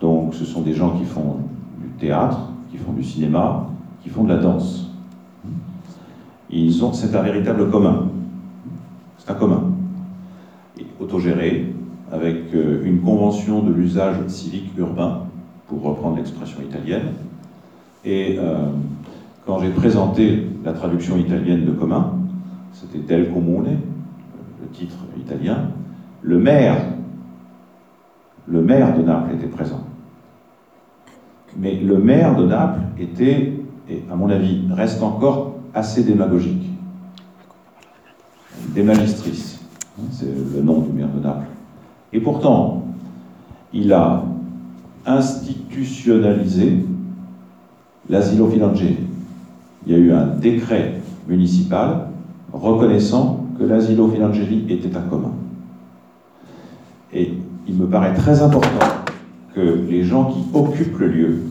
Donc ce sont des gens qui font du théâtre, qui font du cinéma, qui font de la danse. Ils ont, c'est un véritable commun. C'est un commun. Autogéré, avec euh, une convention de l'usage civique urbain, pour reprendre l'expression italienne, et euh, quand j'ai présenté la traduction italienne de commun, c'était Del Comune, le titre italien, le maire, le maire de Naples était présent. Mais le maire de Naples était, et à mon avis, reste encore assez démagogique. des Magistris, c'est le nom du maire de Naples. Et pourtant, il a institutionnalisé l'asilo filangeli. Il y a eu un décret municipal reconnaissant que l'asilo filangeli était un commun. Et il me paraît très important que les gens qui occupent le lieu,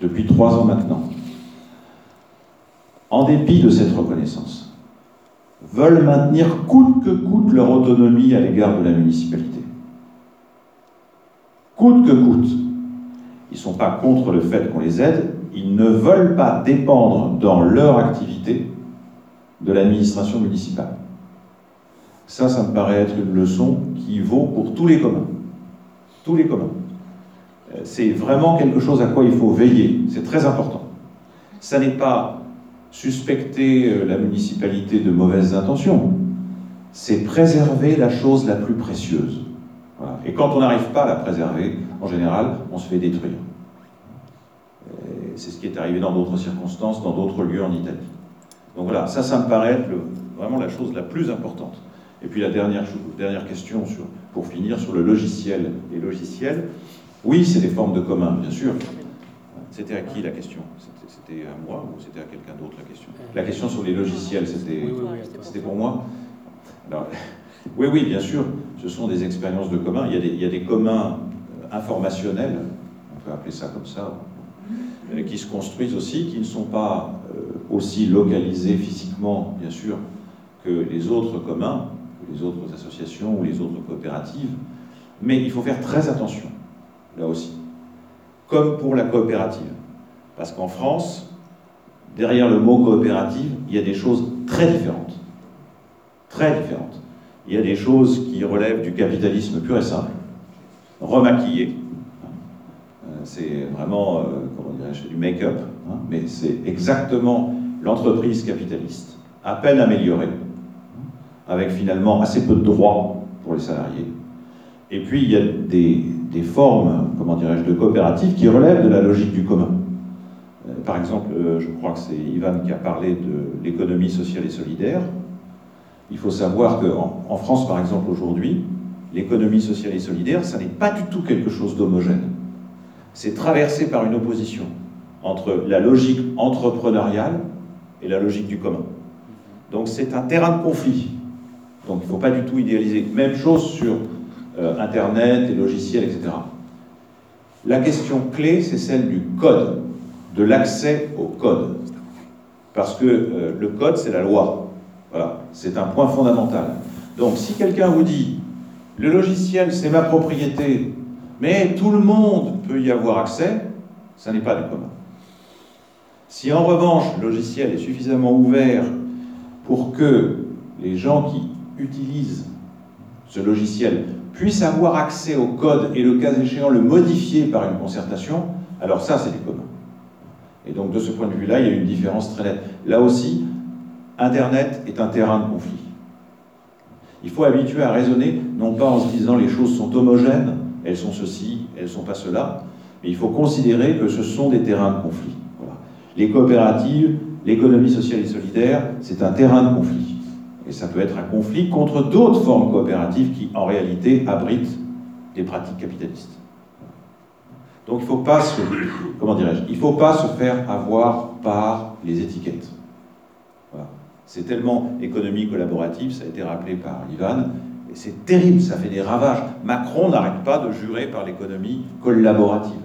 depuis trois ans maintenant, en dépit de cette reconnaissance, veulent maintenir coûte que coûte leur autonomie à l'égard de la municipalité. Coûte que coûte. Ils ne sont pas contre le fait qu'on les aide, ils ne veulent pas dépendre dans leur activité de l'administration municipale. Ça, ça me paraît être une leçon qui vaut pour tous les communs. Tous les communs. Euh, c'est vraiment quelque chose à quoi il faut veiller. C'est très important. Ça n'est pas suspecter euh, la municipalité de mauvaises intentions. C'est préserver la chose la plus précieuse. Et quand on n'arrive pas à la préserver, en général, on se fait détruire. C'est ce qui est arrivé dans d'autres circonstances, dans d'autres lieux en Italie. Donc voilà, ça, ça me paraît être vraiment la chose la plus importante. Et puis la dernière, dernière question, sur, pour finir, sur le logiciel. Les logiciels, oui, c'est des formes de commun, bien sûr. C'était à qui la question? C'était à moi ou c'était à quelqu'un d'autre la question? La question sur les logiciels, c'était pour moi? Alors, Oui, oui, bien sûr, ce sont des expériences de commun. Il y a des, il y a des communs euh, informationnels, on peut appeler ça comme ça, euh, qui se construisent aussi, qui ne sont pas euh, aussi localisés physiquement, bien sûr, que les autres communs, que les autres associations ou les autres coopératives. Mais il faut faire très attention, là aussi, comme pour la coopérative. Parce qu'en France, derrière le mot coopérative, il y a des choses très différentes. Très différentes. Il y a des choses qui relèvent du capitalisme pur et simple, remaquillé. C'est vraiment, dirais-je, du make-up, hein, mais c'est exactement l'entreprise capitaliste, à peine améliorée, avec finalement assez peu de droits pour les salariés. Et puis il y a des, des formes, comment dirais-je, de coopératives qui relèvent de la logique du commun. Par exemple, je crois que c'est Ivan qui a parlé de l'économie sociale et solidaire. Il faut savoir qu'en en France, par exemple, aujourd'hui, l'économie sociale et solidaire, ça n'est pas du tout quelque chose d'homogène. C'est traversé par une opposition entre la logique entrepreneuriale et la logique du commun. Donc c'est un terrain de conflit. Donc il ne faut pas du tout idéaliser. Même chose sur euh, Internet, les logiciels, etc. La question clé, c'est celle du code, de l'accès au code. Parce que euh, le code, c'est la loi. Voilà, c'est un point fondamental. Donc si quelqu'un vous dit, le logiciel c'est ma propriété, mais tout le monde peut y avoir accès, ça n'est pas du commun. Si en revanche le logiciel est suffisamment ouvert pour que les gens qui utilisent ce logiciel puissent avoir accès au code et le cas échéant le modifier par une concertation, alors ça c'est du commun. Et donc de ce point de vue-là, il y a une différence très nette. Là aussi, Internet est un terrain de conflit. Il faut habituer à raisonner, non pas en se disant les choses sont homogènes, elles sont ceci, elles ne sont pas cela, mais il faut considérer que ce sont des terrains de conflit. Les coopératives, l'économie sociale et solidaire, c'est un terrain de conflit. Et ça peut être un conflit contre d'autres formes coopératives qui, en réalité, abritent des pratiques capitalistes. Donc il ne faut pas se, comment dirais-je, il faut pas se faire avoir par les étiquettes. C'est tellement économie collaborative, ça a été rappelé par Ivan, c'est terrible, ça fait des ravages. Macron n'arrête pas de jurer par l'économie collaborative.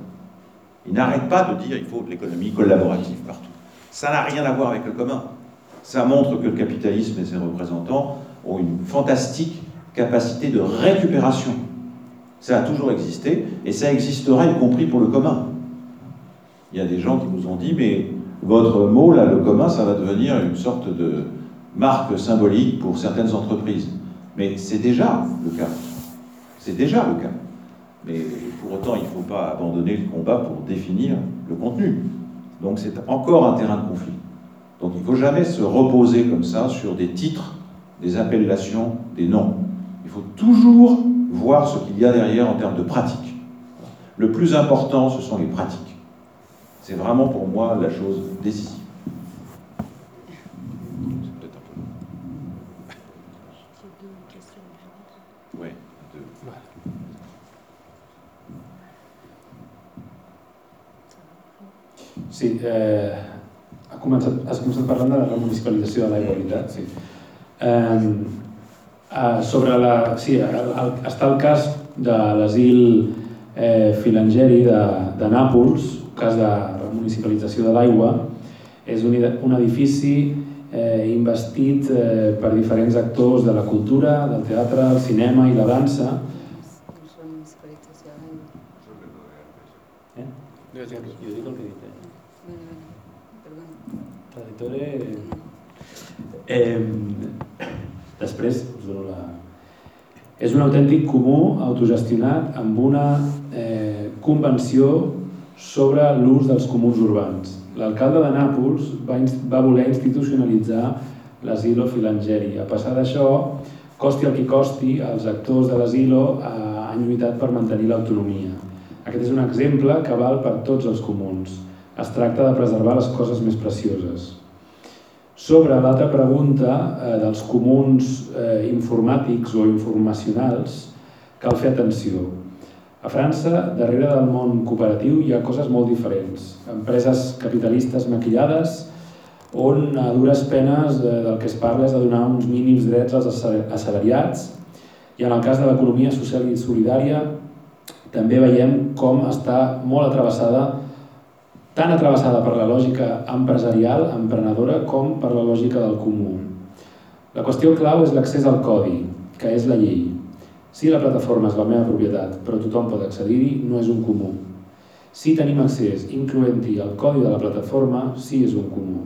Il n'arrête pas de dire qu'il faut de l'économie collaborative partout. Ça n'a rien à voir avec le commun. Ça montre que le capitalisme et ses représentants ont une fantastique capacité de récupération. Ça a toujours existé, et ça existera y compris pour le commun. Il y a des gens qui nous ont dit, mais votre mot, là, le commun, ça va devenir une sorte de, marque symbolique pour certaines entreprises. Mais c'est déjà le cas. C'est déjà le cas. Mais pour autant, il ne faut pas abandonner le combat pour définir le contenu. Donc c'est encore un terrain de conflit. Donc il ne faut jamais se reposer comme ça sur des titres, des appellations, des noms. Il faut toujours voir ce qu'il y a derrière en termes de pratique. Le plus important, ce sont les pratiques. C'est vraiment pour moi la chose décisive. Eh, ha començat, has començat parlant de la municipalització de l'aigua, veritat? Sí. Eh, eh, sobre la... Sí, el, el, està el cas de l'asil eh, Filangeri de, de Nàpols, cas de municipalització de l'aigua, és un, un edifici eh, investit eh, per diferents actors de la cultura, del teatre, el cinema i la dansa. Eh? Jo dic el que he dit. Traditore... Eh, després us dono la... És un autèntic comú autogestionat amb una eh, convenció sobre l'ús dels comuns urbans. L'alcalde de Nàpols va, va voler institucionalitzar l'asilo Filangeri. A passar d'això, costi el que costi, els actors de l'asilo eh, han lluitat per mantenir l'autonomia. Aquest és un exemple que val per tots els comuns. Es tracta de preservar les coses més precioses. Sobre l'altra pregunta eh, dels comuns eh, informàtics o informacionals, cal fer atenció. A França, darrere del món cooperatiu, hi ha coses molt diferents. Empreses capitalistes maquillades, on a dures penes eh, del que es parla és de donar uns mínims drets als assalariats, i en el cas de l'economia social i solidària també veiem com està molt atrevessada tan atrevessada per la lògica empresarial, emprenedora, com per la lògica del comú. La qüestió clau és l'accés al codi, que és la llei. Si la plataforma és la meva propietat, però tothom pot accedir-hi, no és un comú. Si tenim accés, incloent-hi el codi de la plataforma, sí és un comú.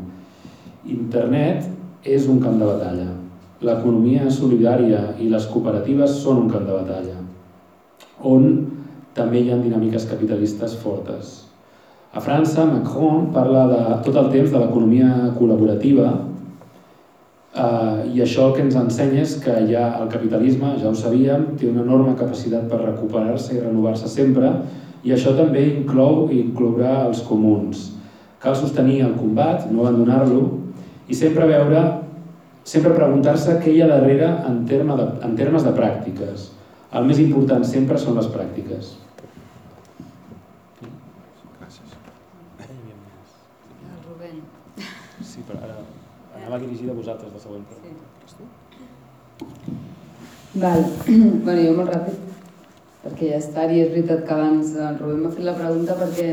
Internet és un camp de batalla. L'economia solidària i les cooperatives són un camp de batalla, on també hi ha dinàmiques capitalistes fortes a França, Macron parla de, tot el temps de l'economia col·laborativa eh, i això el que ens ensenya és que ja el capitalisme, ja ho sabíem, té una enorme capacitat per recuperar-se i renovar-se sempre i això també inclou i inclourà els comuns. Cal sostenir el combat, no abandonar-lo i sempre veure, sempre preguntar-se què hi ha darrere en, terme de, en termes de pràctiques. El més important sempre són les pràctiques. Anava dirigida a vosaltres, la següent pregunta. Sí. Val. bueno, jo molt ràpid, perquè ja està, i és veritat que abans el Rubén m'ha fet la pregunta perquè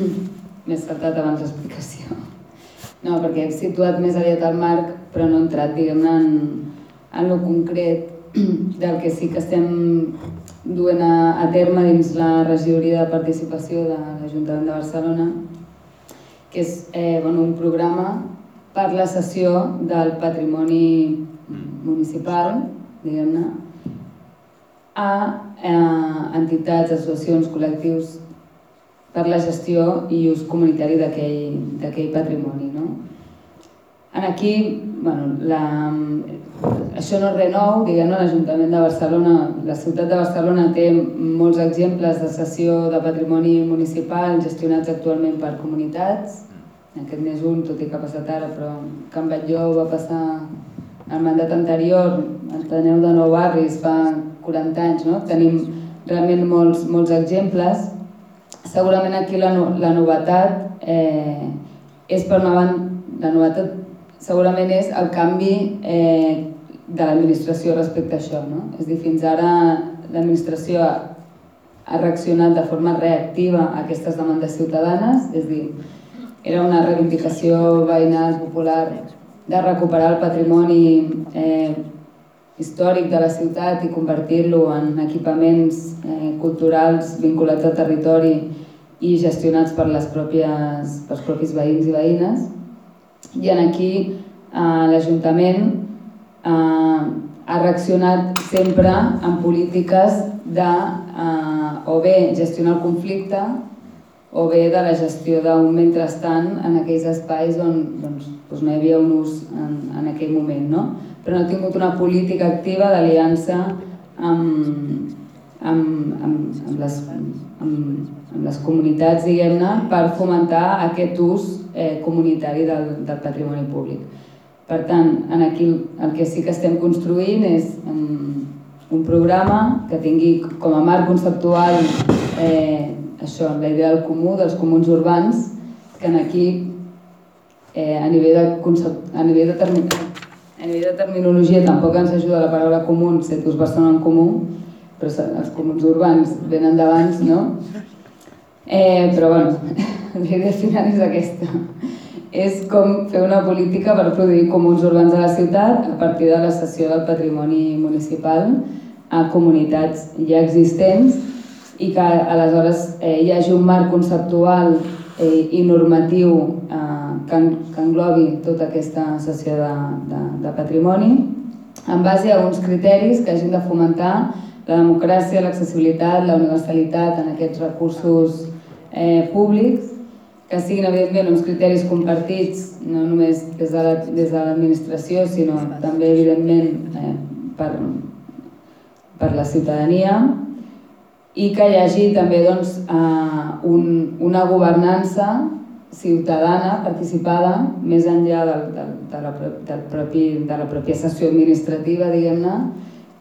m'he saltat abans l'explicació. No, perquè he situat més aviat el marc, però no he entrat, diguem-ne, en, en lo concret del que sí que estem duent a, a terme dins la regidoria de participació de l'Ajuntament de Barcelona, que és eh, bueno, un programa per la cessió del patrimoni municipal, diguem-ne, a eh, entitats, associacions, col·lectius per la gestió i ús comunitari d'aquell patrimoni. No? En aquí, bueno, la, això no és res nou, diguem-ne, l'Ajuntament de Barcelona, la ciutat de Barcelona té molts exemples de cessió de patrimoni municipal gestionats actualment per comunitats, aquest n'és un, tot i que ha passat ara, però Can Batlló va passar el mandat anterior, enteneu de nou barris, fa 40 anys, no? Tenim realment molts, molts exemples. Segurament aquí la, la novetat eh, és per una banda, la novetat segurament és el canvi eh, de l'administració respecte a això. No? És dir, fins ara l'administració ha reaccionat de forma reactiva a aquestes demandes ciutadanes, és dir, era una reivindicació veïnal popular de recuperar el patrimoni eh, històric de la ciutat i convertir-lo en equipaments eh, culturals vinculats al territori i gestionats per les pròpies, pels propis veïns i veïnes. I en aquí eh, l'Ajuntament eh, ha reaccionat sempre en polítiques de eh, o bé gestionar el conflicte o bé de la gestió d'un mentrestant en aquells espais on doncs, doncs no hi havia un ús en, en aquell moment. No? Però no ha tingut una política activa d'aliança amb, amb, amb, amb, les, amb, amb les comunitats, diguem-ne, per fomentar aquest ús eh, comunitari del, del patrimoni públic. Per tant, en aquí el que sí que estem construint és um, un programa que tingui com a marc conceptual eh, això, la idea del comú, dels comuns urbans, que en aquí, eh, a, nivell de concept, a, nivell de termi, a nivell de terminologia tampoc ens ajuda la paraula comú, Cetus Barcelona en comú, però els comuns urbans venen d'abans, no? Eh, però bueno, la idea final és aquesta. És com fer una política per produir comuns urbans a la ciutat a partir de la cessió del patrimoni municipal a comunitats ja existents i que aleshores eh, hi hagi un marc conceptual eh, i normatiu eh, que, que englobi tota aquesta cessió de, de, de patrimoni en base a uns criteris que hagin de fomentar la democràcia, l'accessibilitat, la universalitat en aquests recursos eh, públics, que siguin evidentment uns criteris compartits no només des de l'administració, la, sinó també evidentment eh, per, per la ciutadania i que hi hagi també doncs, eh, un, una governança ciutadana participada més enllà del, del, de, la, del propi, de la pròpia sessió administrativa, diguem-ne,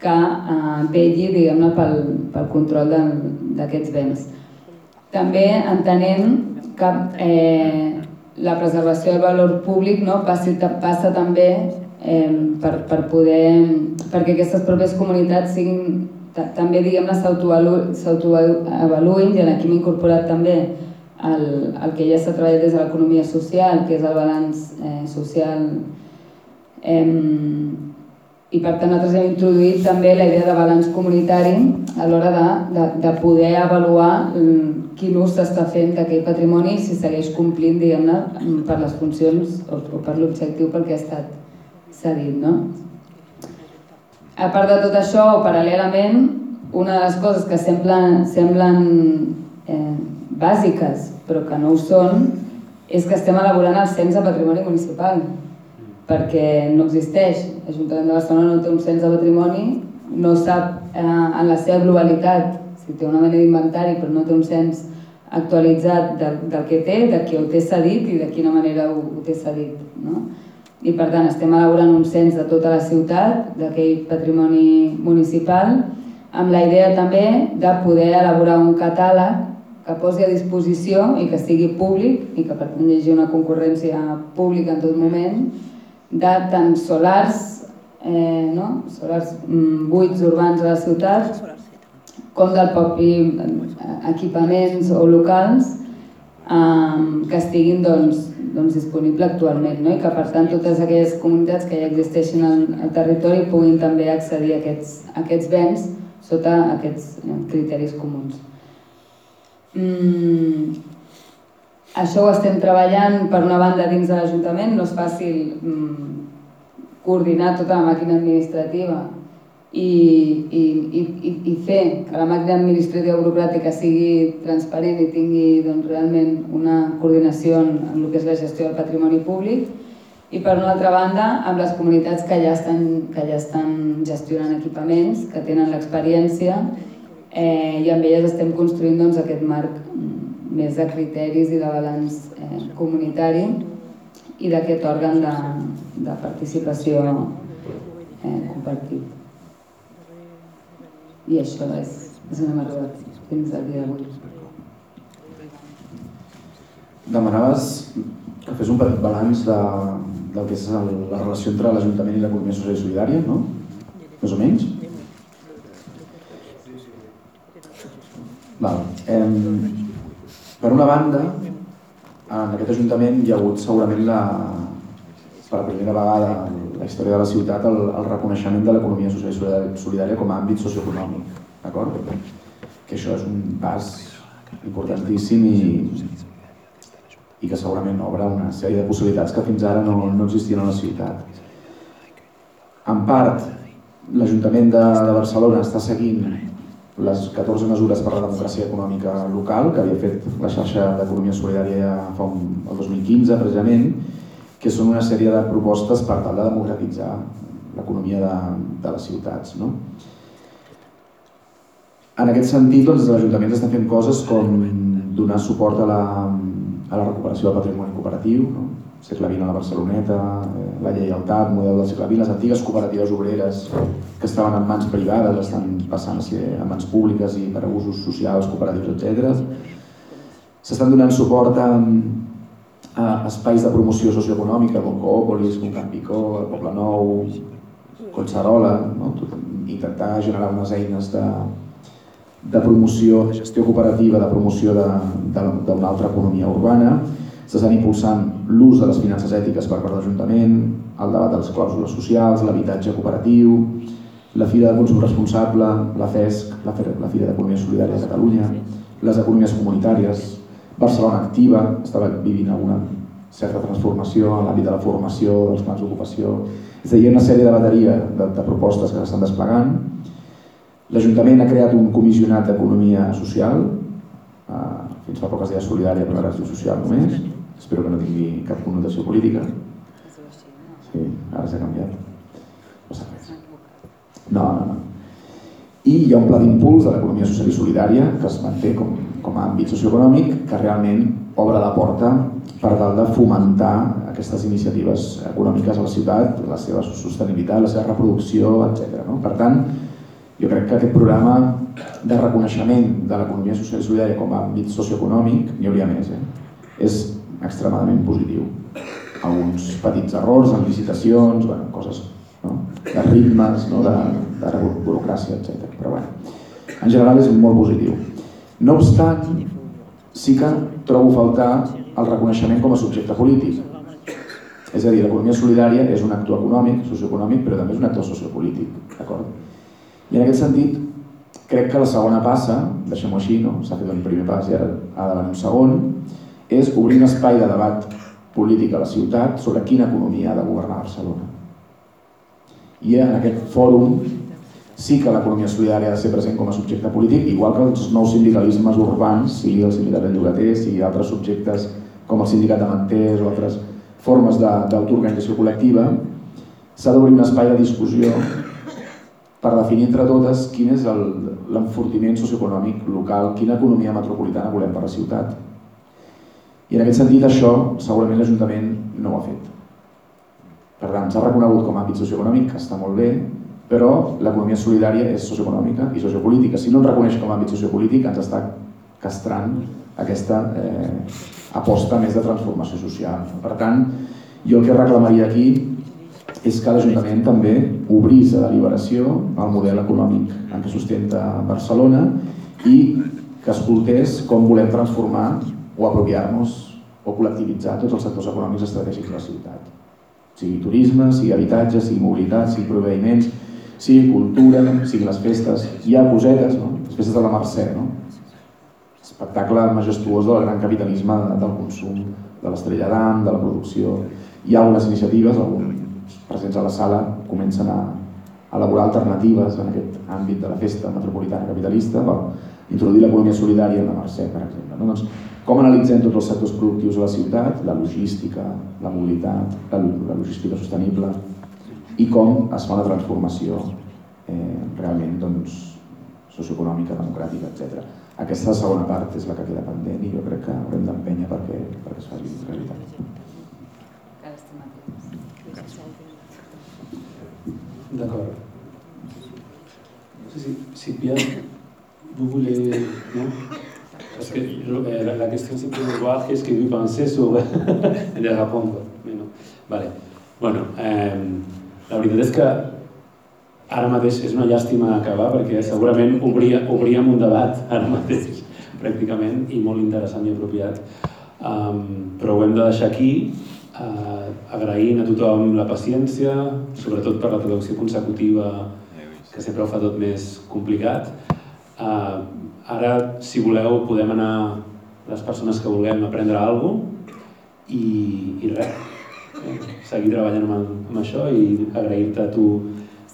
que eh, vetlli diguem-ne pel, pel control d'aquests béns. També entenent que eh, la preservació del valor públic no, passa, passa també eh, per, per poder, perquè aquestes pròpies comunitats siguin també diguem-ne s'autoavaluïn i aquí m'he incorporat també el, el que ja s'ha treballat des de l'economia social, que és el balanç eh, social eh, i per tant nosaltres hem introduït també la idea de balanç comunitari a l'hora de, de, de poder avaluar mm, quin ús s'està fent d'aquell patrimoni si segueix complint diguem-ne per les funcions o, o per l'objectiu pel que ha estat s'ha dit, no? A part de tot això, paral·lelament, una de les coses que semblen, semblen eh, bàsiques, però que no ho són, és que estem elaborant el cens de patrimoni municipal, perquè no existeix. L'Ajuntament de Barcelona no té un cens de patrimoni, no sap eh, en la seva globalitat, si té una mena d'inventari però no té un cens actualitzat del, del que té, de qui ho té cedit i de quina manera ho, ho té cedit. No? I per tant estem elaborant un cens de tota la ciutat, d'aquell patrimoni municipal, amb la idea també de poder elaborar un catàleg que posi a disposició i que sigui públic i que per tant una concurrència pública en tot moment de tant solars, eh, no? solars mm, buits urbans a la ciutat com del propi eh, equipaments o locals eh, que estiguin doncs, doncs, disponible actualment no? i que per tant totes aquelles comunitats que ja existeixen al, al territori puguin també accedir a aquests, a aquests béns sota aquests eh, criteris comuns. Mm, això ho estem treballant per una banda dins de l'Ajuntament, no és fàcil mm, coordinar tota la màquina administrativa i, i, i, i fer que la màquina administrativa burocràtica sigui transparent i tingui doncs, realment una coordinació en, el que és la gestió del patrimoni públic i per una altra banda amb les comunitats que ja estan, que ja estan gestionant equipaments, que tenen l'experiència eh, i amb elles estem construint doncs, aquest marc mm, més de criteris i de balanç eh, comunitari i d'aquest òrgan de, de participació eh, compartit. I això és, és una meravella fins al dia d'avui. Demanaves que fes un petit balanç de, del que és el, la relació entre l'Ajuntament i l'economia social i solidària, no? Més o menys? Val. Eh, per una banda, en aquest Ajuntament hi ha hagut segurament la, per primera vegada la història de la ciutat el, el reconeixement de l'economia social i solidària com a àmbit socioeconòmic, d'acord? Que això és un pas importantíssim i, i que segurament obre una sèrie de possibilitats que fins ara no, no existien a la ciutat. En part, l'Ajuntament de, de Barcelona està seguint les 14 mesures per a la democràcia econòmica local que havia fet la xarxa d'economia solidària fa un, el 2015 precisament que són una sèrie de propostes per tal de democratitzar l'economia de, de les ciutats. No? En aquest sentit, doncs, l'Ajuntament està fent coses com donar suport a la, a la recuperació del patrimoni cooperatiu, no? segle XX a la Barceloneta, eh, la lleialtat, model del segle XX, les antigues cooperatives obreres que estaven en mans privades estan passant a ser en mans públiques i per a usos socials, cooperatius, etc. S'estan donant suport a, eh, espais de promoció socioeconòmica com Coòpolis, com Campicó, el Poble Nou, Collserola, no? intentar generar unes eines de, de promoció, de gestió cooperativa, de promoció d'una altra economia urbana. S'estan impulsant l'ús de les finances ètiques per part de l'Ajuntament, el debat de les clàusules socials, l'habitatge cooperatiu, la Fira de Consum Responsable, la FESC, la Fira d'Economia Solidària de Catalunya, les economies comunitàries, Barcelona Activa, estava vivint alguna certa transformació en l'àmbit de la formació, dels plans d'ocupació. És a dir, una sèrie de bateria de, de propostes que s'estan desplegant. L'Ajuntament ha creat un comissionat d'economia social, eh, fins fa poques dies solidària per la social només, espero que no tingui cap connotació política. Sí, ara s'ha canviat. No sap res. No, no, no. I hi ha un pla d'impuls de l'economia social i solidària que es manté com, com a àmbit socioeconòmic que realment obre la porta per tal de fomentar aquestes iniciatives econòmiques a la ciutat, la seva sostenibilitat, la seva reproducció, etc. No? Per tant, jo crec que aquest programa de reconeixement de l'economia social i solidària com a àmbit socioeconòmic, n'hi hauria més, eh? és extremadament positiu. Alguns petits errors en licitacions, bueno, coses no? de ritmes, no? de, de burocràcia, etc. Però bueno, en general és molt positiu. No obstant, sí que trobo faltar el reconeixement com a subjecte polític. És a dir, l'economia solidària és un actor econòmic, socioeconòmic, però també és un actor sociopolític. I en aquest sentit, crec que la segona passa, deixem-ho així, no? s'ha fet un primer pas i ara ha de venir un segon, és obrir un espai de debat polític a la ciutat sobre quina economia ha de governar Barcelona. I en aquest fòrum sí que l'economia solidària ha de ser present com a subjecte polític, igual que els nous sindicalismes urbans, sigui el sindicat de llogaters, sigui altres subjectes com el sindicat de manters o altres formes d'autoorganització col·lectiva, s'ha d'obrir un espai de discussió per definir entre totes quin és l'enfortiment socioeconòmic local, quina economia metropolitana volem per la ciutat. I en aquest sentit això segurament l'Ajuntament no ho ha fet. Per tant, s'ha reconegut com a àmbit socioeconòmic, que està molt bé, però l'economia solidària és socioeconòmica i sociopolítica. Si no en reconeix com a àmbit sociopolític, ens està castrant aquesta eh, aposta més de transformació social. Per tant, jo el que reclamaria aquí és que l'Ajuntament també obrís a deliberació el model econòmic en què sustenta Barcelona i que escoltés com volem transformar o apropiar-nos o col·lectivitzar tots els sectors econòmics estratègics de la ciutat. Sigui turisme, sigui habitatge, sigui mobilitat, sigui proveïments, sigui cultura, sigui les festes, hi ha cosetes, no? les festes de la Mercè, no? espectacle majestuós del gran capitalisme del consum, de l'estrella d'am, de la producció. Hi ha algunes iniciatives, alguns presents a la sala comencen a elaborar alternatives en aquest àmbit de la festa metropolitana capitalista per introduir l'economia solidària en la Mercè, per exemple. No? Doncs, com analitzem tots els sectors productius a la ciutat, la logística, la mobilitat, la, la logística sostenible, i com es fa la transformació eh, realment doncs, socioeconòmica, democràtica, etc. Aquesta segona part és la que queda pendent i jo crec que haurem d'empènyer perquè, perquè es faci realitat. D'accord. No sé si, que eh, la, la que vous pensez non. Vale. Bueno, eh, la veritat és que ara mateix és una llàstima acabar perquè segurament obria, obríem un debat ara mateix pràcticament i molt interessant i apropiat. Um, però ho hem de deixar aquí, uh, agraint a tothom la paciència, sobretot per la traducció consecutiva que sempre ho fa tot més complicat. Uh, ara, si voleu, podem anar les persones que vulguem aprendre alguna cosa i, i res, seguir treballant amb, amb això i agrair-te a tu,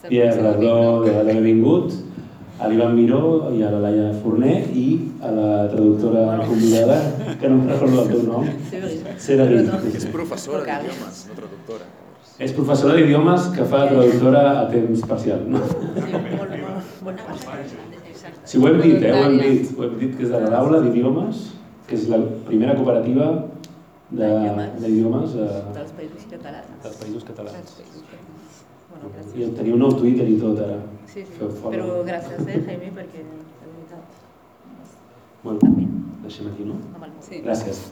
Pierre Lardó, d'haver vingut, a l'Ivan Miró i a la Laia Forner i a la traductora convidada, que no em recordo el teu nom. Cera És professora d'idiomes, no traductora. És professora d'idiomes que fa traductora a temps parcial. No? Sí, ho hem dit, eh? ho hem dit, ho hem dit que és de l'aula d'idiomes, que és la primera cooperativa d'idiomes de, dels països catalans. Dels països catalans. Dels països catalans. Bueno, gràcies. I teniu un nou Twitter i tot ara. Sí, sí. Feu follow. Però gràcies, eh, Jaime, perquè de veritat. Bueno, deixem aquí, no? El... Gràcies.